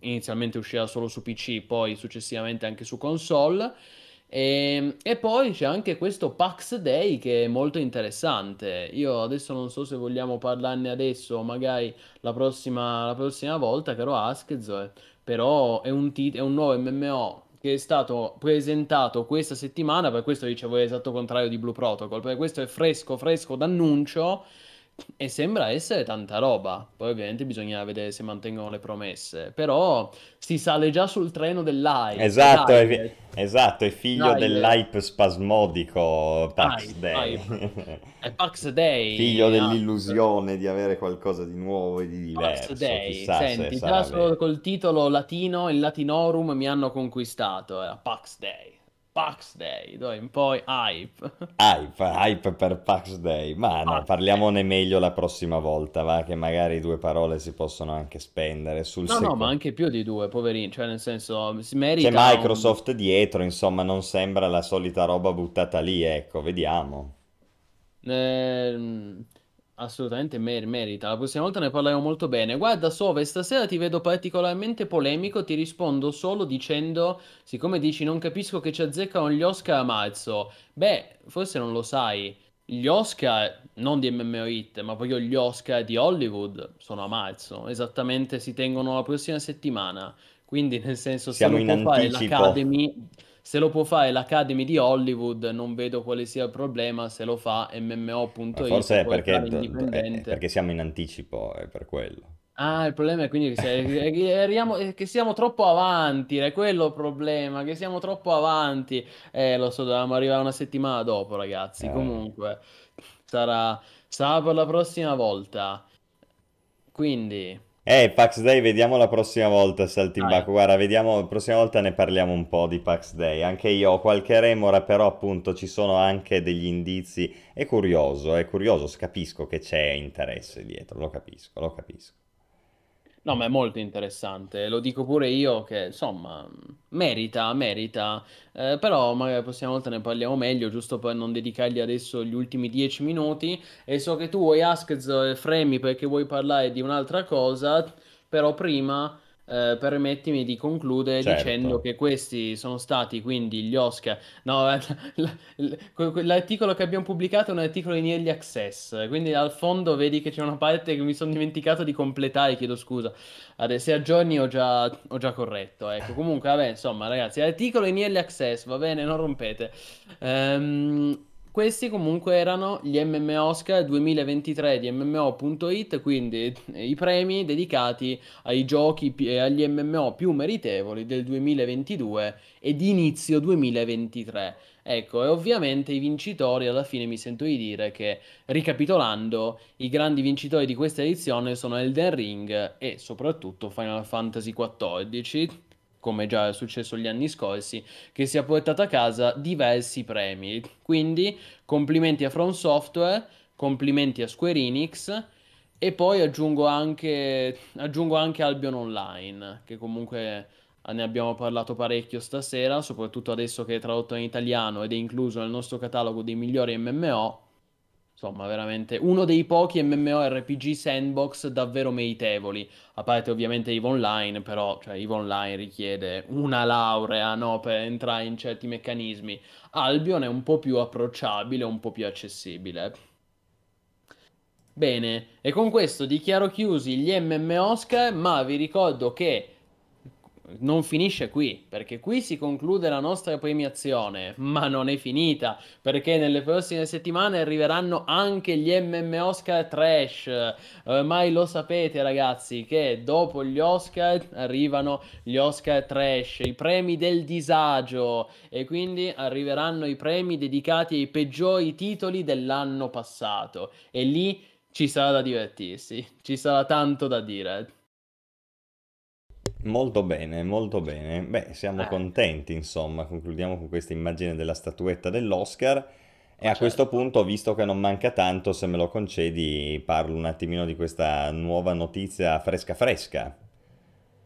Inizialmente uscirà solo su PC, poi successivamente anche su console. E, ehm, e, poi c'è anche questo Pax Day che è molto interessante. Io adesso non so se vogliamo parlarne adesso o magari la prossima, la prossima volta, caro Askzo, però è un, tit- è un nuovo MMO che è stato presentato questa settimana, per questo dicevo l'esatto contrario di Blue Protocol, perché questo è fresco, fresco d'annuncio e sembra essere tanta roba. Poi ovviamente bisogna vedere se mantengono le promesse. Però si sale già sul treno dell'hype. Esatto, è, fi- esatto, è figlio Dai, dell'hype spasmodico Pax hype, Day. hype. È Pax Day. Figlio ah, dell'illusione di avere qualcosa di nuovo e di Pax diverso. Day. Chissà se Senti, sarà già solo vero. col titolo latino, il latinorum mi hanno conquistato. Era Pax Day. Pax Day, d'ora in poi hype. (laughs) Hype, hype per Pax Day. Ma no, parliamone meglio la prossima volta, va, che magari due parole si possono anche spendere sul No, no, secondo. ma anche più di due, poverini. Cioè, nel senso, si C'è merita un... Microsoft dietro, insomma, non sembra la solita roba buttata lì, ecco, vediamo. Ehm, assolutamente mer- merita. La prossima volta ne parleremo molto bene. Guarda, Sove, stasera ti vedo particolarmente polemico. Ti rispondo solo dicendo: siccome dici non capisco che ci azzeccano gli Oscar a marzo. Beh, forse non lo sai. Gli Oscar, non di MMO Hit, ma proprio gli Oscar di Hollywood sono a marzo. Esattamente, si tengono la prossima settimana. Quindi, nel senso, se Siamo lo in può fare anticipo. l'Academy. Se lo può fare l'Academy di Hollywood, non vedo quale sia il problema se lo fa MMO.it, forse è perché, è perché siamo in anticipo, è per quello. Ah, il problema è quindi che, se- (laughs) è che arriviamo- è che siamo troppo avanti, è quello il problema, che siamo troppo avanti. Eh, lo so, dovevamo arrivare una settimana dopo, ragazzi. Eh. Comunque, sarà, sarà per la prossima volta. Quindi, Eh, Pax Day, vediamo la prossima volta, Saltimbanco. dai. Guarda, vediamo, la prossima volta ne parliamo un po' di Pax Day. Anche io ho qualche remora, però appunto ci sono anche degli indizi. È curioso, è curioso, capisco che c'è interesse dietro, lo capisco, lo capisco. No, ma è molto interessante, lo dico pure io che insomma merita, merita, Eh, però magari la prossima volta ne parliamo meglio, giusto per non dedicargli adesso gli ultimi dieci minuti. E so che tu vuoi Askz e Fremi perché vuoi parlare di un'altra cosa, però prima eh, permettimi di concludere dicendo Certo. che questi sono stati quindi gli Oscar. No, (laughs) l'articolo che abbiamo pubblicato è un articolo in Early Access, quindi al fondo vedi che c'è una parte che mi sono dimenticato di completare, chiedo scusa. Adesso se aggiorni ho già, ho già corretto, ecco. Comunque, vabbè, insomma, ragazzi, articolo in Early Access, va bene, non rompete. Ehm, questi comunque erano gli MMO Oscar 2023 di MMO.it, quindi i premi dedicati ai giochi e agli MMO più meritevoli del 2022 e di inizio 2023. Ecco, e ovviamente i vincitori alla fine mi sento di dire che, ricapitolando, i grandi vincitori di questa edizione sono Elden Ring e soprattutto Final Fantasy XIV, come già è successo gli anni scorsi, che si è portato a casa diversi premi. Quindi complimenti a From Software, complimenti a Square Enix e poi aggiungo anche, aggiungo anche Albion Online, che comunque ne abbiamo parlato parecchio stasera, soprattutto adesso che è tradotto in italiano ed è incluso nel nostro catalogo dei migliori MMO. Insomma, veramente uno dei pochi MMORPG sandbox davvero meritevoli. A parte ovviamente EVE Online, però, cioè, EVE Online richiede una laurea, no, per entrare in certi meccanismi. Albion è un po' più approcciabile, un po' più accessibile. Bene, e con questo dichiaro chiusi gli MMO Oscar, ma vi ricordo che non finisce qui, perché qui si conclude la nostra premiazione, ma non è finita, perché nelle prossime settimane arriveranno anche gli MMO Oscar Trash. Ormai lo sapete, ragazzi, che dopo gli Oscar arrivano gli Oscar Trash, i premi del disagio, e quindi arriveranno i premi dedicati ai peggiori titoli dell'anno passato. E lì ci sarà da divertirsi, ci sarà tanto da dire. Molto bene, molto bene. Beh, siamo Eh. contenti, insomma. Concludiamo con questa immagine della statuetta dell'Oscar. E a Certo. questo punto, visto che non manca tanto, se me lo concedi, parlo un attimino di questa nuova notizia fresca fresca.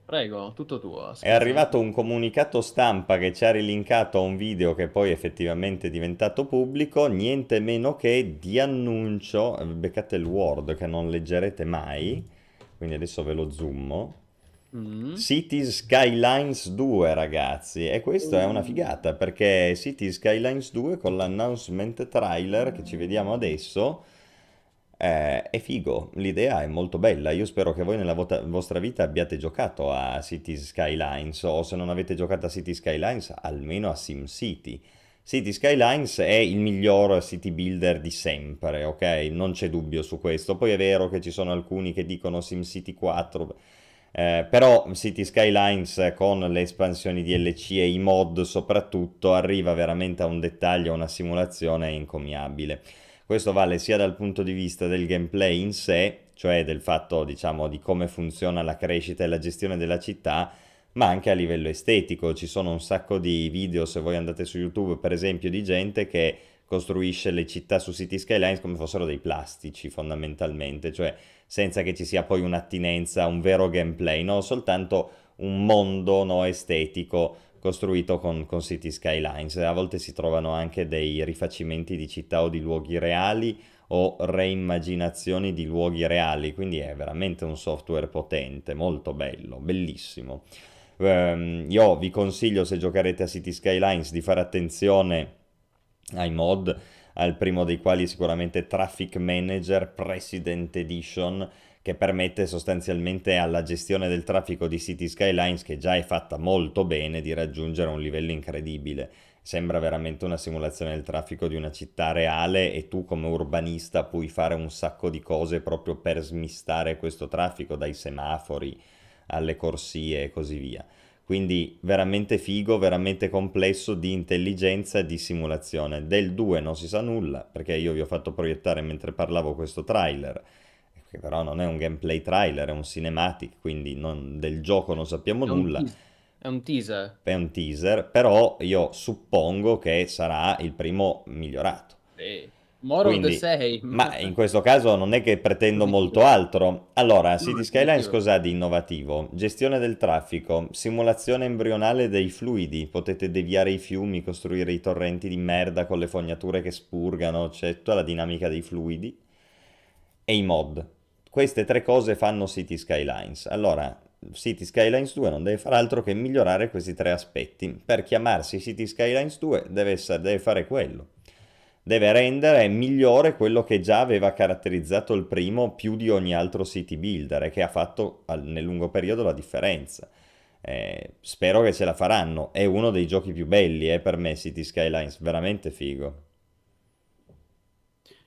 Prego, tutto tuo. È Aspetta. arrivato un comunicato stampa che ci ha rilinkato a un video che poi effettivamente è diventato pubblico, niente meno che di annuncio, beccate il word che non leggerete mai, quindi adesso ve lo zoom. Mm. Cities Skylines 2 ragazzi e questo è una figata perché Cities Skylines 2 con l'announcement trailer che ci vediamo adesso eh, è figo, l'idea è molto bella, io spero che voi nella vota- vostra vita abbiate giocato a Cities Skylines o se non avete giocato a Cities Skylines almeno a SimCity City Skylines è il miglior city builder di sempre, ok? Non c'è dubbio su questo. Poi è vero che ci sono alcuni che dicono SimCity 4, eh, però City Skylines con le espansioni DLC e i mod soprattutto arriva veramente a un dettaglio, a una simulazione incommiabile. Questo vale sia dal punto di vista del gameplay in sé, cioè del fatto diciamo di come funziona la crescita e la gestione della città, ma anche a livello estetico. Ci sono un sacco di video, se voi andate su YouTube, per esempio, di gente che costruisce le città su City Skylines come fossero dei plastici fondamentalmente, cioè senza che ci sia poi un'attinenza, un vero gameplay, no? soltanto un mondo no, estetico costruito con, con City Skylines. A volte si trovano anche dei rifacimenti di città o di luoghi reali o reimmaginazioni di luoghi reali, quindi è veramente un software potente, molto bello, bellissimo. Um, io vi consiglio se giocherete a City Skylines di fare attenzione ai mod, al primo dei quali sicuramente Traffic Manager President Edition che permette sostanzialmente alla gestione del traffico di City Skylines, che già è fatta molto bene, di raggiungere un livello incredibile. Sembra veramente una simulazione del traffico di una città reale e tu come urbanista puoi fare un sacco di cose proprio per smistare questo traffico, dai semafori alle corsie e così via. Quindi veramente figo, veramente complesso di intelligenza e di simulazione. Del 2 non si sa nulla, perché io vi ho fatto proiettare mentre parlavo questo trailer che però non è un gameplay trailer, è un cinematic, quindi non, del gioco non sappiamo nulla. teas- è un teaser. È un teaser, però io suppongo che sarà il primo migliorato. Sì. More Quindi, ma in questo caso non è che pretendo molto altro. Allora, City Skylines cos'ha di innovativo? Gestione del traffico, simulazione embrionale dei fluidi, potete deviare i fiumi, costruire i torrenti di merda con le fognature che spurgano, c'è tutta la dinamica dei fluidi e i mod. Queste tre cose fanno City Skylines. Allora, City Skylines 2 non deve fare altro che migliorare questi tre aspetti. Per chiamarsi City Skylines 2 deve, essere- deve fare quello. Deve rendere migliore quello che già aveva caratterizzato il primo più di ogni altro city builder e che ha fatto al- nel lungo periodo la differenza. Eh, spero che ce la faranno. È uno dei giochi più belli, eh, per me, City Skylines, veramente figo.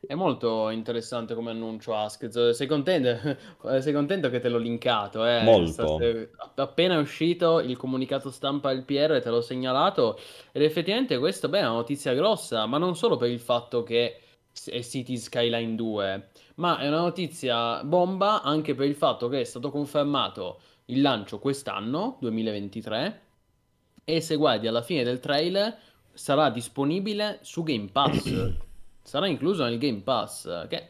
È molto interessante come annuncio Ask. Sei contento? (laughs) Sei contento che te l'ho linkato, eh? Molto. Staste- Appena è uscito il comunicato stampa al PR te l'ho segnalato ed effettivamente questa beh, è una notizia grossa, ma non solo per il fatto che è City Skyline 2, ma è una notizia bomba anche per il fatto che è stato confermato il lancio quest'anno, 2023, e se guardi alla fine del trailer sarà disponibile su Game Pass. Sarà incluso nel Game Pass, che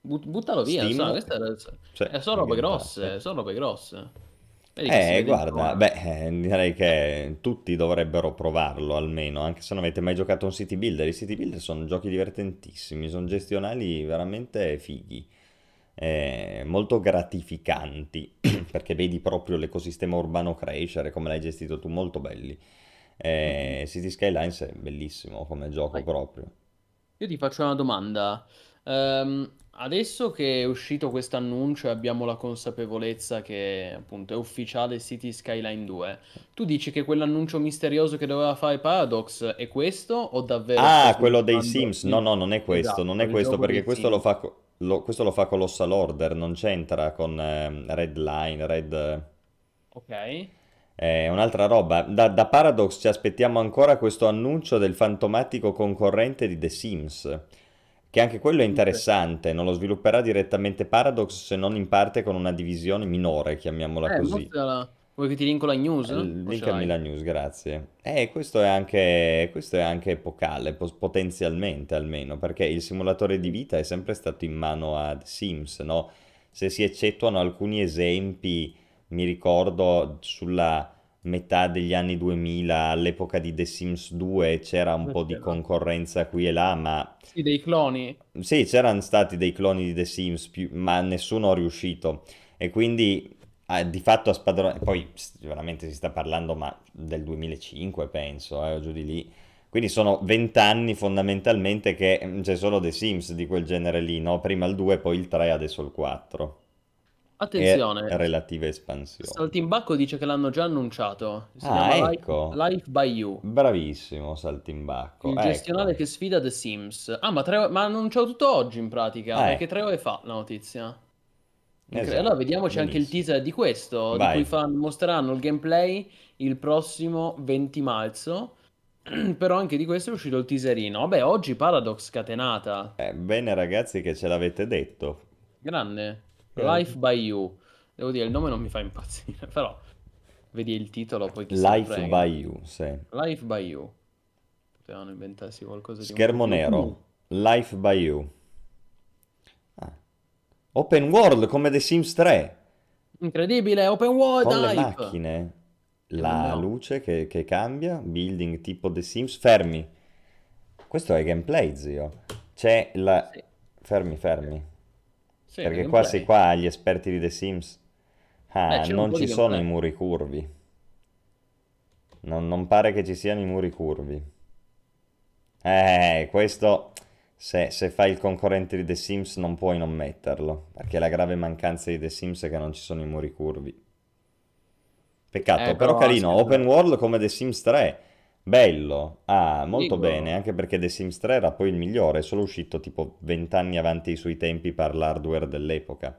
but- buttalo via, Steam? insomma, queste Cioè, eh, sono robe grosse, eh. sono robe grosse. Vedi Eh, guarda, beh, eh, direi che tutti dovrebbero provarlo almeno, anche se non avete mai giocato a un city builder. I city builder sono giochi divertentissimi, sono gestionali veramente fighi, eh, molto gratificanti, (clears throat) perché vedi proprio l'ecosistema urbano crescere, come l'hai gestito tu, molto belli. Eh, City Skylines è bellissimo come gioco Vai. proprio. Io ti faccio una domanda. Ehm, adesso che è uscito questo annuncio e abbiamo la consapevolezza che appunto è ufficiale City Skyline 2, tu dici che quell'annuncio misterioso che doveva fare Paradox è questo o davvero Ah, quello dei Sims. No, no, non è questo, Esatto, non è il questo gioco perché dei questo lo Sims. fa, co- lo- questo lo fa Colossal Order, non c'entra con ehm, Red Line, Red... Ok. È un'altra roba. Da, da Paradox ci aspettiamo ancora questo annuncio del fantomatico concorrente di The Sims, che anche quello è interessante, non lo svilupperà direttamente Paradox se non in parte con una divisione minore, chiamiamola Eh, così. mostrala. Vuoi che ti linko la news? Eh, Linkami la news, grazie. Eh, questo è anche, questo è anche epocale, pos- potenzialmente almeno, perché il simulatore di vita è sempre stato in mano a The Sims, no? Se si eccettuano alcuni esempi, mi ricordo sulla metà degli anni 2000, all'epoca di The Sims 2, c'era un po' di concorrenza qui e là, ma Sì, dei cloni. sì, c'erano stati dei cloni di The Sims, più- ma nessuno è riuscito. E quindi ah, di fatto a spadronare, poi veramente si sta parlando ma del 2005 penso, eh, o giù di lì. Quindi sono vent'anni fondamentalmente che mm, c'è solo The Sims di quel genere lì, no? Prima il 2, poi il 3, adesso il 4. Attenzione, e relative espansioni. Saltimbacco dice che l'hanno già annunciato. Si Ah, ecco. Life by You. Bravissimo Saltimbacco. Il Ecco. gestionale che sfida The Sims. Ah, ma, tre, ma annunciato tutto oggi in pratica, Ah, perché ecco. tre ore fa la notizia. Esatto, Allora vediamoci anche il teaser di questo, di Vai. cui fan- mostreranno il gameplay il prossimo 20 marzo. (clears throat) Però anche di questo è uscito il teaserino. Vabbè, oggi Paradox scatenata. Eh, bene ragazzi che ce l'avete detto. Grande. Grande. Life by You. Devo dire, il nome non mi fa impazzire, (laughs) però vedi il titolo, poi Life by You, sì. Life by You. Potevano inventarsi qualcosa di un Schermo più- nero. Life by You. Ah. Open world come The Sims 3. Incredibile, open world Con le hype. macchine. La no. luce che, che cambia. Building tipo The Sims. Fermi. Questo è gameplay, zio. C'è la... Sì. Fermi, fermi. Sì, Perché qua sei qua agli esperti di The Sims. Ah, Eh, un non ci sono i muri curvi. Non, non pare che ci siano i muri curvi. Eh, questo... Se, se fai il concorrente di The Sims non puoi non metterlo. Perché la grave mancanza di The Sims è che non ci sono i muri curvi. Peccato, Eh, però però, carino. Open world come The Sims 3. Bello. Ah, molto Figo. bene. Anche perché The Sims 3 era poi il migliore. È solo uscito tipo 20 anni avanti i suoi tempi per l'hardware dell'epoca.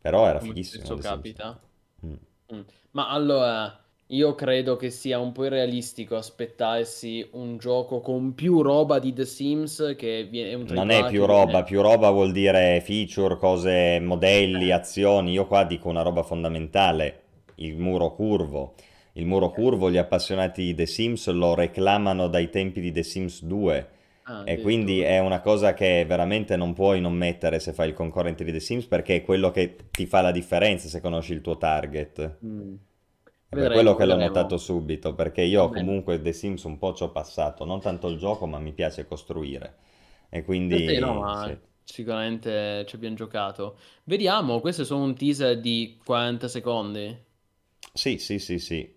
Però era Come fighissimo. The capita. Mm. Mm. Ma allora, io credo che sia un po' irrealistico aspettarsi un gioco con più roba di The Sims che è un Non è più roba, viene- più roba vuol dire feature, cose, modelli, azioni. Io qua dico una roba fondamentale, il muro curvo. Il muro curvo gli appassionati di The Sims lo reclamano dai tempi di The Sims 2 Ah, e quindi è una cosa che veramente non puoi non mettere se fai il concorrente di The Sims perché è quello che ti fa la differenza se conosci il tuo target. Mm. È quello che l'ho vedremo. notato subito, perché io Va bene. comunque The Sims un po' ci ho passato, non tanto il gioco, ma mi piace costruire. E quindi Sì, no, ma sì. sicuramente ci abbiamo giocato. Vediamo, questo è solo un teaser di 40 secondi. Sì, sì, sì, sì.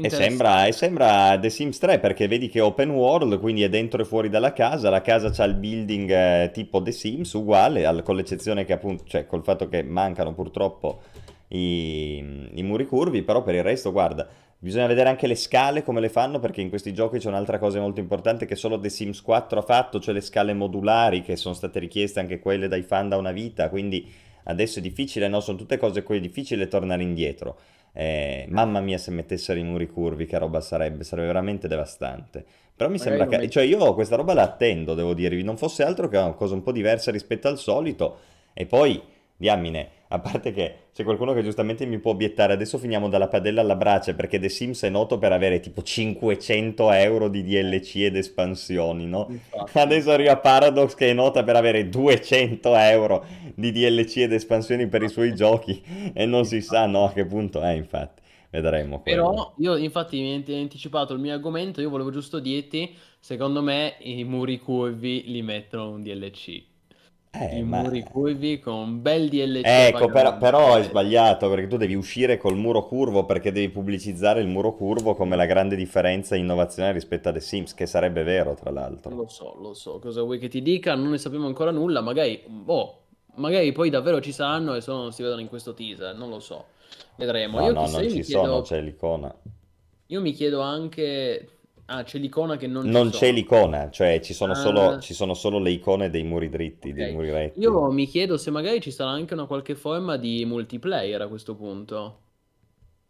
E sembra, e sembra The Sims 3 perché vedi che è open world, quindi è dentro e fuori dalla casa, la casa c'ha il building eh, tipo The Sims, uguale, al- con l'eccezione che appunto, cioè col fatto che mancano purtroppo i, i muri curvi, però per il resto, guarda, bisogna vedere anche le scale come le fanno, perché in questi giochi c'è un'altra cosa molto importante che solo The Sims 4 ha fatto, cioè le scale modulari, che sono state richieste anche quelle dai fan da una vita, quindi adesso è difficile, no? Sono tutte cose cui è difficile tornare indietro. Eh, mamma mia, se mettessero i muri curvi, che roba sarebbe, sarebbe veramente devastante. Però mi Magari sembra che, cioè io questa roba la attendo, devo dirvi, non fosse altro che una cosa un po' diversa rispetto al solito. E poi, diamine, a parte che c'è qualcuno che giustamente mi può obiettare, adesso finiamo dalla padella alla brace, perché The Sims è noto per avere tipo 500 euro di DLC ed espansioni, no? Infatti. Adesso arriva Paradox che è nota per avere 200 euro di DLC ed espansioni per i suoi (laughs) giochi e non si sa no, a che punto è, infatti. Vedremo quello. Però io infatti mi hai anticipato il mio argomento, io volevo giusto dirti, secondo me i muri curvi li mettono un DLC. Eh, I ma- muri curvi con un bel DLC. Ecco, però, però è sbagliato perché tu devi uscire col muro curvo perché devi pubblicizzare il muro curvo come la grande differenza e innovazione rispetto a The Sims, che sarebbe vero tra l'altro. Lo so, lo so, cosa vuoi che ti dica? Non ne sappiamo ancora nulla, magari, boh, magari poi davvero ci saranno e solo non si vedono in questo teaser, non lo so. Vedremo. No, Io no, non ci mi sono, chiedo, c'è l'icona. io mi chiedo anche, ah, c'è l'icona che non Non c'è l'icona, cioè ci sono solo, Ah. ci sono solo le icone dei muri dritti, dei Ok. muri retti. Io mi chiedo se magari ci sarà anche una qualche forma di multiplayer a questo punto.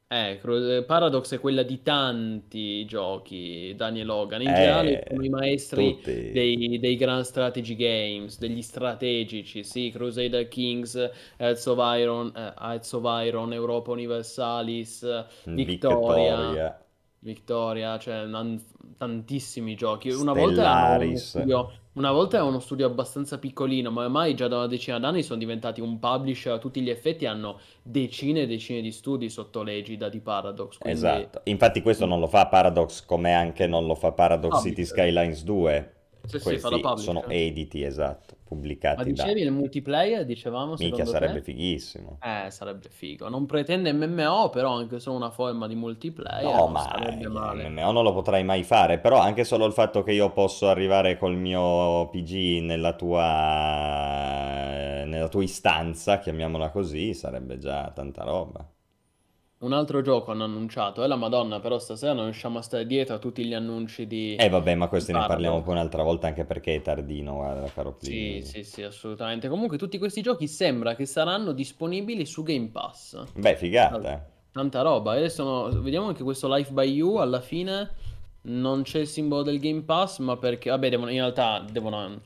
Eh, Cro- Paradox è quella di tanti giochi, Daniel Logan. In Eh, generale sono i maestri dei, dei grand strategy games, degli strategici, sì, Crusader Kings, Hearts of Iron, eh, Hearts of Iron, Europa Universalis, eh, Victoria, Victoria. Victoria, cioè nan- tantissimi giochi. Una volta studio, una volta era uno studio abbastanza piccolino, ma ormai già da una decina d'anni sono diventati un publisher a tutti gli effetti, hanno decine e decine di studi sotto l'egida di Paradox, quindi Esatto. Infatti questo non lo fa Paradox come anche non lo fa Paradox City Publisher. Skylines 2. Sì, sì, fa da Questi publisher. sono editi, esatto, Ma pubblicati da... dicevi il multiplayer, dicevamo, secondo sarebbe te? fighissimo. Eh, sarebbe figo. Non pretende MMO, però anche solo una forma di multiplayer No, ma sarebbe eh, male. MMO non lo potrai mai fare, però anche solo il fatto che io posso arrivare col mio PG nella tua, nella nella tua istanza, chiamiamola così, sarebbe già tanta roba. Un altro gioco hanno annunciato, è la Madonna, però stasera non riusciamo a stare dietro a tutti gli annunci di, Eh vabbè, ma questi di ne parliamo poi un'altra volta anche perché è tardino, guarda, caro Sì, Plini. sì, sì, assolutamente. Comunque tutti questi giochi sembra che saranno disponibili su Game Pass. Beh, figata. eh. Tanta roba. E adesso no- vediamo anche questo Life by You alla fine non c'è il simbolo del Game Pass, ma perché vabbè, devono in realtà devono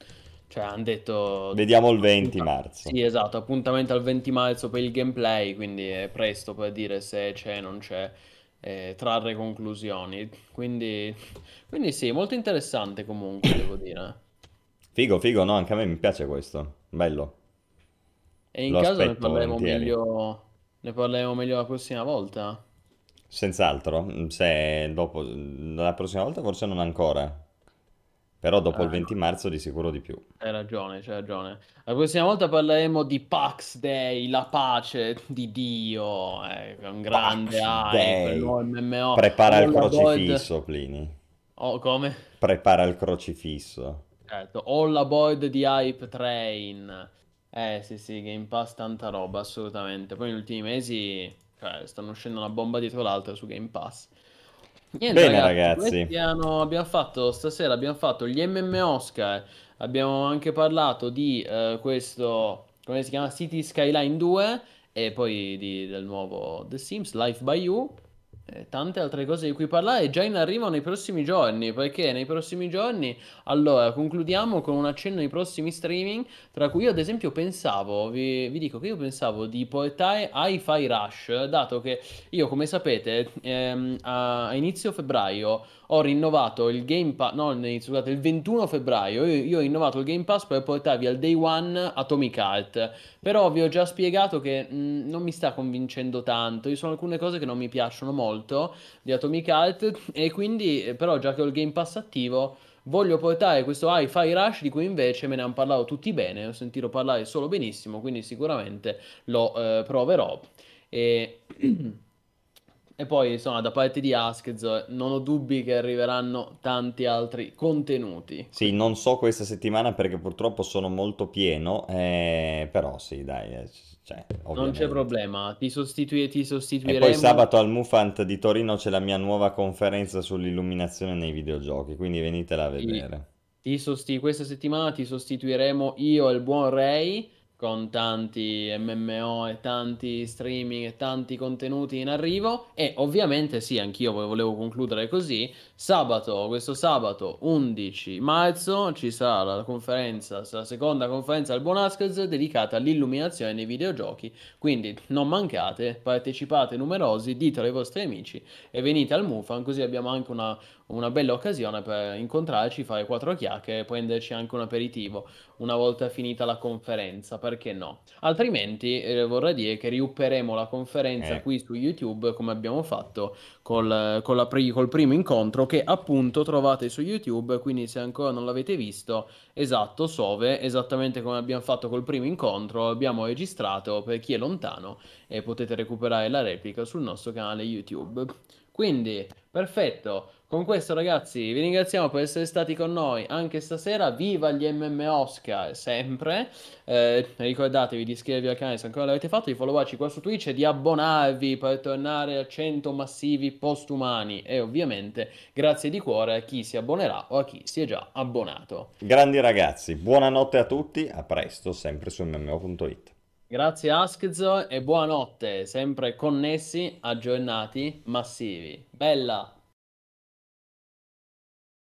cioè hanno detto Vediamo il 20 marzo. Sì, esatto, appuntamento al 20 marzo per il gameplay, quindi è presto per dire se c'è o non c'è, e trarre conclusioni. Quindi, quindi sì, molto interessante comunque, devo (coughs) dire. Figo, figo, no, anche a me mi piace questo. Bello. E in Lo caso ne parleremo volentieri. meglio, ne parleremo meglio la prossima volta. Senz'altro, se dopo, la prossima volta forse non ancora, però dopo il Eh, 20 marzo di sicuro di più. Hai ragione, c'hai ragione. La prossima volta parleremo di Pax Day, la pace di Dio, eh, un grande hype, il MMO. Prepara il All aboard- crocifisso, Plini. Oh, come? Prepara il crocifisso. Certo, All Aboard di Hype Train. Eh sì sì, Game Pass tanta roba, assolutamente. Poi negli ultimi mesi, cioè, stanno uscendo una bomba dietro l'altra su Game Pass. Niente Bene, ragazzi, ragazzi. hanno- abbiamo fatto stasera, abbiamo fatto gli MM Oscar, abbiamo anche parlato di eh, questo, come si chiama, City Skyline 2 e poi di- del nuovo The Sims, Life by You. E tante altre cose di cui parlare già in arrivo nei prossimi giorni, perché nei prossimi giorni, allora, concludiamo con un accenno ai prossimi streaming, tra cui io ad esempio pensavo, vi, vi dico che io pensavo di portare Hi-Fi Rush, dato che io, come sapete, ehm, a, a inizio febbraio ho rinnovato il Game Pass, no, scusate, il 21 febbraio, io, io ho rinnovato il Game Pass per portarvi al Day One Atomic Heart, però vi ho già spiegato che mh, non mi sta convincendo tanto, ci sono alcune cose che non mi piacciono molto di Atomic Heart e quindi, eh, però già che ho il Game Pass attivo, voglio portare questo Hi-Fi Rush di cui invece me ne hanno parlato tutti bene, ho sentito parlare solo benissimo, quindi sicuramente lo eh, proverò. E... (clears throat) E poi, insomma, da parte di Askez non ho dubbi che arriveranno tanti altri contenuti. Sì, non so questa settimana perché purtroppo sono molto pieno, eh, però sì, dai, eh, cioè, Non c'è problema, ti sostitu- ti E sostituiremo. poi sabato al Mufant di Torino c'è la mia nuova conferenza sull'illuminazione nei videogiochi, quindi venitela a vedere. Ti sosti- questa settimana ti sostituiremo io e il buon Ray con tanti MMO e tanti streaming e tanti contenuti in arrivo e ovviamente sì, anch'io vo- volevo concludere così. Sabato, questo sabato 11 marzo ci sarà la conferenza, la seconda conferenza del buon Askez dedicata all'illuminazione nei videogiochi. Quindi non mancate, partecipate numerosi, ditelo ai vostri amici e venite al Mufan, così abbiamo anche una, una bella occasione per incontrarci, fare quattro chiacchiere e prenderci anche un aperitivo una volta finita la conferenza, perché no? Altrimenti eh, vorrei dire che riupperemo la conferenza Eh. qui su YouTube come abbiamo fatto col, con la pri- col primo incontro che appunto trovate su YouTube, quindi se ancora non l'avete visto, esatto, Sove, esattamente come abbiamo fatto col primo incontro, abbiamo registrato per chi è lontano e potete recuperare la replica sul nostro canale YouTube. Quindi, perfetto. Con questo, ragazzi, vi ringraziamo per essere stati con noi anche stasera. Viva gli MM Oscar, sempre. Eh, ricordatevi di iscrivervi al canale se ancora non l'avete fatto, di followarci qua su Twitch e di abbonarvi per tornare a 100 massivi postumani. E ovviamente, grazie di cuore a chi si abbonerà o a chi si è già abbonato. Grandi ragazzi, buonanotte a tutti, a presto, sempre su mmo.it. Grazie Askzo e buonanotte, sempre connessi, aggiornati, massivi. Bella!